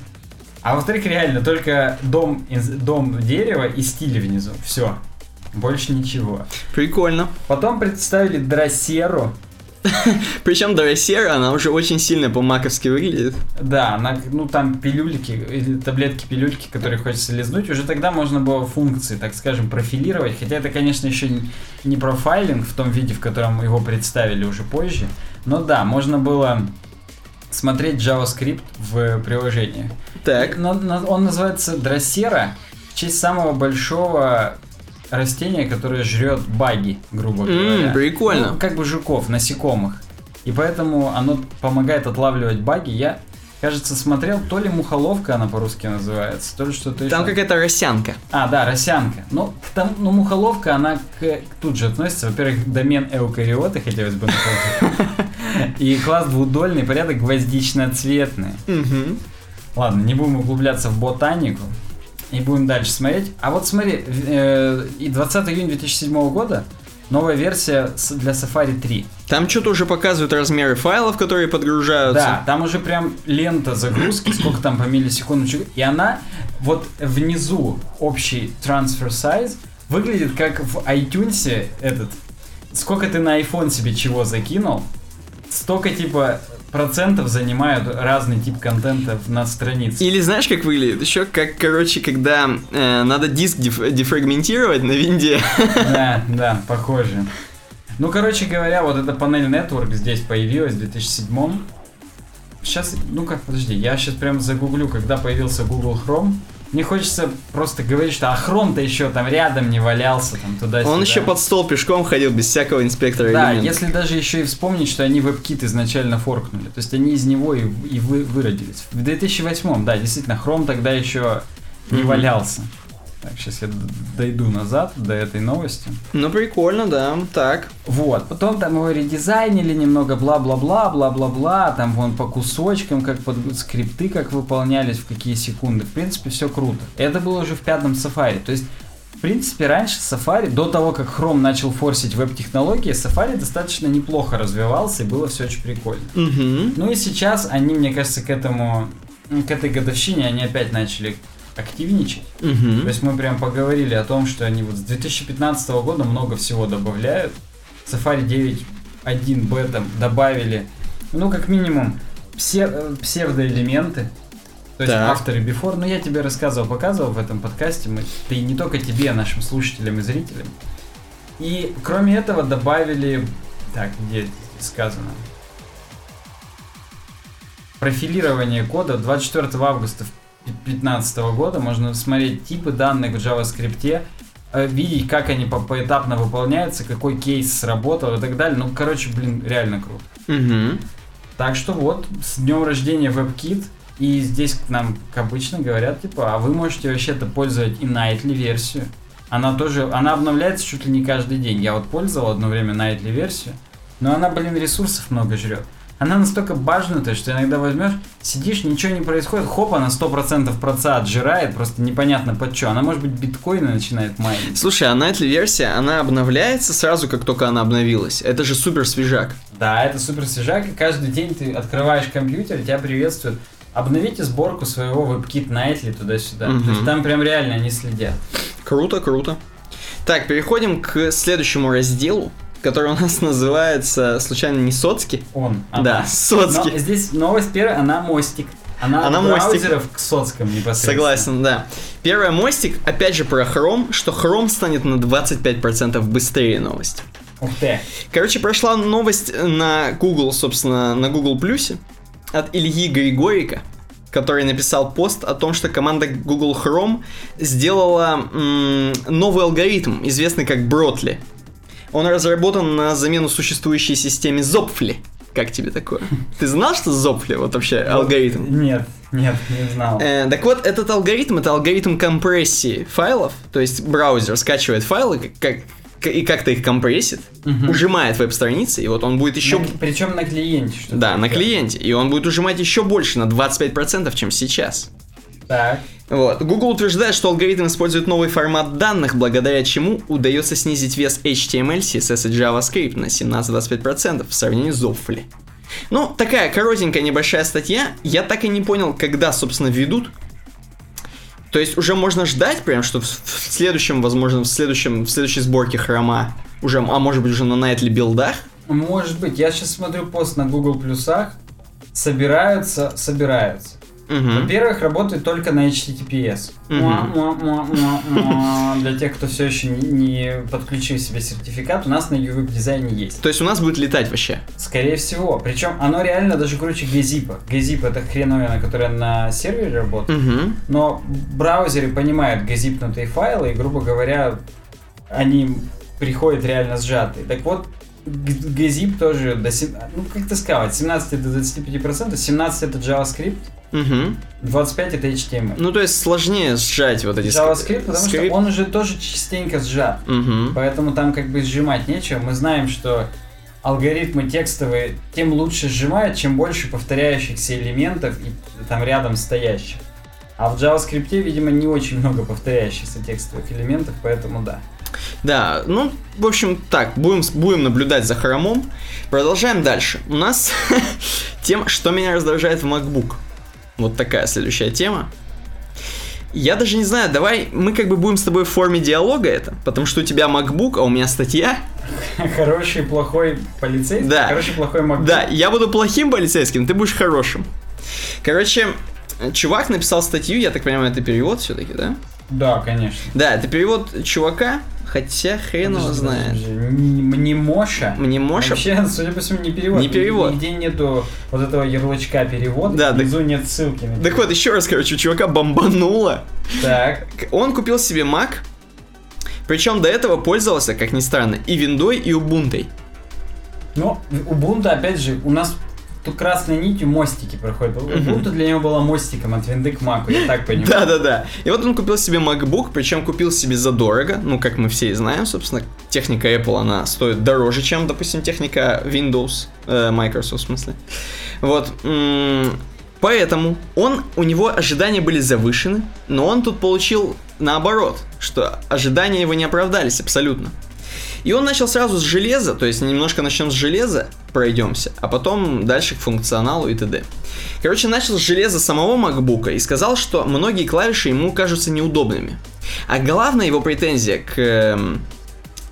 Speaker 1: А во-вторых, реально, только дом, из, дом дерева и стили внизу. Все. Больше ничего.
Speaker 2: Прикольно.
Speaker 1: Потом представили Дросеру.
Speaker 2: Причем Доросера, она уже очень сильно по-маковски выглядит.
Speaker 1: Да, она, ну там пилюльки, или таблетки-пилюльки, которые хочется лизнуть. Уже тогда можно было функции, так скажем, профилировать. Хотя это, конечно, еще не- профайлинг в том виде, в котором его представили уже позже. Но да, можно было смотреть JavaScript в приложениях.
Speaker 2: Так.
Speaker 1: Но- но он называется Дросера в честь самого большого растения, которое жрет баги, грубо говоря.
Speaker 2: прикольно.
Speaker 1: Ну, как бы жуков, насекомых. И поэтому оно помогает отлавливать баги. Я, кажется, смотрел, то ли мухоловка она по-русски называется, то ли что-то
Speaker 2: Там
Speaker 1: еще.
Speaker 2: какая-то росянка.
Speaker 1: А, да, росянка. Ну, тому- ну, мухоловка, она к, тут же относится. Во-первых, домен эукариоты, хотелось бы. И класс двудольный, порядок гвоздично-цветный. Ладно, не будем углубляться в ботанику. И будем дальше смотреть. А вот смотри, э, и 20 июня 2007 года новая версия для Safari 3.
Speaker 2: Там что-то уже показывают размеры файлов, которые подгружаются.
Speaker 1: Да, там уже прям лента загрузки, сколько там по миллисекунду. И она вот внизу общий transfer size выглядит как в iTunes этот. Сколько ты на iPhone себе чего закинул, столько типа процентов занимают разный тип контента на странице.
Speaker 2: Или знаешь, как выглядит? Еще как, короче, когда э, надо диск деф- дефрагментировать на винде.
Speaker 1: Да, да, похоже. Ну, короче говоря, вот эта панель Network здесь появилась в 2007 Сейчас, ну как, подожди, я сейчас прям загуглю, когда появился Google Chrome. Мне хочется просто говорить, что а Chrome-то еще там рядом не валялся, там туда-сюда.
Speaker 2: Он еще под стол пешком ходил без всякого инспектора
Speaker 1: Да,
Speaker 2: элементов.
Speaker 1: если даже еще и вспомнить, что они WebKit изначально форкнули. То есть они из него и, и вы, выродились. В 2008, да, действительно, Chrome тогда еще не
Speaker 2: Мгм.
Speaker 1: валялся. Так, сейчас я дойду назад до этой новости.
Speaker 2: Ну, прикольно, да. Так.
Speaker 1: Вот, потом там его редизайнили немного, бла-бла-бла, бла-бла-бла, там вон по кусочкам, как под скрипты, как выполнялись, в какие секунды. В принципе, все круто. Это было уже в пятом Safari. То есть, в принципе, раньше Safari, до того, как Chrome начал форсить веб-технологии, Safari достаточно неплохо развивался, и было все очень прикольно.
Speaker 2: Угу.
Speaker 1: Ну и сейчас они, мне кажется, к этому, к этой годовщине, они опять начали активничать. То
Speaker 2: Угу.
Speaker 1: есть мы прям поговорили о том, что они вот с 2015 года много всего добавляют. Safari 9.1 бета добавили, ну, как минимум, псе- э, псевдоэлементы. То есть
Speaker 2: Так.
Speaker 1: авторы before. Ну, я тебе рассказывал, показывал в этом подкасте. Мы, да и не только тебе, а нашим слушателям и зрителям. И кроме этого добавили... Так, где это сказано? Профилирование кода 24 августа 2015 года. Можно смотреть типы данных в JavaScript, э, видеть, как они по- поэтапно выполняются, какой кейс сработал и так далее. Ну, короче, блин, реально круто.
Speaker 2: Угу.
Speaker 1: Так что вот, с днем рождения WebKit. И здесь к нам, как обычно, говорят, типа, а вы можете вообще-то пользовать и Nightly версию. Она тоже, она обновляется чуть ли не каждый день. Я вот пользовал одно время Nightly версию, но она, блин, ресурсов много жрет. Она настолько бажнутая, что иногда возьмешь, сидишь, ничего не происходит, хоп, она 100% проца отжирает, просто непонятно под что. Она, может быть, биткоины начинает майнить.
Speaker 2: Слушай, а Nightly версия, она обновляется сразу, как только она обновилась. Это же супер свежак.
Speaker 1: Да, это супер свежак, и каждый день ты открываешь компьютер, тебя приветствует. Обновите сборку своего WebKit Nightly туда-сюда.
Speaker 2: Мгм.
Speaker 1: То есть там прям реально они следят.
Speaker 2: Круто, круто. Так, переходим к следующему разделу, который у нас называется, случайно, не Соцки?
Speaker 1: Он. она.
Speaker 2: Да, Соцки.
Speaker 1: Но здесь новость первая, она мостик. Она,
Speaker 2: Она
Speaker 1: от
Speaker 2: мостик.
Speaker 1: браузеров к соцкам непосредственно.
Speaker 2: Согласен, да. Первый мостик, опять же, про Chrome, что Chrome станет на 25% быстрее новость.
Speaker 1: Ух ты.
Speaker 2: Короче, прошла новость на Google, собственно, на Google Плюсе от Ильи Григорика, который написал пост о том, что команда Google Chrome сделала м, новый алгоритм, известный как Бротли. Он разработан на замену существующей системе Zopfli. Как тебе такое? Ты знал, что Zopfli вот вообще алгоритм?
Speaker 1: Нет, нет, не знал.
Speaker 2: Э, так вот, этот алгоритм это алгоритм компрессии файлов, то есть браузер скачивает файлы, как, и как-то их компрессит,
Speaker 1: Мгм.
Speaker 2: ужимает веб-страницы, и вот он будет еще...
Speaker 1: На- причем на клиенте. Что
Speaker 2: Да, на клиенте, и он будет ужимать еще больше, на 25%, чем сейчас.
Speaker 1: Так.
Speaker 2: Вот. Google утверждает, что алгоритм использует новый формат данных, благодаря чему удается снизить вес HTML, CSS и JavaScript на 17-25% в сравнении с Zopfli. Ну, такая коротенькая небольшая статья. Я так и не понял, когда, собственно, ведут. То есть уже можно ждать прям, что в, в следующем, возможно, в следующем, в следующей сборке хрома уже, а может быть уже на Nightly билдах.
Speaker 1: Может быть, я сейчас смотрю пост на Google плюсах. Собираются, собираются.
Speaker 2: Мгм.
Speaker 1: Во-первых, работает только на HTTPS.
Speaker 2: Мгм.
Speaker 1: Муа-муа-муа-муа. Для тех, кто все еще не, подключил себе сертификат, у нас на UWebDesign е есть.
Speaker 2: То есть у нас будет летать вообще.
Speaker 1: Скорее всего. Причем оно реально даже круче Gzip а. Gzip это хреновина, которая на сервере работает.
Speaker 2: Мгм.
Speaker 1: Но браузеры понимают газипнутые файлы, и, грубо говоря, они приходят реально сжатые. Так вот, газип тоже до сем- ну как ты сказал, от 17 до 25%, 17 это JavaScript,
Speaker 2: Мгм.
Speaker 1: 25 это HTML.
Speaker 2: Ну, то есть сложнее сжать вот эти
Speaker 1: JavaScript, потому
Speaker 2: скрипт-
Speaker 1: что он уже тоже частенько сжат.
Speaker 2: Мгм.
Speaker 1: Поэтому там как бы сжимать нечего. Мы знаем, что алгоритмы текстовые тем лучше сжимают, чем больше повторяющихся элементов и там рядом стоящих. А в JavaScript, видимо, не очень много повторяющихся текстовых элементов, поэтому да.
Speaker 2: Да, ну, в общем, так, будем, будем наблюдать за хромом. Продолжаем дальше. У нас тема, что меня раздражает в MacBook. Вот такая следующая тема. Я даже не знаю, давай мы как бы будем с тобой в форме диалога это, потому что у тебя MacBook, а у меня статья.
Speaker 1: Хороший, плохой полицейский,
Speaker 2: Да.
Speaker 1: хороший, плохой MacBook.
Speaker 2: Да, я буду плохим полицейским, ты будешь хорошим. Короче, чувак написал статью, я так понимаю, это перевод все-таки, да?
Speaker 1: Да, конечно.
Speaker 2: Да, это перевод чувака, хотя хрен его знает.
Speaker 1: подожди, Не, не Моша.
Speaker 2: Мне Моша
Speaker 1: Вообще, судя по всему, не перевод.
Speaker 2: Не перевод.
Speaker 1: Нигде нету вот этого ярлычка перевод.
Speaker 2: Да,
Speaker 1: внизу нет ссылки. на
Speaker 2: Так вот, еще раз, короче, чувака бомбануло.
Speaker 1: Так.
Speaker 2: Он купил себе Mac, причем до этого пользовался, как ни странно, и виндой, и Ubuntu.
Speaker 1: Ну, Ubuntu, опять же, у нас тут красной нитью мостики проходят. Ubuntu для него было мостиком от винды к маку, я так понимаю.
Speaker 2: Да-да-да. И вот он купил себе MacBook, причем купил себе задорого. Ну, как мы все и знаем, собственно, техника Apple, она стоит дороже, чем, допустим, техника Windows, э, Microsoft, в смысле. Вот. Поэтому он, у него ожидания были завышены, но он тут получил наоборот, что ожидания его не оправдались абсолютно. И он начал сразу с железа, то есть немножко начнем с железа, пройдемся, а потом дальше к функционалу и т.д. Короче, начал с железа самого MacBook и сказал, что многие клавиши ему кажутся неудобными. А главная его претензия к... эм,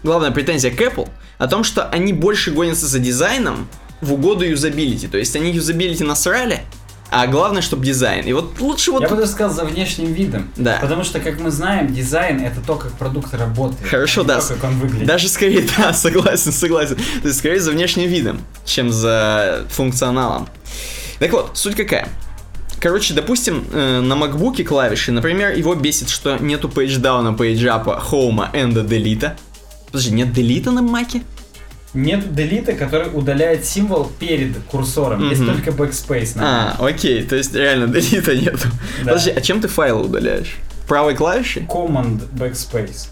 Speaker 2: Главная претензия к Apple о том, что они больше гонятся за дизайном в угоду юзабилити. То есть они юзабилити насрали, а главное, чтобы дизайн. И вот лучше вот...
Speaker 1: Я бы даже сказал за внешним видом.
Speaker 2: Да.
Speaker 1: Потому что, как мы знаем, дизайн это то, как продукт работает.
Speaker 2: Хорошо,
Speaker 1: а
Speaker 2: да.
Speaker 1: То, как он выглядит.
Speaker 2: Даже скорее, да, согласен, согласен. То есть скорее за внешним видом, чем за функционалом. Так вот, суть какая? Короче, допустим, э, на MacBook клавиши, например, его бесит, что нету пейдждауна, пейджапа, хоума, энда, делита. Подожди, нет делита на маке?
Speaker 1: Нет делита, который удаляет символ перед курсором. Есть
Speaker 2: Мгм.
Speaker 1: только backspace. на
Speaker 2: А, окей, то есть реально делита нету.
Speaker 1: Да.
Speaker 2: Подожди, а чем ты файлы удаляешь? Правой клавишей?
Speaker 1: Command backspace.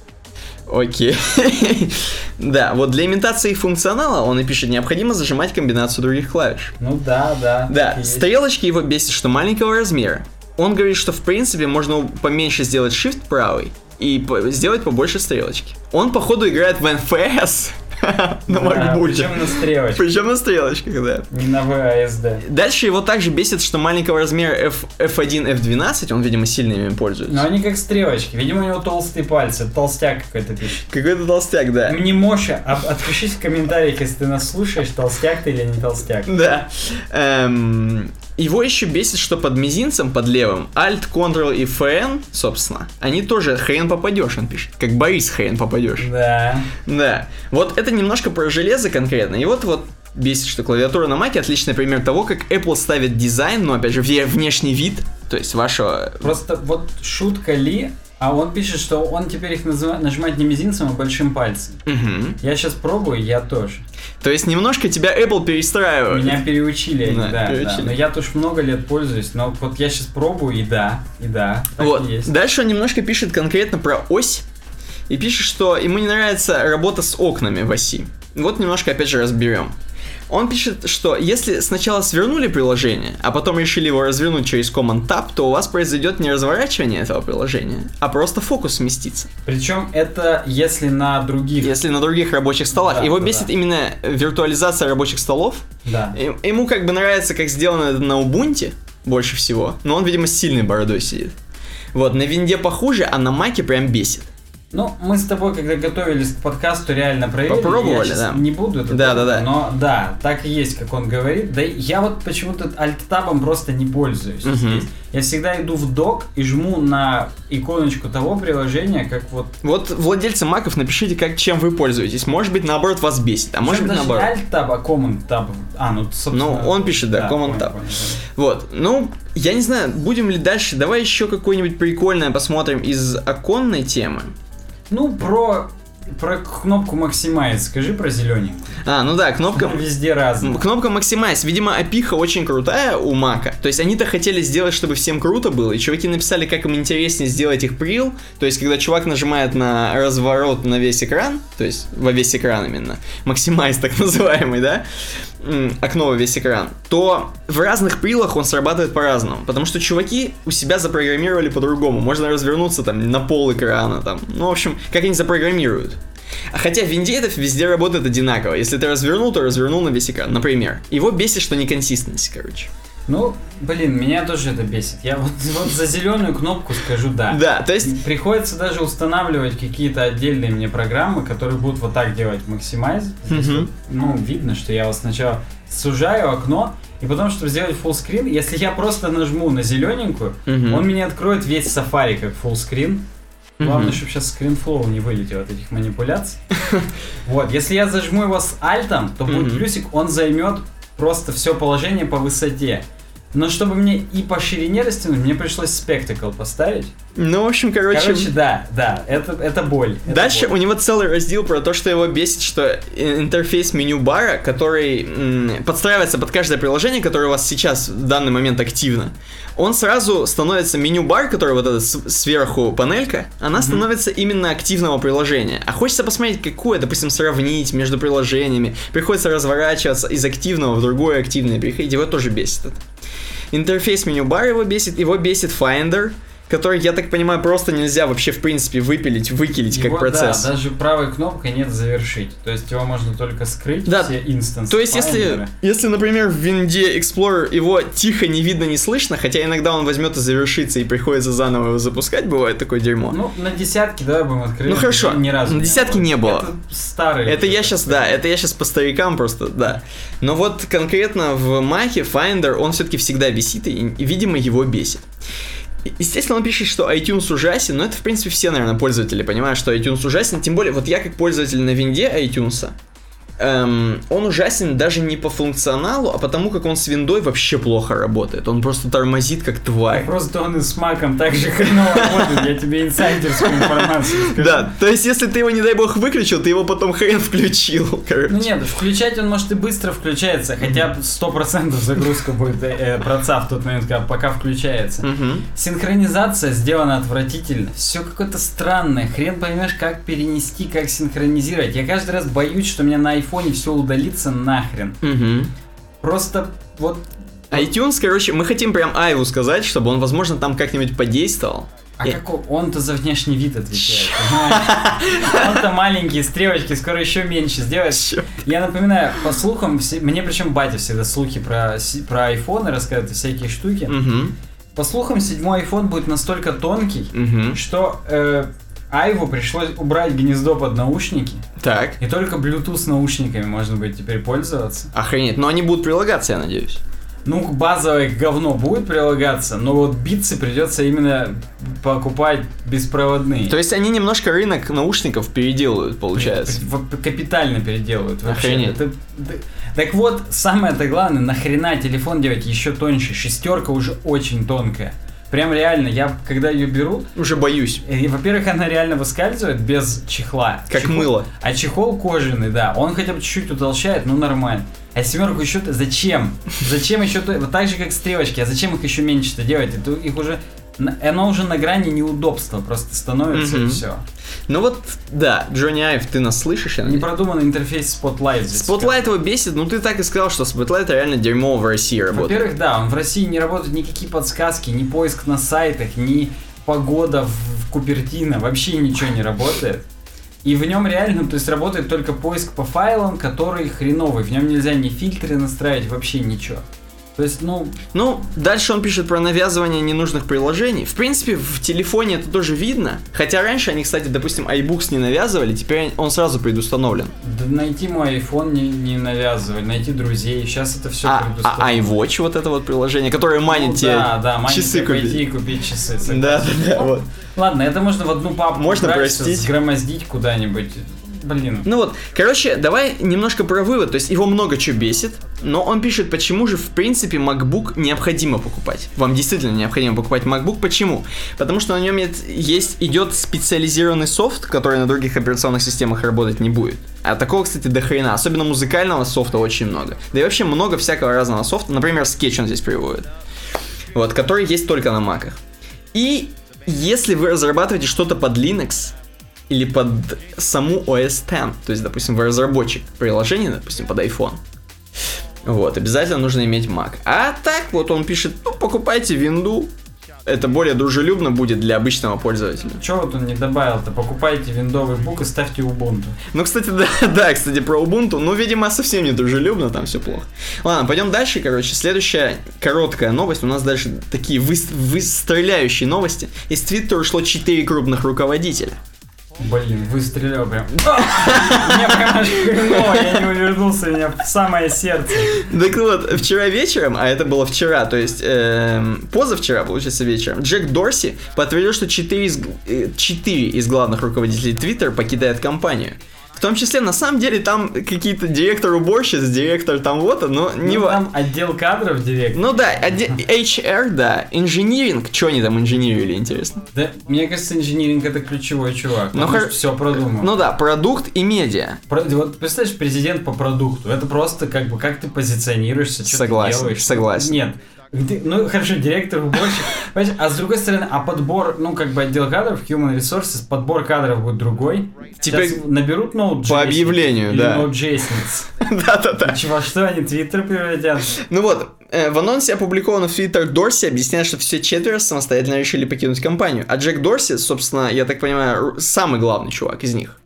Speaker 2: Окей. да, вот для имитации функционала он и пишет, необходимо зажимать комбинацию других клавиш.
Speaker 1: Ну да, да.
Speaker 2: Да,
Speaker 1: есть.
Speaker 2: стрелочки его бесит, что маленького размера. Он говорит, что в принципе можно поменьше сделать shift правый и по- сделать побольше стрелочки. Он, походу, играет в NFS на макбуке.
Speaker 1: Причем на стрелочке,
Speaker 2: Причем на стрелочках, да.
Speaker 1: не на VASD.
Speaker 2: Дальше его также бесит, что маленького размера F, F1, F12, он, видимо, сильно ими пользуется.
Speaker 1: Но они как стрелочки. Видимо, у него толстые пальцы. Толстяк какой-то пишет.
Speaker 2: Какой-то толстяк, да.
Speaker 1: Мне Моша, а- отпишись в комментариях, если ты нас слушаешь, толстяк ты или не толстяк.
Speaker 2: Да. Эм, его еще бесит, что под мизинцем, под левым, Alt, Ctrl и FN, собственно, они тоже хрен попадешь, он пишет. Как Борис хрен попадешь.
Speaker 1: Да.
Speaker 2: Да. Вот это немножко про железо конкретно. И вот вот бесит, что клавиатура на Маке отличный пример того, как Apple ставит дизайн, но опять же вне- внешний вид, то есть вашего...
Speaker 1: Просто вот шутка Ли, а он пишет, что он теперь их называ- нажимает не мизинцем, а большим пальцем.
Speaker 2: Мгм.
Speaker 1: Я сейчас пробую, я тоже.
Speaker 2: То есть немножко тебя Apple перестраивает.
Speaker 1: Меня переучили они,
Speaker 2: Да,
Speaker 1: да, да.
Speaker 2: переучили.
Speaker 1: Но я тоже много лет пользуюсь, но вот я сейчас пробую, и да, и да,
Speaker 2: Вот.
Speaker 1: и есть.
Speaker 2: Дальше он немножко пишет конкретно про ось. И пишет, что ему не нравится работа с окнами в оси. Вот немножко опять же разберем. Он пишет, что если сначала свернули приложение, а потом решили его развернуть через Command Tab, то у вас произойдет не разворачивание этого приложения, а просто фокус сместится.
Speaker 1: Причем это если на других.
Speaker 2: Если на других рабочих столах.
Speaker 1: Да,
Speaker 2: Его
Speaker 1: да,
Speaker 2: бесит
Speaker 1: да.
Speaker 2: именно виртуализация рабочих столов.
Speaker 1: Да.
Speaker 2: Ему как бы нравится, как сделано это на Ubuntu больше всего, но он, видимо, с сильной бородой сидит. Вот, на винде похуже, а на маке прям бесит.
Speaker 1: Ну, мы с тобой, когда готовились к подкасту, реально проверили.
Speaker 2: Попробовали,
Speaker 1: я
Speaker 2: да.
Speaker 1: Не буду это
Speaker 2: Да, да, да.
Speaker 1: Но да, так и есть, как он говорит. Да я вот почему-то альт-табом просто не пользуюсь
Speaker 2: Мгм.
Speaker 1: здесь. Я всегда иду в док и жму на иконочку того приложения, как вот...
Speaker 2: Вот владельцы маков напишите, как чем вы пользуетесь. Может быть, наоборот, вас бесит, а может быть,
Speaker 1: даже
Speaker 2: наоборот.
Speaker 1: не альт-таб, а command-таб. А, ну, собственно...
Speaker 2: Ну, он пишет, да, command
Speaker 1: понял,
Speaker 2: tab.
Speaker 1: понял, понял.
Speaker 2: Вот, ну, я не знаю, будем ли дальше. Давай еще какое-нибудь прикольное посмотрим из оконной темы.
Speaker 1: Ну, про, про кнопку Maximize скажи про зелененькую.
Speaker 2: А, ну да, кнопка...
Speaker 1: Она везде разная.
Speaker 2: Кнопка Maximize, видимо, опиха очень крутая у Мака. То есть они-то хотели сделать, чтобы всем круто было, и чуваки написали, как им интереснее сделать их прил. То есть, когда чувак нажимает на разворот на весь экран, то есть во весь экран именно, Maximize так называемый, да, окно во весь экран, то в разных прилах он срабатывает по-разному. Потому что чуваки у себя запрограммировали по-другому. Можно развернуться там на пол экрана, там. Ну, в общем, как они запрограммируют. А Хотя в винде это везде работает одинаково. Если ты развернул, то развернул на весь экран. Например. Его бесит, что неконсистенность, короче.
Speaker 1: Ну, блин, меня тоже это бесит. Я вот, вот за зеленую кнопку скажу да.
Speaker 2: Да, то есть...
Speaker 1: Приходится даже устанавливать какие-то отдельные мне программы, которые будут вот так делать. Здесь
Speaker 2: Мгм.
Speaker 1: вот, ну, видно, что я вот сначала сужаю окно, и потом, чтобы сделать screen, если я просто нажму на зелененькую,
Speaker 2: Мгм.
Speaker 1: он мне откроет весь Safari как screen. Главное,
Speaker 2: Мгм.
Speaker 1: чтобы сейчас скринфлоу не вылетел от этих манипуляций. Вот, если я зажму его с альтом, то будет плюсик, он займет просто все положение по высоте. Но чтобы мне и по ширине растянуть, мне пришлось спектакл поставить.
Speaker 2: Ну, в общем, короче...
Speaker 1: Короче, да, да, это, это боль. это
Speaker 2: Дальше
Speaker 1: боль.
Speaker 2: у него целый раздел про то, что его бесит, что интерфейс меню бара, который м, подстраивается под каждое приложение, которое у вас сейчас в данный момент активно, он сразу становится меню бар, который вот эта сверху панелька, она становится именно активного приложения. А хочется посмотреть, какое, допустим, сравнить между приложениями. Приходится разворачиваться из активного в другое активное переходить. Его тоже бесит это. Интерфейс меню бар его бесит, его бесит Finder, который, я так понимаю, просто нельзя вообще, в принципе, выпилить, выкилить как
Speaker 1: Его,
Speaker 2: процесс.
Speaker 1: Да, даже правой кнопкой нет завершить. То есть его можно только скрыть,
Speaker 2: Да.
Speaker 1: все инстансы.
Speaker 2: То есть, если, если, например, в винде Explorer его тихо не видно, не слышно, хотя иногда он возьмет и завершится, и приходится заново его запускать, бывает такое дерьмо.
Speaker 1: Ну, на десятки давай будем открыть.
Speaker 2: Ну, хорошо.
Speaker 1: Ни разу.
Speaker 2: На десятки не было.
Speaker 1: Это старый.
Speaker 2: это я сейчас, да, это я сейчас по старикам просто, да. Но вот конкретно в Маке Finder он все-таки всегда висит, и, видимо, его бесит. Естественно, он пишет, что iTunes ужасен, но это, в принципе, все, наверное, пользователи понимают, что iTunes ужасен. Тем более, вот я как пользователь на винде iTunes, эм, он ужасен даже не по функционалу, а потому как он с виндой вообще плохо работает. Он просто тормозит как тварь.
Speaker 1: Просто он и с маком так же хреново работает, я тебе инсайдерскую информацию скажу.
Speaker 2: Да, то есть если ты его, не дай бог, выключил, ты его потом хрен включил, короче.
Speaker 1: Ну нет, включать он может и быстро включается, хотя бы 100% загрузка будет э, проца в тот момент, когда пока включается. Синхронизация сделана отвратительно. Все какое-то странное. Хрен поймешь, как перенести, как синхронизировать. Я каждый раз боюсь, что у меня на айфоне все удалится нахрен.
Speaker 2: Мгм.
Speaker 1: Просто вот
Speaker 2: iTunes, короче, мы хотим прям Айву сказать, чтобы он, возможно, там как-нибудь подействовал.
Speaker 1: А
Speaker 2: Я-
Speaker 1: как он- он-то за внешний вид отвечает? Он-то маленькие стрелочки, скоро еще меньше сделает.
Speaker 2: Чё?
Speaker 1: Я напоминаю, по слухам, мне причем батя всегда слухи про, про айфоны рассказывает, всякие штуки. По слухам, седьмой iPhone будет настолько тонкий, что э, Айву пришлось убрать гнездо под наушники,
Speaker 2: Так.
Speaker 1: и только Bluetooth наушниками можно будет теперь пользоваться.
Speaker 2: Охренеть. Но они будут прилагаться, я надеюсь.
Speaker 1: Ну, базовое говно будет прилагаться, но вот битсы придется именно покупать беспроводные.
Speaker 2: То есть они немножко рынок наушников переделают, получается.
Speaker 1: Капитально переделывают вообще.
Speaker 2: Охренеть.
Speaker 1: Это- так вот, самое-то главное, нахрена телефон делать еще тоньше? Шестерка уже очень тонкая. Прям реально, я когда ее беру,
Speaker 2: Уже боюсь.
Speaker 1: э, во-первых, она реально выскальзывает без чехла.
Speaker 2: Как
Speaker 1: Чехол-
Speaker 2: мыло.
Speaker 1: А чехол кожаный, да, он хотя бы чуть-чуть утолщает, ну нормально. А семерку еще зачем? Зачем еще то? Вот так же как стрелочки, а зачем их еще меньше-то делать? Это их уже оно уже на грани неудобства просто становится и
Speaker 2: Мгм.
Speaker 1: все.
Speaker 2: Ну вот, да, Джонни Айв, ты нас слышишь?
Speaker 1: Непродуманный интерфейс Spotlight здесь.
Speaker 2: Spotlight его бесит, ну ты так и сказал, что Spotlight реально дерьмо в России работает.
Speaker 1: Во-первых, да, в России не работают никакие подсказки, ни поиск на сайтах, ни погода в, в Купертино, вообще ничего не работает. И в нем реально, то есть работает только поиск по файлам, который хреновый. В нем нельзя ни фильтры настраивать, вообще ничего. То есть, ну,
Speaker 2: Ну, дальше он пишет про навязывание ненужных приложений. В принципе, в телефоне это тоже видно. Хотя раньше они, кстати, допустим, iBooks не навязывали, теперь он сразу предустановлен.
Speaker 1: да найти мой iPhone не, не навязывали, найти друзей. Сейчас это все
Speaker 2: А, а iWatch, вот это вот приложение, которое манит тебе
Speaker 1: Ну да, да, манит
Speaker 2: часы
Speaker 1: тебя пойти
Speaker 2: купить.
Speaker 1: и купить часы. согласен.
Speaker 2: Да, да, да, вот.
Speaker 1: Ладно, это можно в одну папку
Speaker 2: Можно
Speaker 1: убрать,
Speaker 2: простить.
Speaker 1: сгромоздить куда-нибудь. Блин.
Speaker 2: Ну вот, короче, давай немножко про вывод. То есть его много чего бесит, но он пишет, почему же в принципе MacBook необходимо покупать. Вам действительно необходимо покупать MacBook. Почему? Потому что на нем есть- идет специализированный софт, который на других операционных системах работать не будет. А такого, кстати, до хрена. Особенно музыкального софта очень много. Да и вообще много всякого разного софта. Например, Sketch он здесь приводит. Вот, который есть только на маках. И если вы разрабатываете что-то под Linux, или под саму OS X, то есть, допустим, вы разработчик приложения, допустим, под iPhone, вот, обязательно нужно иметь Mac. А так, вот он пишет, ну, покупайте винду, это более дружелюбно будет для обычного пользователя.
Speaker 1: Че вот он не добавил-то? Покупайте виндовый бук и ставьте Ubuntu.
Speaker 2: Ну, кстати, да, да, кстати, про Ubuntu, ну, видимо, совсем не дружелюбно, там все плохо. Ладно, пойдем дальше, короче, следующая короткая новость, у нас дальше такие вы- выстреляющие новости. Из Твиттера ушло 4 крупных руководителя.
Speaker 1: Блин, выстрелил прям. Мне прям аж хреново, я не увернулся, меня в самое сердце.
Speaker 2: Так вот, вчера вечером, а это было вчера, то есть эм, позавчера, получается, вечером, Джек Дорси подтвердил, что 4 из, э, четыре из главных руководителей Twitter покидают компанию. В том числе, на самом деле, там какие-то директор уборщиц, директор там вот, но не
Speaker 1: Ну,
Speaker 2: ва-
Speaker 1: там отдел кадров директор.
Speaker 2: Ну да, HR, да, инжиниринг, что они там инжинирили, интересно?
Speaker 1: Да, мне кажется, инжиниринг это ключевой чувак.
Speaker 2: Ну,
Speaker 1: Ну,
Speaker 2: хор-
Speaker 1: все продумал.
Speaker 2: Ну да, продукт и медиа.
Speaker 1: Про- вот представляешь, президент по продукту. Это просто как бы как ты позиционируешься, что
Speaker 2: Согласен,
Speaker 1: ты делаешь.
Speaker 2: согласен.
Speaker 1: Нет. Ну хорошо, директор уборщик. А с другой стороны, а подбор, ну как бы отдел кадров, human resources, подбор кадров будет другой.
Speaker 2: Теперь
Speaker 1: Сейчас наберут ноут
Speaker 2: по объявлению, да.
Speaker 1: ноут-джейсниц.
Speaker 2: Да-да-да.
Speaker 1: И Чего, что они твиттер превратят?
Speaker 2: Ну вот, э, в анонсе, опубликованном в Twitter, Дорси объясняет, что все четверо самостоятельно решили покинуть компанию. А Джек Дорси, собственно, я так понимаю, самый главный чувак из них.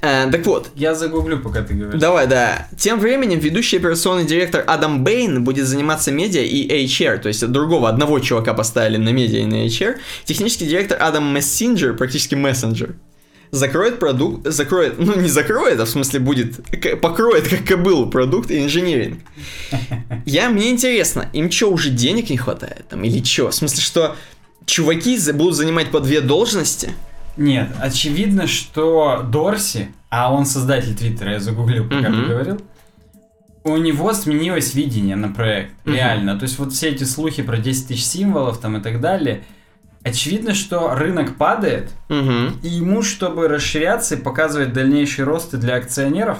Speaker 2: Э, так вот,
Speaker 1: Я загуглю, пока ты говоришь.
Speaker 2: давай, да. Тем временем ведущий операционный директор Адам Бэйн будет заниматься медиа и HR, то есть другого, одного чувака поставили на медиа и на HR. Технический директор Адам Мессенджер, практически мессенджер, закроет продукт, закроет, ну не закроет, а в смысле будет, покроет как кобылу продукт и инжиниринг. Я, мне интересно, им что, уже денег не хватает там или что? В смысле, что чуваки будут занимать по две должности?
Speaker 1: Нет, очевидно, что Дорси, а он создатель Твиттера, я загуглил, пока
Speaker 2: Мгм.
Speaker 1: ты говорил, у него сменилось видение на проект.
Speaker 2: Мгм.
Speaker 1: Реально. То есть вот все эти слухи про 10 тысяч символов там и так далее. Очевидно, что рынок падает,
Speaker 2: Мгм.
Speaker 1: и ему, чтобы расширяться и показывать дальнейшие росты для акционеров,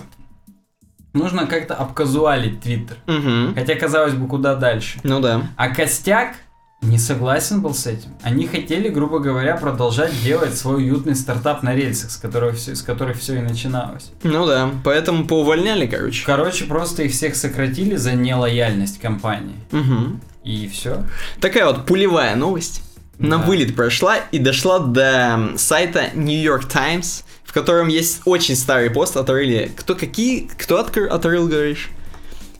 Speaker 1: нужно как-то обказуалить Твиттер.
Speaker 2: Мгм.
Speaker 1: Хотя, казалось бы, куда дальше.
Speaker 2: Ну да.
Speaker 1: А Костяк не согласен был с этим. Они хотели, грубо говоря, продолжать делать свой уютный стартап на рельсах, с которых все, с которых все и начиналось.
Speaker 2: Ну да. Поэтому поувольняли, короче.
Speaker 1: Короче, просто их всех сократили за нелояльность компании.
Speaker 2: Мгм.
Speaker 1: И все.
Speaker 2: Такая вот пулевая новость. На
Speaker 1: Да.
Speaker 2: вылет прошла и дошла до сайта New York Times, в котором есть очень старый пост отрыли. Кто какие? Кто открыл, отрыл, говоришь?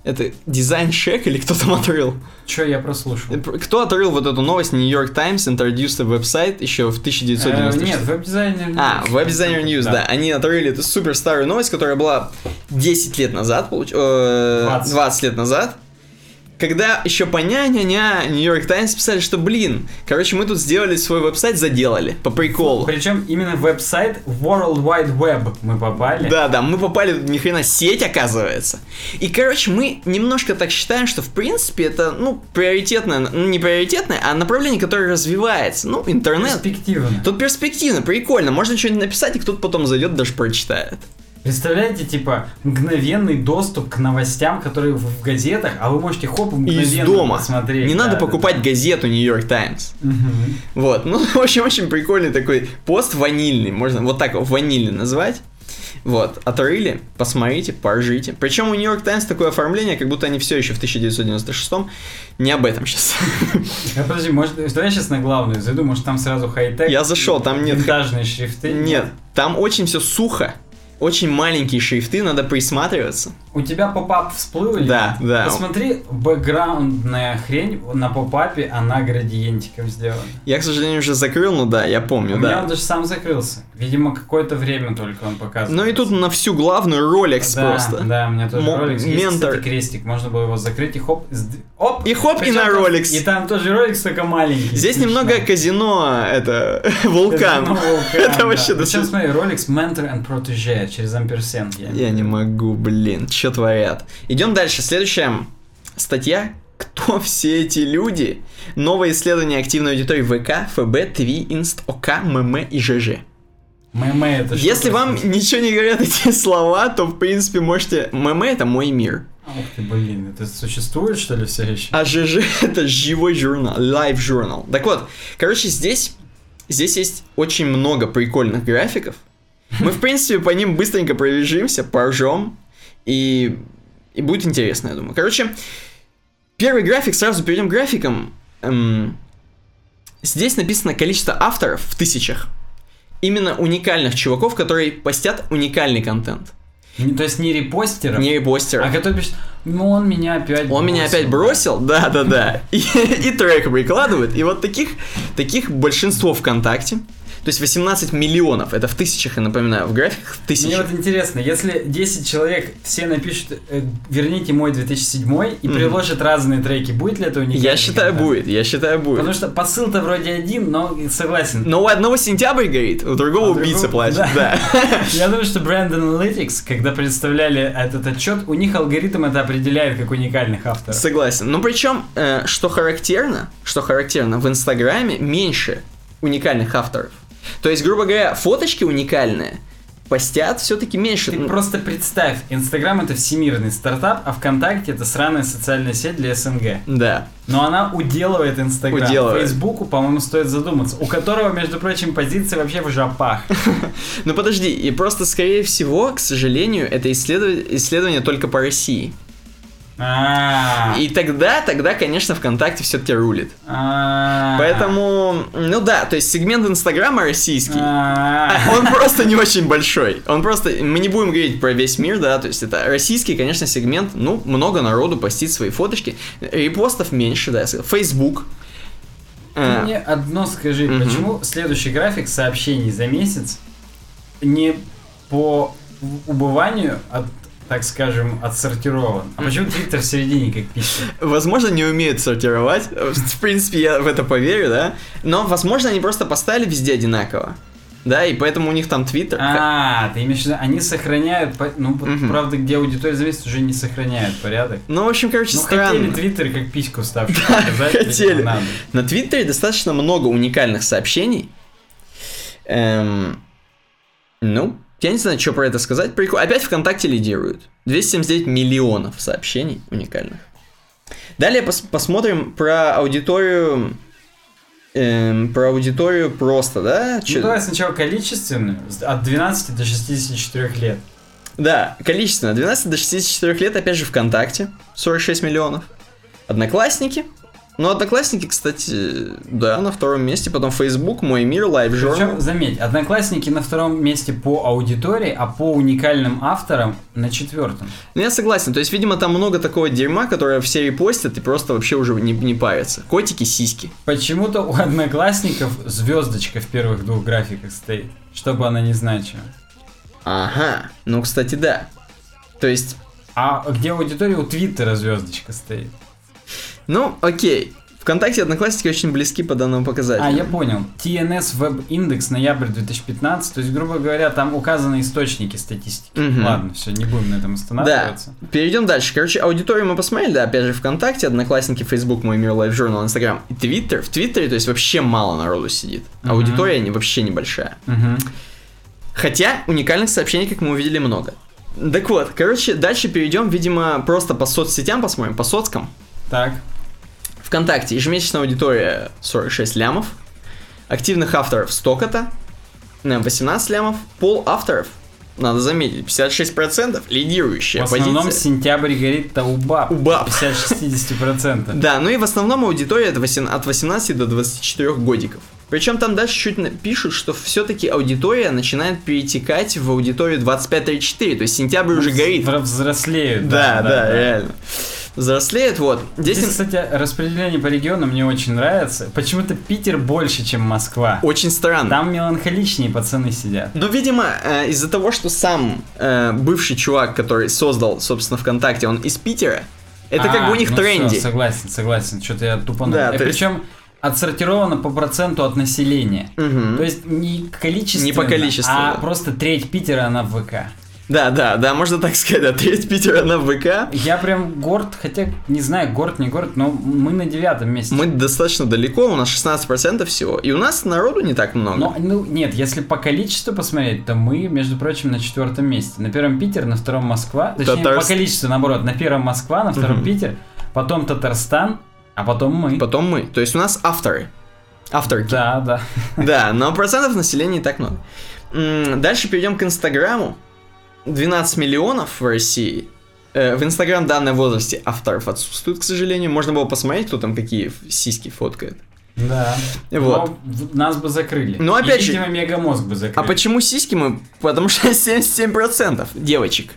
Speaker 2: Это дизайн шек или кто там отрыл?
Speaker 1: Че я прослушал?
Speaker 2: Кто отрыл вот эту новость New York Times introduced a веб-сайт еще в
Speaker 1: Э,
Speaker 2: 1996
Speaker 1: нет, веб-дизайнер
Speaker 2: А, веб-дизайнер News, да. Они отрыли эту супер старую новость, которая была 10 лет назад, получ... э,
Speaker 1: 20.
Speaker 2: 20 лет назад. Когда еще по ня-ня-ня New York Times писали, что, блин, короче, мы тут сделали свой веб-сайт, заделали, по приколу.
Speaker 1: Причем именно веб-сайт World Wide Web мы попали.
Speaker 2: Да, да, мы попали ни хрена сеть, оказывается. И, короче, мы немножко так считаем, что, в принципе, это, ну, приоритетное, ну, не приоритетное, а направление, которое развивается. Ну, интернет.
Speaker 1: Перспективно.
Speaker 2: Тут перспективно, прикольно. Можно что-нибудь написать, и кто-то потом зайдет, даже прочитает.
Speaker 1: Представляете, типа, мгновенный доступ к новостям, которые в газетах, а вы можете хоп, мгновенно
Speaker 2: Из дома.
Speaker 1: посмотреть.
Speaker 2: Не
Speaker 1: Да,
Speaker 2: надо
Speaker 1: да,
Speaker 2: покупать газету New York Times.
Speaker 1: да. Мгм.
Speaker 2: Вот. Ну, в общем, очень прикольный такой пост ванильный. Можно вот так ванильный назвать. Вот, отрыли, посмотрите, поржите. Причем у New York Times такое оформление, как будто они все еще в 1996 Не об этом сейчас.
Speaker 1: А, подожди, может, давай я сейчас на главную зайду, может там сразу хай-тек?
Speaker 2: Я зашел, там нет
Speaker 1: Винтажные шрифты.
Speaker 2: Нет, там очень все сухо. Очень маленькие шрифты, надо присматриваться.
Speaker 1: У тебя попап всплыл или
Speaker 2: Да,
Speaker 1: нет?
Speaker 2: да.
Speaker 1: Посмотри, бэкграундная хрень на попапе, она градиентиком сделана.
Speaker 2: Я, к сожалению, уже закрыл, ну да, я помню,
Speaker 1: У меня
Speaker 2: да.
Speaker 1: он даже сам закрылся. Видимо, какое-то время только он показывал.
Speaker 2: Ну и тут на всю главную Rolex
Speaker 1: да,
Speaker 2: просто.
Speaker 1: Да, у меня тоже
Speaker 2: Мо-
Speaker 1: ролик есть,
Speaker 2: ментор.
Speaker 1: кстати, крестик. Можно было его закрыть и хоп, сд- оп.
Speaker 2: И хоп, и на Rolex.
Speaker 1: И там тоже ролик, только маленький.
Speaker 2: Здесь
Speaker 1: смешно.
Speaker 2: немного казино, это, вулкан.
Speaker 1: Казино Вулкан,
Speaker 2: это
Speaker 1: да.
Speaker 2: вообще
Speaker 1: Причем, смотри, Rolex Mentor and Protege через амперсент. Я,
Speaker 2: Я не могу, блин, что творят. Идем дальше. Следующая статья. Кто все эти люди? Новое исследование активной аудитории ВК, ФБ, ТВ, Инст, ОК, ММ и ЖЖ.
Speaker 1: ММ это что
Speaker 2: Если вам ничего не говорят эти слова, то, в принципе, можете... ММ — это мой мир.
Speaker 1: Ух ты, блин, это существует, что ли, все еще?
Speaker 2: А ЖЖ — это живой журнал, Live журнал. Так вот, короче, здесь, здесь есть очень много прикольных графиков. Мы, в принципе, по ним быстренько пробежимся, поржем, и, и будет интересно, я думаю. Короче, первый график, сразу перейдем к графикам. Эм, здесь написано количество авторов в тысячах. Именно уникальных чуваков, которые постят уникальный контент.
Speaker 1: Не- То есть не репостеров,
Speaker 2: Не репостеров.
Speaker 1: а который пишет, ну он меня опять
Speaker 2: Он меня опять бросил, да, да, да. И, и трек прикладывает. И вот таких, таких большинство ВКонтакте. То есть 18 миллионов. Это в тысячах, я напоминаю, в графиках в
Speaker 1: Мне
Speaker 2: тысячах.
Speaker 1: вот интересно, если 10 человек все напишут э, «Верните мой 2007» и
Speaker 2: Мгм.
Speaker 1: приложат разные треки, будет ли это уникально?
Speaker 2: Я считаю, будет, я считаю, будет.
Speaker 1: Потому что посыл-то вроде один, но согласен.
Speaker 2: Но у одного сентябрь горит, у другого
Speaker 1: А у
Speaker 2: убийца
Speaker 1: другого-
Speaker 2: плачет,
Speaker 1: да.
Speaker 2: да.
Speaker 1: Я думаю, что Brand Analytics, когда представляли этот отчет, у них алгоритм это определяет как уникальных авторов.
Speaker 2: Согласен. Но причем, э, что характерно, что характерно, в Инстаграме меньше уникальных авторов. То есть, грубо говоря, фоточки уникальные постят все-таки меньше.
Speaker 1: Ты просто представь, Инстаграм это всемирный стартап, а ВКонтакте это сраная социальная сеть для СНГ.
Speaker 2: Да.
Speaker 1: Но она уделывает Инстаграм.
Speaker 2: Уделывает.
Speaker 1: Фейсбуку, по-моему, стоит задуматься. У которого, между прочим, позиция вообще в жопах.
Speaker 2: Ну подожди, и просто, скорее всего, к сожалению, это исследование, исследование только по России.
Speaker 1: А.
Speaker 2: И тогда, тогда, конечно, ВКонтакте все-таки рулит.
Speaker 1: А.
Speaker 2: Поэтому, ну да, то есть сегмент Инстаграма российский,
Speaker 1: А.
Speaker 2: он просто не очень большой. Он просто, мы не будем говорить про весь мир, да, то есть это российский, конечно, сегмент, ну, много народу постит свои фоточки, репостов меньше, да. Facebook.
Speaker 1: Ты мне одно скажи, почему следующий график сообщений за месяц не по убыванию, от, так скажем, отсортирован? А почему Твиттер в середине как пишет?
Speaker 2: Возможно, не умеют сортировать. В принципе, я в это поверю, да. Но, возможно, они просто поставили везде одинаково. Да, и поэтому у них там Твиттер.
Speaker 1: А, ты имеешь в виду, они сохраняют, ну,
Speaker 2: Мгм.
Speaker 1: правда, где аудитория зависит, уже не сохраняют порядок.
Speaker 2: Ну, в общем, короче,
Speaker 1: Ну,
Speaker 2: странно.
Speaker 1: хотели Твиттер как письку вставшую показать, видимо,
Speaker 2: хотели.
Speaker 1: надо.
Speaker 2: На Твиттере достаточно много уникальных сообщений. Эм, ну, я не знаю, что про это сказать. Прикол- Опять ВКонтакте лидирует. 279 миллионов сообщений уникальных. Далее пос- посмотрим про аудиторию. эм, про аудиторию просто, да? Чё-
Speaker 1: Ну, давай сначала количественную, от 12 до 64 лет.
Speaker 2: Да, количественно. 12 до 64 лет, опять же, ВКонтакте. 46 миллионов. Одноклассники. Ну, Одноклассники, кстати, да, на втором месте. Потом Facebook, Мой мир, Live
Speaker 1: Причем,
Speaker 2: Journal.
Speaker 1: заметь, одноклассники на втором месте по аудитории, а по уникальным авторам на четвертом.
Speaker 2: Ну, я согласен. То есть, видимо, там много такого дерьма, которое все репостят и просто вообще уже не, не парятся. Котики, сиськи.
Speaker 1: Почему-то у одноклассников звездочка в первых двух графиках стоит, чтобы она не значила.
Speaker 2: Ага. Ну, кстати, да. То есть,
Speaker 1: А где аудитория, у Твиттера звездочка стоит.
Speaker 2: Ну, окей. ВКонтакте и Одноклассники очень близки по данному показателю.
Speaker 1: А, я понял. TNS Web Index ноябрь 2015. То есть, грубо говоря, там указаны источники статистики.
Speaker 2: Мгм.
Speaker 1: Ладно, все, не будем на этом
Speaker 2: Да,
Speaker 1: останавливаться.
Speaker 2: перейдем дальше. Короче, аудиторию мы посмотрели, да, опять же, ВКонтакте, Одноклассники, Facebook, Мой мир, Live Journal, Инстаграм и Твиттер. В Твиттере, то есть, вообще мало народу сидит. Аудитория не, вообще небольшая.
Speaker 1: Мгм.
Speaker 2: Хотя, уникальных сообщений, как мы увидели, много. Так вот, короче, дальше перейдем, видимо, просто по соцсетям посмотрим, по соцкам.
Speaker 1: Так.
Speaker 2: ВКонтакте ежемесячная аудитория 46 лямов, активных авторов 100 кота, 18 лямов, пол авторов, надо заметить, 56%, лидирующая
Speaker 1: В основном
Speaker 2: позиция.
Speaker 1: сентябрь горит-то у баб.
Speaker 2: У баб.
Speaker 1: 50-60%.
Speaker 2: Да, ну и в основном аудитория от 8 от 18 до 24 годиков. Причем там дальше чуть пишут, что все-таки аудитория начинает перетекать в аудиторию 25-34, то есть сентябрь уже горит.
Speaker 1: Вз- Взрослеют.
Speaker 2: Да, да, реально. Взрослеет, вот. Здесь,
Speaker 1: Здесь, кстати, распределение по регионам мне очень нравится. Почему-то Питер больше, чем Москва.
Speaker 2: очень странно.
Speaker 1: Там меланхоличнее пацаны сидят.
Speaker 2: Ну, видимо, э, из-за того, что сам э, бывший чувак, который создал, собственно, ВКонтакте, он из Питера, это как
Speaker 1: А,
Speaker 2: бы у них
Speaker 1: ну
Speaker 2: тренди.
Speaker 1: всё, согласен, согласен. Что-то я тупанул.
Speaker 2: Да,
Speaker 1: И
Speaker 2: есть-
Speaker 1: причем отсортировано по проценту от населения.
Speaker 2: Мгм.
Speaker 1: То есть не количественно,
Speaker 2: Не по количеству,
Speaker 1: а
Speaker 2: да.
Speaker 1: просто треть Питера она в ВК.
Speaker 2: Да, да, да, можно так сказать, да, треть Питера на ВК.
Speaker 1: Я прям горд, хотя не знаю, горд, не горд, но мы на девятом месте.
Speaker 2: Мы достаточно далеко, у нас 16% всего, и у нас народу не так много.
Speaker 1: Но, ну, нет, если по количеству посмотреть, то мы, между прочим, на четвертом месте. На первом Питер, на втором Москва. Точнее,
Speaker 2: Татарс-
Speaker 1: по количеству, наоборот, на первом Москва, на втором
Speaker 2: Мгм.
Speaker 1: Питер, потом Татарстан, а потом мы.
Speaker 2: Потом мы. То есть у нас авторы. Авторки.
Speaker 1: Да, да.
Speaker 2: Да, но процентов населения не так много. Дальше перейдем к Инстаграму. 12 миллионов в России. Э, В Инстаграм в данном возрасте авторов отсутствует, к сожалению. Можно было посмотреть, кто там какие сиськи фоткает.
Speaker 1: Да.
Speaker 2: Вот.
Speaker 1: Но нас бы закрыли.
Speaker 2: Ну, опять
Speaker 1: И,
Speaker 2: же-
Speaker 1: видимо, мегамозг бы закрыли.
Speaker 2: А почему сиськи мы? Потому что 77% девочек.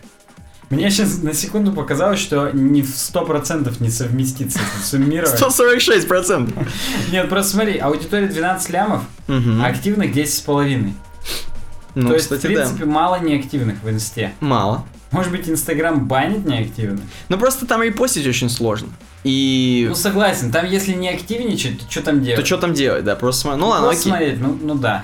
Speaker 1: Мне сейчас на секунду показалось, что не в 100% не совместится суммировать.
Speaker 2: 146%.
Speaker 1: Нет, просто смотри, аудитория 12 лямов,
Speaker 2: Мгм.
Speaker 1: а активных 10,5.
Speaker 2: Ну,
Speaker 1: То есть,
Speaker 2: кстати,
Speaker 1: в принципе, мало неактивных в инсте.
Speaker 2: да. Мало.
Speaker 1: Может быть, Инстаграм банит неактивных?
Speaker 2: Ну, просто там репостить очень сложно. И...
Speaker 1: Ну, согласен, там если не активничать, то что там делать?
Speaker 2: То что там делать, да, просто смотри. Ну ладно,
Speaker 1: Просто
Speaker 2: окей.
Speaker 1: смотреть, ну, ну да.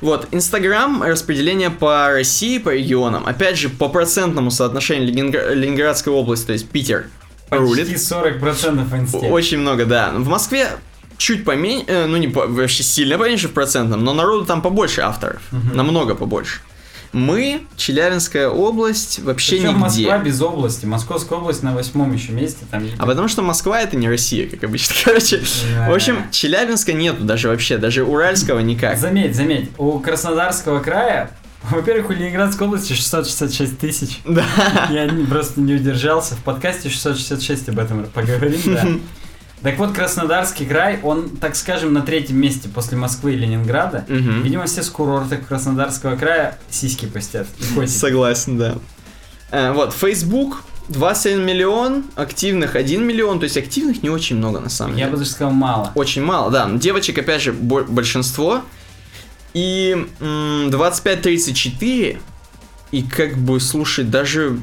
Speaker 2: Вот, Инстаграм, распределение по России, по регионам. Опять же, по процентному соотношению Ленингра- Ленинградской области, то есть Питер, рулит.
Speaker 1: Почти 40% в инсте.
Speaker 2: Очень много, да. В Москве чуть поменьше, ну не по- вообще сильно поменьше в процентном, но народу там побольше авторов.
Speaker 1: Мгм.
Speaker 2: Намного побольше. Мы, Челябинская область, вообще
Speaker 1: Причем
Speaker 2: нигде.
Speaker 1: Москва без области. Московская область на восьмом еще месте. Там...
Speaker 2: А потому что Москва это не Россия, как обычно. Короче,
Speaker 1: Да.
Speaker 2: в общем, Челябинска нету даже вообще, даже Уральского никак.
Speaker 1: Заметь, заметь, у Краснодарского края, во-первых, у Ленинградской области 666 тысяч.
Speaker 2: Да.
Speaker 1: Я не- просто не удержался. В подкасте 666 об этом поговорим, да. Так вот, Краснодарский край, он, так скажем, на третьем месте после Москвы и Ленинграда.
Speaker 2: Мгм.
Speaker 1: Видимо, все с курортов Краснодарского края сиськи постят.
Speaker 2: Согласен, да. Э, Вот, Facebook 21 миллион, активных 1 миллион, то есть активных не очень много на самом
Speaker 1: Я
Speaker 2: деле.
Speaker 1: бы даже сказал мало.
Speaker 2: Очень мало, да. Девочек, опять же, бо- большинство. И м, 25-34, и как бы, слушай, даже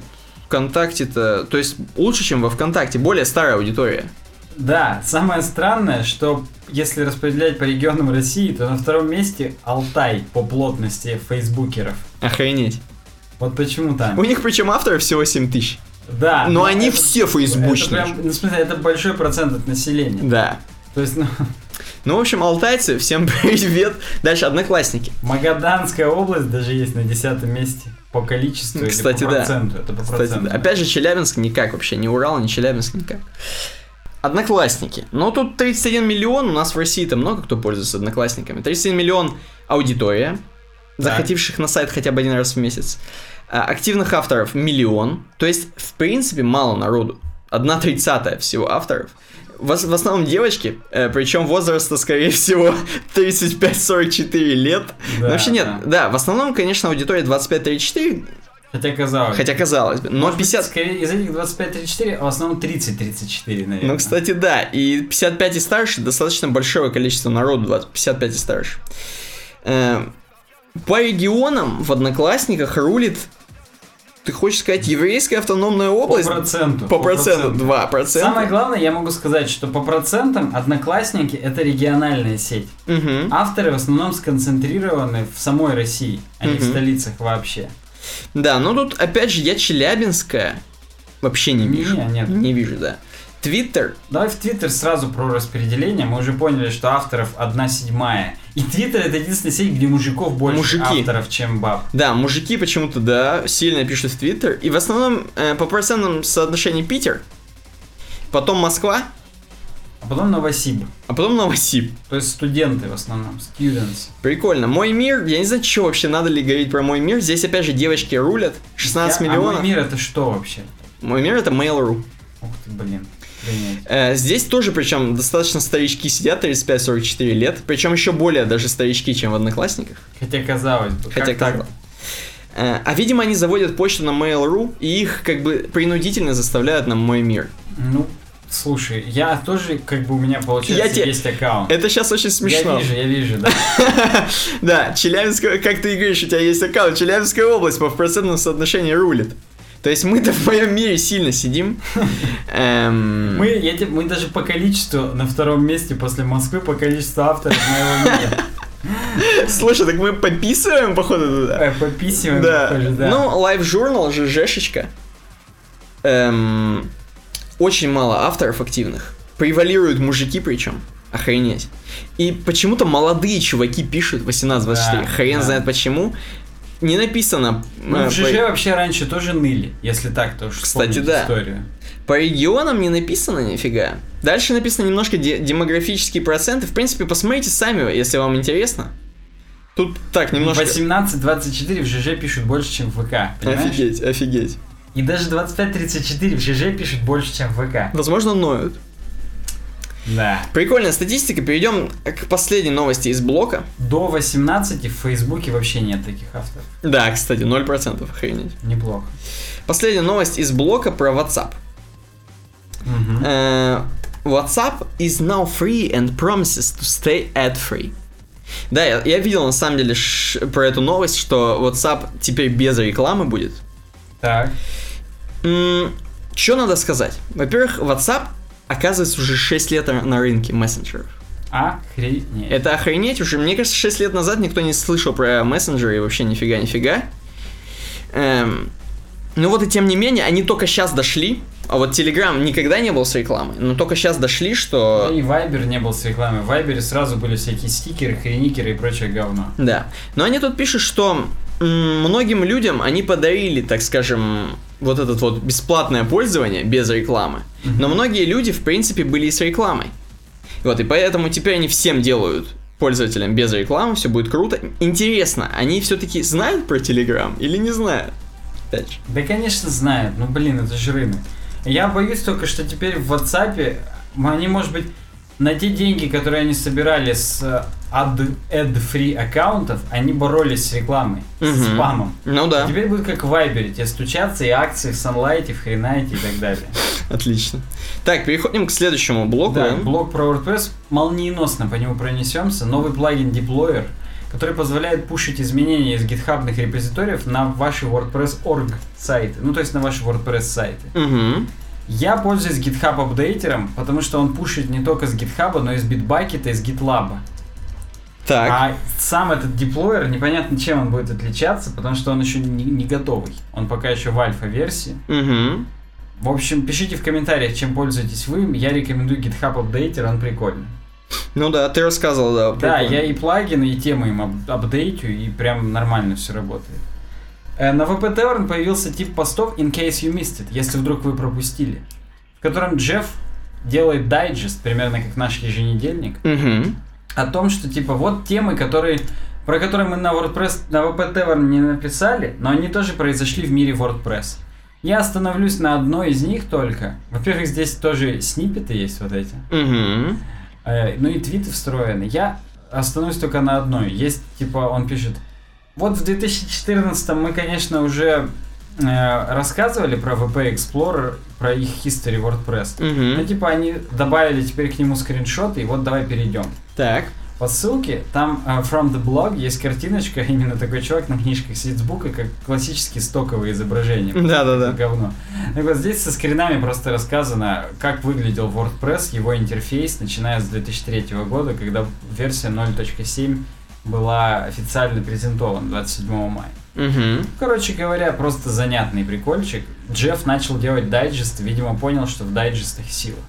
Speaker 2: ВКонтакте-то, то есть лучше, чем во ВКонтакте, более старая аудитория.
Speaker 1: Да, самое странное, что если распределять по регионам России, то на втором месте Алтай по плотности фейсбукеров.
Speaker 2: Охренеть.
Speaker 1: Вот почему там.
Speaker 2: У них причем авторов всего 7 тысяч.
Speaker 1: Да.
Speaker 2: Но они
Speaker 1: это-
Speaker 2: все
Speaker 1: Это
Speaker 2: фейсбучные.
Speaker 1: прям, ну, в смысле, это большой процент от населения.
Speaker 2: Да.
Speaker 1: То есть, ну,
Speaker 2: Ну, в общем, алтайцы, всем привет. Дальше одноклассники.
Speaker 1: Магаданская область даже есть на десятом месте по количеству или
Speaker 2: Кстати,
Speaker 1: по
Speaker 2: да.
Speaker 1: проценту. Это по
Speaker 2: Кстати,
Speaker 1: проценту.
Speaker 2: да. опять же, Челябинск никак вообще, ни Урал, ни Челябинск никак. Одноклассники. Ну, тут 31 миллион, у нас в России-то много кто пользуется одноклассниками. 31 миллион аудитория, заходивших на сайт хотя бы один раз в месяц. А, Активных авторов миллион. То есть, в принципе, мало народу. Одна тридцатая всего авторов. В, в основном девочки, э, причем возраста, скорее всего, 35-44 лет.
Speaker 1: Да,
Speaker 2: Но вообще нет,
Speaker 1: да.
Speaker 2: да, в основном, конечно, аудитория 25-34,
Speaker 1: Хотя казалось.
Speaker 2: хотя казалось бы, но
Speaker 1: Может быть,
Speaker 2: 50...
Speaker 1: скорее из этих 25-34, а в основном 30-34, наверное.
Speaker 2: Ну, кстати, да. И 55 и старше достаточно большое количество народу, 20 55 и старше. Эм, По регионам в Одноклассниках рулит, ты хочешь сказать, еврейская автономная
Speaker 1: По
Speaker 2: область?
Speaker 1: проценту.
Speaker 2: По проценту, 2%.
Speaker 1: Самое главное, я могу сказать, что по процентам Одноклассники это региональная сеть.
Speaker 2: Мгм.
Speaker 1: Авторы в основном сконцентрированы в самой России, а не в столицах вообще.
Speaker 2: Да, но тут, опять же, я Челябинская вообще не
Speaker 1: Не,
Speaker 2: вижу.
Speaker 1: нет.
Speaker 2: Не вижу, да. Твиттер,
Speaker 1: Давай в Твиттер сразу про распределение. Мы уже поняли, что авторов одна седьмая. И Твиттер это единственная сеть, где мужиков больше
Speaker 2: Мужики.
Speaker 1: авторов, чем баб.
Speaker 2: да, мужики почему-то, да, сильно пишут в Твиттер. И в основном э, по процентным соотношению Питер, потом Москва,
Speaker 1: А потом Новосиб.
Speaker 2: а потом Новосиб.
Speaker 1: То есть студенты в основном, students.
Speaker 2: Прикольно. Мой мир, я не знаю, что вообще надо ли говорить про мой мир. Здесь опять же девочки рулят. 16
Speaker 1: Я-
Speaker 2: миллионов.
Speaker 1: А мой мир это что вообще?
Speaker 2: Мой мир это Mail.ru.
Speaker 1: Ух ты, блин.
Speaker 2: Э, здесь тоже, причем, достаточно старички сидят, 35-44 лет. Причем еще более даже старички, чем в Одноклассниках.
Speaker 1: Хотя казалось бы,
Speaker 2: Хотя
Speaker 1: как так?
Speaker 2: казалось. Э, а видимо, они заводят почту на Mail.ru, и их как бы принудительно заставляют на мой мир.
Speaker 1: Ну, слушай, я тоже, как бы у меня получается
Speaker 2: Я те-
Speaker 1: есть аккаунт.
Speaker 2: Это сейчас очень смешно.
Speaker 1: Я вижу, я вижу, да.
Speaker 2: Да, Челябинская, как ты говоришь, у тебя есть аккаунт, Челябинская область по процентному соотношению рулит. То есть мы-то в моем мире сильно сидим. Эм,
Speaker 1: Мы, я, тебе- мы даже по количеству на втором месте после Москвы по количеству авторов моего мира.
Speaker 2: Слушай, так мы пописываем, походу, туда.
Speaker 1: Э, Пописываем,
Speaker 2: Да.
Speaker 1: похоже, да.
Speaker 2: Ну, Live Journal, ЖЖшечка. Эм, очень мало авторов активных. Превалируют мужики причем. Охренеть. И почему-то молодые чуваки пишут 18-24.
Speaker 1: Да,
Speaker 2: Хрен
Speaker 1: да.
Speaker 2: знает почему. Не написано.
Speaker 1: Ну,
Speaker 2: э,
Speaker 1: в
Speaker 2: по-
Speaker 1: ЖЖ вообще раньше тоже ныли, если так, то уж
Speaker 2: Кстати, да.
Speaker 1: историю.
Speaker 2: По регионам не написано нифига. Дальше написано немножко де- демографические проценты. В принципе, посмотрите сами, если вам интересно. Тут так, немножко...
Speaker 1: 18-24 в ЖЖ пишут больше, чем в ВК, понимаешь?
Speaker 2: Офигеть, офигеть.
Speaker 1: И даже 25-34 в ЖЖ пишут больше, чем в ВК.
Speaker 2: Возможно, ноют.
Speaker 1: Да.
Speaker 2: Прикольная статистика. Перейдем к последней новости из блока.
Speaker 1: До 18 в Фейсбуке вообще нет таких авторов.
Speaker 2: Да, кстати, 0% охренеть.
Speaker 1: Неплохо.
Speaker 2: Последняя новость из блока про WhatsApp. Э, WhatsApp is now free and promises to stay ad-free. Да, я, я видел на самом деле ш- про эту новость, что WhatsApp теперь без рекламы будет.
Speaker 1: Так.
Speaker 2: Что надо сказать? Во-первых, WhatsApp оказывается уже 6 лет на- рынке мессенджеров.
Speaker 1: Охренеть.
Speaker 2: Это охренеть уже. Мне кажется, 6 лет назад никто не слышал про мессенджеры и вообще нифига-нифига. Эм, ну вот и тем не менее, они только сейчас дошли. А вот Telegram никогда не был с рекламой, но только сейчас дошли, что...
Speaker 1: И Viber не был с рекламой. В Вайбере сразу были всякие стикеры, хреникеры и прочее говно.
Speaker 2: Да. Но они тут пишут, что многим людям они подарили, так скажем, вот это вот бесплатное пользование без рекламы. Но многие люди, в принципе, были и с рекламой. Вот, и поэтому теперь они всем делают пользователям без рекламы, все будет круто. Интересно, они все-таки знают про Telegram или не знают? Же.
Speaker 1: Да, конечно, знают. Ну, блин, это же рынок. Я боюсь только, что теперь в WhatsApp они, может быть, на те деньги, которые они собирали с э, ad, ad-free аккаунтов, они боролись с рекламой, с
Speaker 2: Мгм.
Speaker 1: спамом.
Speaker 2: Ну да,
Speaker 1: Теперь будет как в Вайбере, тебе стучатся и акции в Sunlight, в Хренайте и так далее.
Speaker 2: отлично. Так, переходим к следующему блоку.
Speaker 1: Да, блок про WordPress, молниеносно по нему пронесемся. Новый плагин Deployer, который позволяет пушить изменения из гитхабных репозиториев на ваши WordPress.org сайты. Ну, то есть на ваши WordPress сайты.
Speaker 2: Мгм.
Speaker 1: Я пользуюсь GitHub апдейтером, потому что он пушит не только с GitHub, но и с Bitbucket и с GitLab.
Speaker 2: Так.
Speaker 1: А сам этот деплойер, непонятно чем он будет отличаться, потому что он еще не, не готовый. Он пока еще в альфа-версии.
Speaker 2: Угу.
Speaker 1: В общем, пишите в комментариях, чем пользуетесь вы. Я рекомендую GitHub апдейтер, он прикольный.
Speaker 2: Ну да, ты рассказывал, да.
Speaker 1: Да,
Speaker 2: прикольно.
Speaker 1: я и плагины, и темы им ап- апдейтю, и прям нормально все работает. Э, На VP Tavern появился тип постов in case you missed it, если вдруг вы пропустили, в котором Джефф делает дайджест, примерно как наш еженедельник,
Speaker 2: Мгм.
Speaker 1: о том, что типа вот темы, которые про которые мы на WordPress, на VP Tavern не написали, но они тоже произошли в мире WordPress. Я остановлюсь на одной из них только. Во-первых, здесь тоже сниппеты есть вот эти.
Speaker 2: Мгм.
Speaker 1: Э, ну и твиты встроены. Я остановлюсь только на одной. Есть, типа, он пишет, вот в 2014 мы, конечно, уже э, рассказывали про VP Explorer, про их history WordPress.
Speaker 2: Мгм.
Speaker 1: Ну, типа, они добавили теперь к нему скриншоты, и вот давай перейдем.
Speaker 2: Так.
Speaker 1: По ссылке, там э, from the blog есть картиночка, именно такой чувак на книжках сидит с букой, как классические стоковые изображения.
Speaker 2: Да-да-да.
Speaker 1: Говно. Так вот, здесь со скринами просто рассказано, как выглядел WordPress, его интерфейс, начиная с 2003 года, когда версия 0.7 была официально презентована 27 мая.
Speaker 2: Угу.
Speaker 1: Короче говоря, просто занятный прикольчик. Джефф начал делать дайджест, видимо, понял, что в дайджестах сила.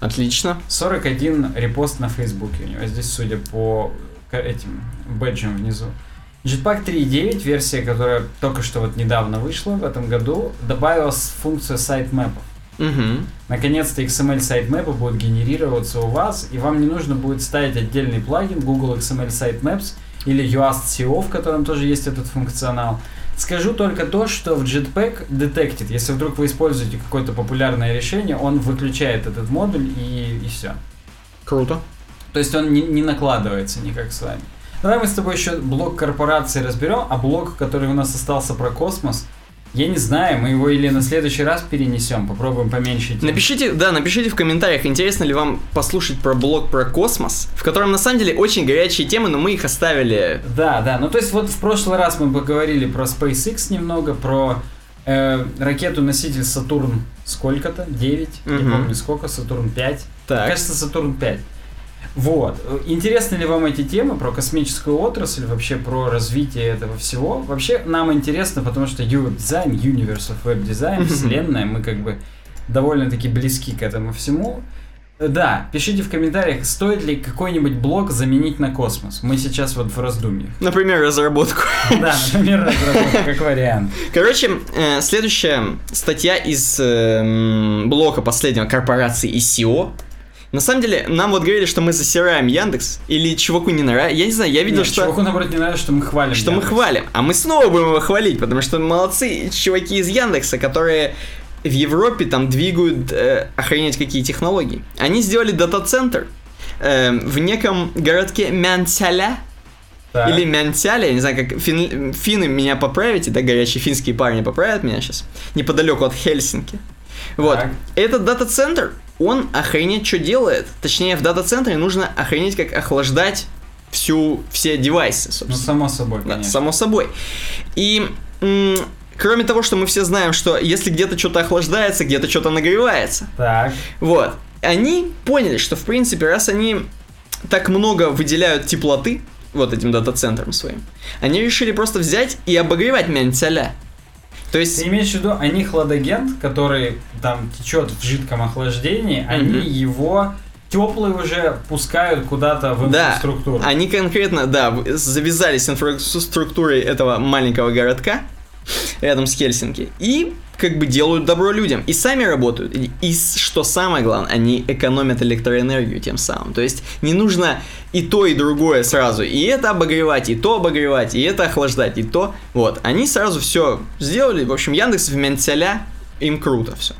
Speaker 2: Отлично.
Speaker 1: 41 репост на Фейсбуке у него здесь, судя по этим бэджам внизу. Jetpack 3.9, версия, которая только что вот недавно вышла в этом году, добавила функцию сайтмэпов.
Speaker 2: Угу.
Speaker 1: Наконец-то XML сайтмэпы будут генерироваться у вас, и вам не нужно будет ставить отдельный плагин Google XML Sitemaps или Yoast SEO, в котором тоже есть этот функционал. Скажу только то, что в Jetpack Detected, если вдруг вы используете какое-то популярное решение, он выключает этот модуль и, и все.
Speaker 2: Круто.
Speaker 1: То есть он не, не накладывается никак с вами. Давай мы с тобой еще блок корпорации разберем, а блок, который у нас остался про космос, я не знаю, мы его или на следующий раз перенесем, попробуем поменьше. тем.
Speaker 2: Напишите, да, напишите в комментариях, интересно ли вам послушать про блог про космос, в котором на самом деле очень горячие темы, но мы их оставили.
Speaker 1: Да, да. Ну, то есть, вот в прошлый раз мы поговорили про SpaceX немного, про э, ракету-носитель Сатурн сколько-то? 9? Не
Speaker 2: Мгм.
Speaker 1: помню сколько, Сатурн 5.
Speaker 2: Так.
Speaker 1: Кажется, Сатурн 5. Вот. Интересны ли вам эти темы про космическую отрасль, вообще про развитие этого всего? Вообще нам интересно, потому что Design, Universe of Web Design, вселенная, мы как бы довольно-таки близки к этому всему. Да, пишите в комментариях, стоит ли какой-нибудь блок заменить на космос. Мы сейчас вот в раздумьях.
Speaker 2: Например, разработку.
Speaker 1: Да, например, разработка, как вариант.
Speaker 2: Короче, э, следующая статья из э, м, блока последнего корпорации ICO. На самом деле, нам вот говорили, что мы засираем Яндекс, или чуваку не нравится. Я не знаю, я видел,
Speaker 1: Нет,
Speaker 2: что...
Speaker 1: чуваку, наоборот, не нравится, что мы хвалим.
Speaker 2: Что мы
Speaker 1: Яндекс.
Speaker 2: хвалим, а мы снова будем его хвалить, потому что молодцы чуваки из Яндекса, которые в Европе там двигают э, охренеть какие технологии. Они сделали дата-центр э, в неком городке Мянцяля,
Speaker 1: Так.
Speaker 2: или Мянцяля, я не знаю, как фин- финны меня поправите, да, горячие финские парни поправят меня сейчас, неподалеку от Хельсинки. Вот,
Speaker 1: Так.
Speaker 2: этот дата-центр, он охренеть что делает. Точнее, в дата-центре нужно охренеть как охлаждать всю, все девайсы,
Speaker 1: Ну,
Speaker 2: собственно.
Speaker 1: само собой,
Speaker 2: Да,
Speaker 1: конечно.
Speaker 2: само собой. И м, кроме того, что мы все знаем, что если где-то что-то охлаждается, где-то что-то нагревается.
Speaker 1: Так.
Speaker 2: Вот. Они поняли, что в принципе, раз они так много выделяют теплоты вот этим дата-центром своим, они решили просто взять и обогревать Мянцаля. То есть...
Speaker 1: Ты имеешь в виду, они хладагент, который там течет в жидком охлаждении, они его теплый уже пускают куда-то в
Speaker 2: Да,
Speaker 1: инфраструктуру.
Speaker 2: они конкретно, да, завязались с инфраструктурой этого маленького городка рядом с Хельсинки и как бы делают добро людям. И сами работают. И, что самое главное, они экономят электроэнергию тем самым. То есть не нужно и то, и другое сразу. И это обогревать, и то обогревать, и это охлаждать, и то. Вот. Они сразу все сделали. В общем, Яндекс в Ментяля, им круто все.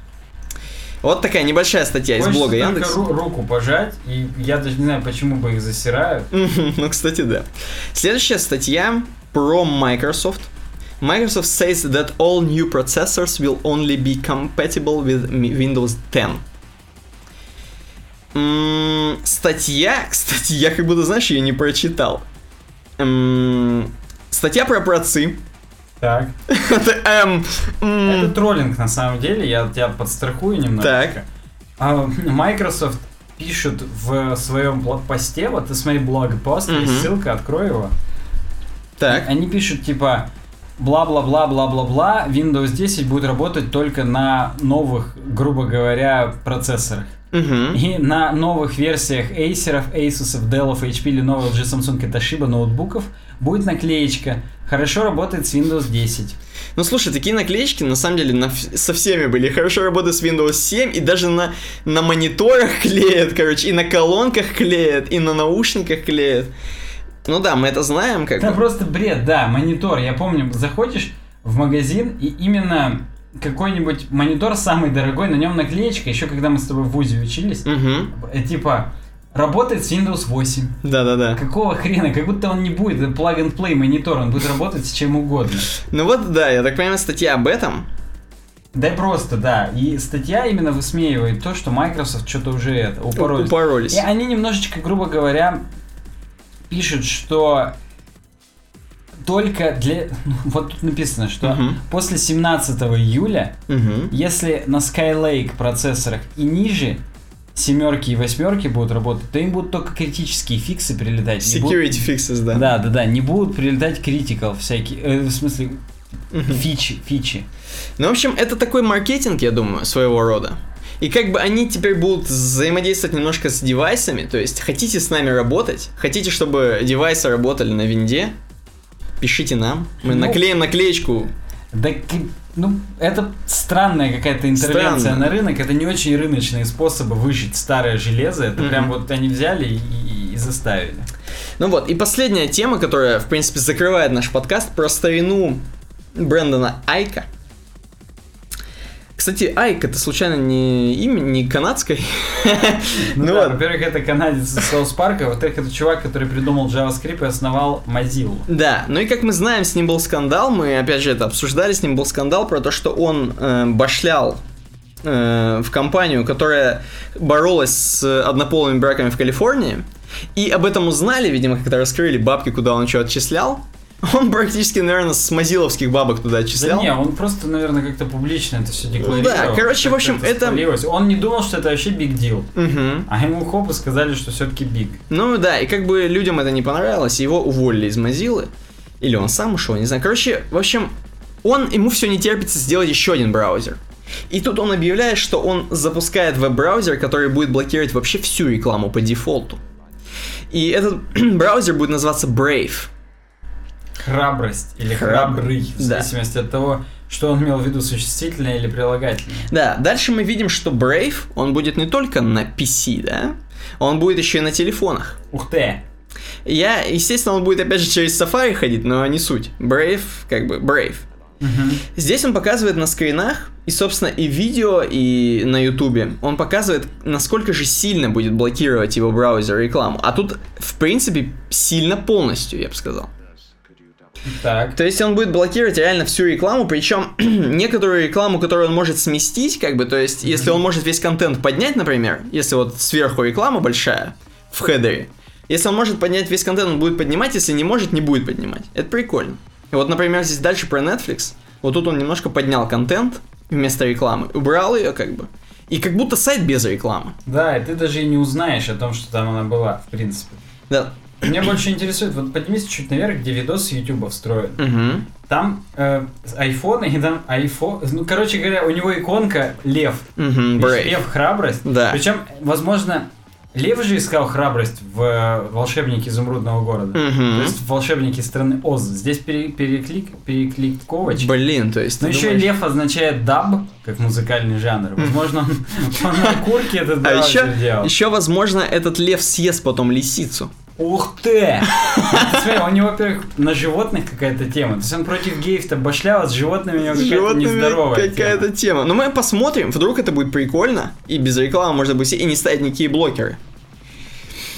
Speaker 2: Вот такая небольшая статья из
Speaker 1: Хочется
Speaker 2: блога
Speaker 1: только
Speaker 2: Яндекс.
Speaker 1: ру- руку пожать, и я даже не знаю, почему бы их засирают.
Speaker 2: Ну, кстати, да. Следующая статья про Microsoft. Microsoft says that all new processors will only be compatible with Windows 10. М, статья, кстати, я как будто, знаешь, ее не прочитал. М, статья про процы.
Speaker 1: Так.
Speaker 2: Это, эм, м,
Speaker 1: Это троллинг на самом деле, я тебя подстрахую немножко.
Speaker 2: Так.
Speaker 1: А, Microsoft пишут в своем блокпосте, вот ты смотри блог-пост,
Speaker 2: Мгм.
Speaker 1: есть ссылка, открой его.
Speaker 2: Так.
Speaker 1: Они пишут типа бла-бла-бла-бла-бла-бла, Windows 10 будет работать только на новых, грубо говоря, процессорах.
Speaker 2: Мгм.
Speaker 1: И на новых версиях Acer, Asus, Dell, HP, Lenovo, LG, Samsung и Toshiba ноутбуков будет наклеечка «Хорошо работает с Windows 10».
Speaker 2: Ну слушай, такие наклеечки на самом деле на со всеми были. Хорошо работают с Windows 7 и даже на, на мониторах клеят, короче, и на колонках клеят, и на наушниках клеят. Ну да, мы это знаем, как
Speaker 1: Это
Speaker 2: бы.
Speaker 1: просто бред, да, монитор. Я помню, заходишь в магазин, и именно какой-нибудь монитор самый дорогой, на нем наклеечка, еще когда мы с тобой в ВУЗе учились, э, типа, работает с Windows 8.
Speaker 2: Да-да-да.
Speaker 1: Какого хрена? Как будто он не будет, это plug-and-play монитор, он будет работать с чем угодно.
Speaker 2: Ну вот, да, я так понимаю, статья об этом.
Speaker 1: Да и просто, да. И статья именно высмеивает то, что Microsoft что-то уже это, упоролись.
Speaker 2: Упоролись.
Speaker 1: И они немножечко, грубо говоря, пишут, что только для... Вот тут написано, что
Speaker 2: Мгм.
Speaker 1: после 17 июля,
Speaker 2: Мгм.
Speaker 1: если на Skylake процессорах и ниже семерки и восьмерки будут работать, то им будут только критические фиксы прилетать. не будут-
Speaker 2: Security fixes, да.
Speaker 1: Да, да, да, не будут прилетать critical всякие, э, в смысле,
Speaker 2: Мгм.
Speaker 1: фичи, фичи.
Speaker 2: Ну, в общем, это такой маркетинг, я думаю, своего рода. И как бы они теперь будут взаимодействовать немножко с девайсами, то есть хотите с нами работать, хотите, чтобы девайсы работали на винде, пишите нам, мы
Speaker 1: Ну,
Speaker 2: наклеим наклеечку.
Speaker 1: Да, ну, это странная какая-то интервенция
Speaker 2: Странно.
Speaker 1: на рынок, это не очень рыночные способы выжить старое железо, это
Speaker 2: Мгм.
Speaker 1: прям вот они взяли и, и- и заставили.
Speaker 2: Ну вот, и последняя тема, которая, в принципе, закрывает наш подкаст, про старину Брэндона Айка. Кстати, Айк это случайно не имя, не канадское?
Speaker 1: Ну,
Speaker 2: Ну
Speaker 1: да,
Speaker 2: вот,
Speaker 1: во-первых, это канадец из Соус Парка, во-вторых, это чувак, который придумал JavaScript и основал Mozilla.
Speaker 2: Да, ну и как мы знаем, с ним был скандал, мы опять же это обсуждали, с ним был скандал про то, что он э, башлял э, в компанию, которая боролась с однополыми браками в Калифорнии, и об этом узнали, видимо, когда раскрыли бабки, куда он что отчислял. Он практически, наверное, с мазиловских бабок туда
Speaker 1: Да
Speaker 2: отчислял.
Speaker 1: не, он просто, наверное, как-то публично это все декларировал.
Speaker 2: Да, короче, в общем, это-
Speaker 1: свалилось. Он не думал, что это вообще big deal.
Speaker 2: Мгм.
Speaker 1: А ему хоп и сказали, что все-таки big.
Speaker 2: Ну да, и как бы людям это не понравилось, его уволили из Mozilla. Или он сам ушел, не знаю. Короче, в общем, он, ему все не терпится сделать еще один браузер. И тут он объявляет, что он запускает веб-браузер, который будет блокировать вообще всю рекламу по дефолту. И этот браузер будет называться Brave.
Speaker 1: Храбрость или
Speaker 2: Храбрый,
Speaker 1: в
Speaker 2: да.
Speaker 1: зависимости от того, что он имел в виду, существительное или прилагательное.
Speaker 2: Да, дальше мы видим, что Brave, он будет не только на PC, да? Он будет еще и на телефонах.
Speaker 1: Ух ты!
Speaker 2: Я, естественно, он будет опять же через Safari ходить, но не суть. Brave, как бы, Brave.
Speaker 1: Мгм.
Speaker 2: Здесь он показывает на скринах, и, собственно, и видео, и на ютубе, он показывает, насколько же сильно будет блокировать его браузер рекламу. А тут, в принципе, сильно полностью, я бы сказал.
Speaker 1: Так.
Speaker 2: То есть он будет блокировать реально всю рекламу, причем некоторую рекламу, которую он может сместить, как бы, то есть если он может весь контент поднять, например, если вот сверху реклама большая в хедере, если он может поднять весь контент, он будет поднимать, если не может, не будет поднимать. Это прикольно. И вот, например, здесь дальше про Netflix, вот тут он немножко поднял контент вместо рекламы, убрал ее как бы, и как будто сайт без рекламы.
Speaker 1: Да, и ты даже и не узнаешь о том, что там она была, в принципе.
Speaker 2: Да.
Speaker 1: Меня больше интересует, вот поднимись чуть наверх, где видосы YouTube встроен.
Speaker 2: Мгм.
Speaker 1: Там э, айфоны и там iPhone. Ну, короче говоря, у него иконка лев.
Speaker 2: Brave.
Speaker 1: Лев храбрость.
Speaker 2: Да.
Speaker 1: Причем, возможно, Лев же искал храбрость в э, волшебнике изумрудного города.
Speaker 2: Мгм.
Speaker 1: То есть в волшебнике страны Оз. Здесь пере- переклик, перекликовочка.
Speaker 2: Блин, то есть
Speaker 1: Но
Speaker 2: ты
Speaker 1: еще
Speaker 2: думаешь-
Speaker 1: лев означает даб, как музыкальный жанр. Возможно, он, на курке этот
Speaker 2: А
Speaker 1: браузер
Speaker 2: еще,
Speaker 1: делал.
Speaker 2: еще, возможно, этот лев съест потом лисицу.
Speaker 1: Ух ты! Смотри, у него, во-первых, на животных какая-то тема. То есть он против геев-то башлял, а с животными у него какая-то нездоровая
Speaker 2: какая-то
Speaker 1: тема.
Speaker 2: тема. Ну мы посмотрим, вдруг это будет прикольно, и без рекламы можно будет и не ставить никакие блокеры.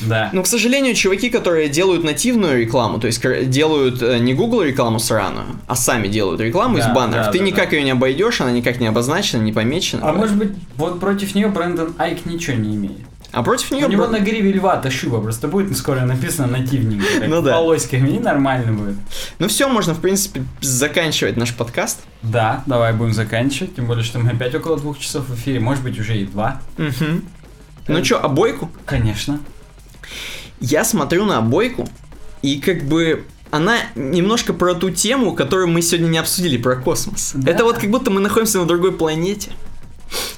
Speaker 1: Да.
Speaker 2: Но, к сожалению, чуваки, которые делают нативную рекламу, то есть делают э, не Google рекламу сраную, а сами делают рекламу
Speaker 1: Да,
Speaker 2: из баннеров,
Speaker 1: да,
Speaker 2: ты
Speaker 1: да,
Speaker 2: никак
Speaker 1: да.
Speaker 2: ее не обойдешь, она никак не обозначена, не помечена.
Speaker 1: А может быть, вот против нее Брэндон Айк ничего не имеет.
Speaker 2: А против нее...
Speaker 1: У него на гриве льва тащуба просто будет скоро написано нативненько.
Speaker 2: Ну да.
Speaker 1: Полоськами, и нормально будет.
Speaker 2: Ну все, можно, в принципе, заканчивать наш подкаст.
Speaker 1: Да, давай будем заканчивать, тем более, что мы опять около двух часов в эфире, может быть, уже и два.
Speaker 2: Ну что, обойку?
Speaker 1: Конечно.
Speaker 2: Я смотрю на обойку, и как бы она немножко про ту тему, которую мы сегодня не обсудили, про космос.
Speaker 1: Да.
Speaker 2: Это вот как будто мы находимся на другой планете.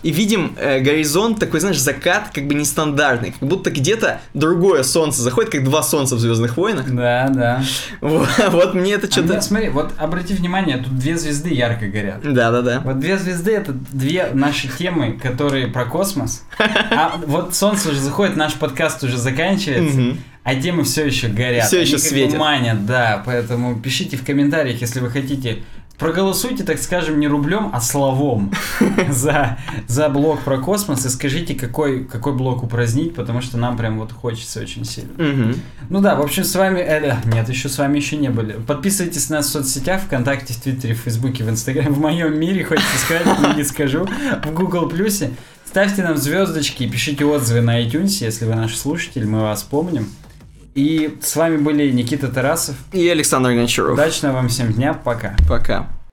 Speaker 2: И видим э, горизонт такой, знаешь, закат как бы нестандартный. Как будто где-то другое солнце заходит, как два солнца в Звездных войнах.
Speaker 1: Да, да.
Speaker 2: Вот, вот мне это
Speaker 1: А
Speaker 2: что-то...
Speaker 1: мне, смотри, вот обрати внимание, тут две звезды ярко горят.
Speaker 2: Да-да-да.
Speaker 1: Вот две звезды это две наши темы, которые про космос. А вот солнце уже заходит, наш подкаст уже заканчивается. А темы все еще горят. Они
Speaker 2: еще светят.
Speaker 1: манят, да. Поэтому пишите в комментариях, если вы хотите. Проголосуйте, так скажем, не рублем, а словом за, за блок про космос и скажите, какой, какой блок упразднить, потому что нам прям вот хочется очень сильно.
Speaker 2: Мгм.
Speaker 1: Ну да, в общем, с вами... э, нет, еще с вами еще не были. Подписывайтесь на нас в соцсетях, ВКонтакте, в Твиттере, в Фейсбуке, в Инстаграме, в моем мире, хочется сказать, но не скажу, в Google Плюсе. Ставьте нам звездочки и пишите отзывы на iTunes, если вы наш слушатель, мы вас помним. И с вами были Никита Тарасов.
Speaker 2: И Александр Гончаров.
Speaker 1: Удачного вам всем дня, пока.
Speaker 2: Пока.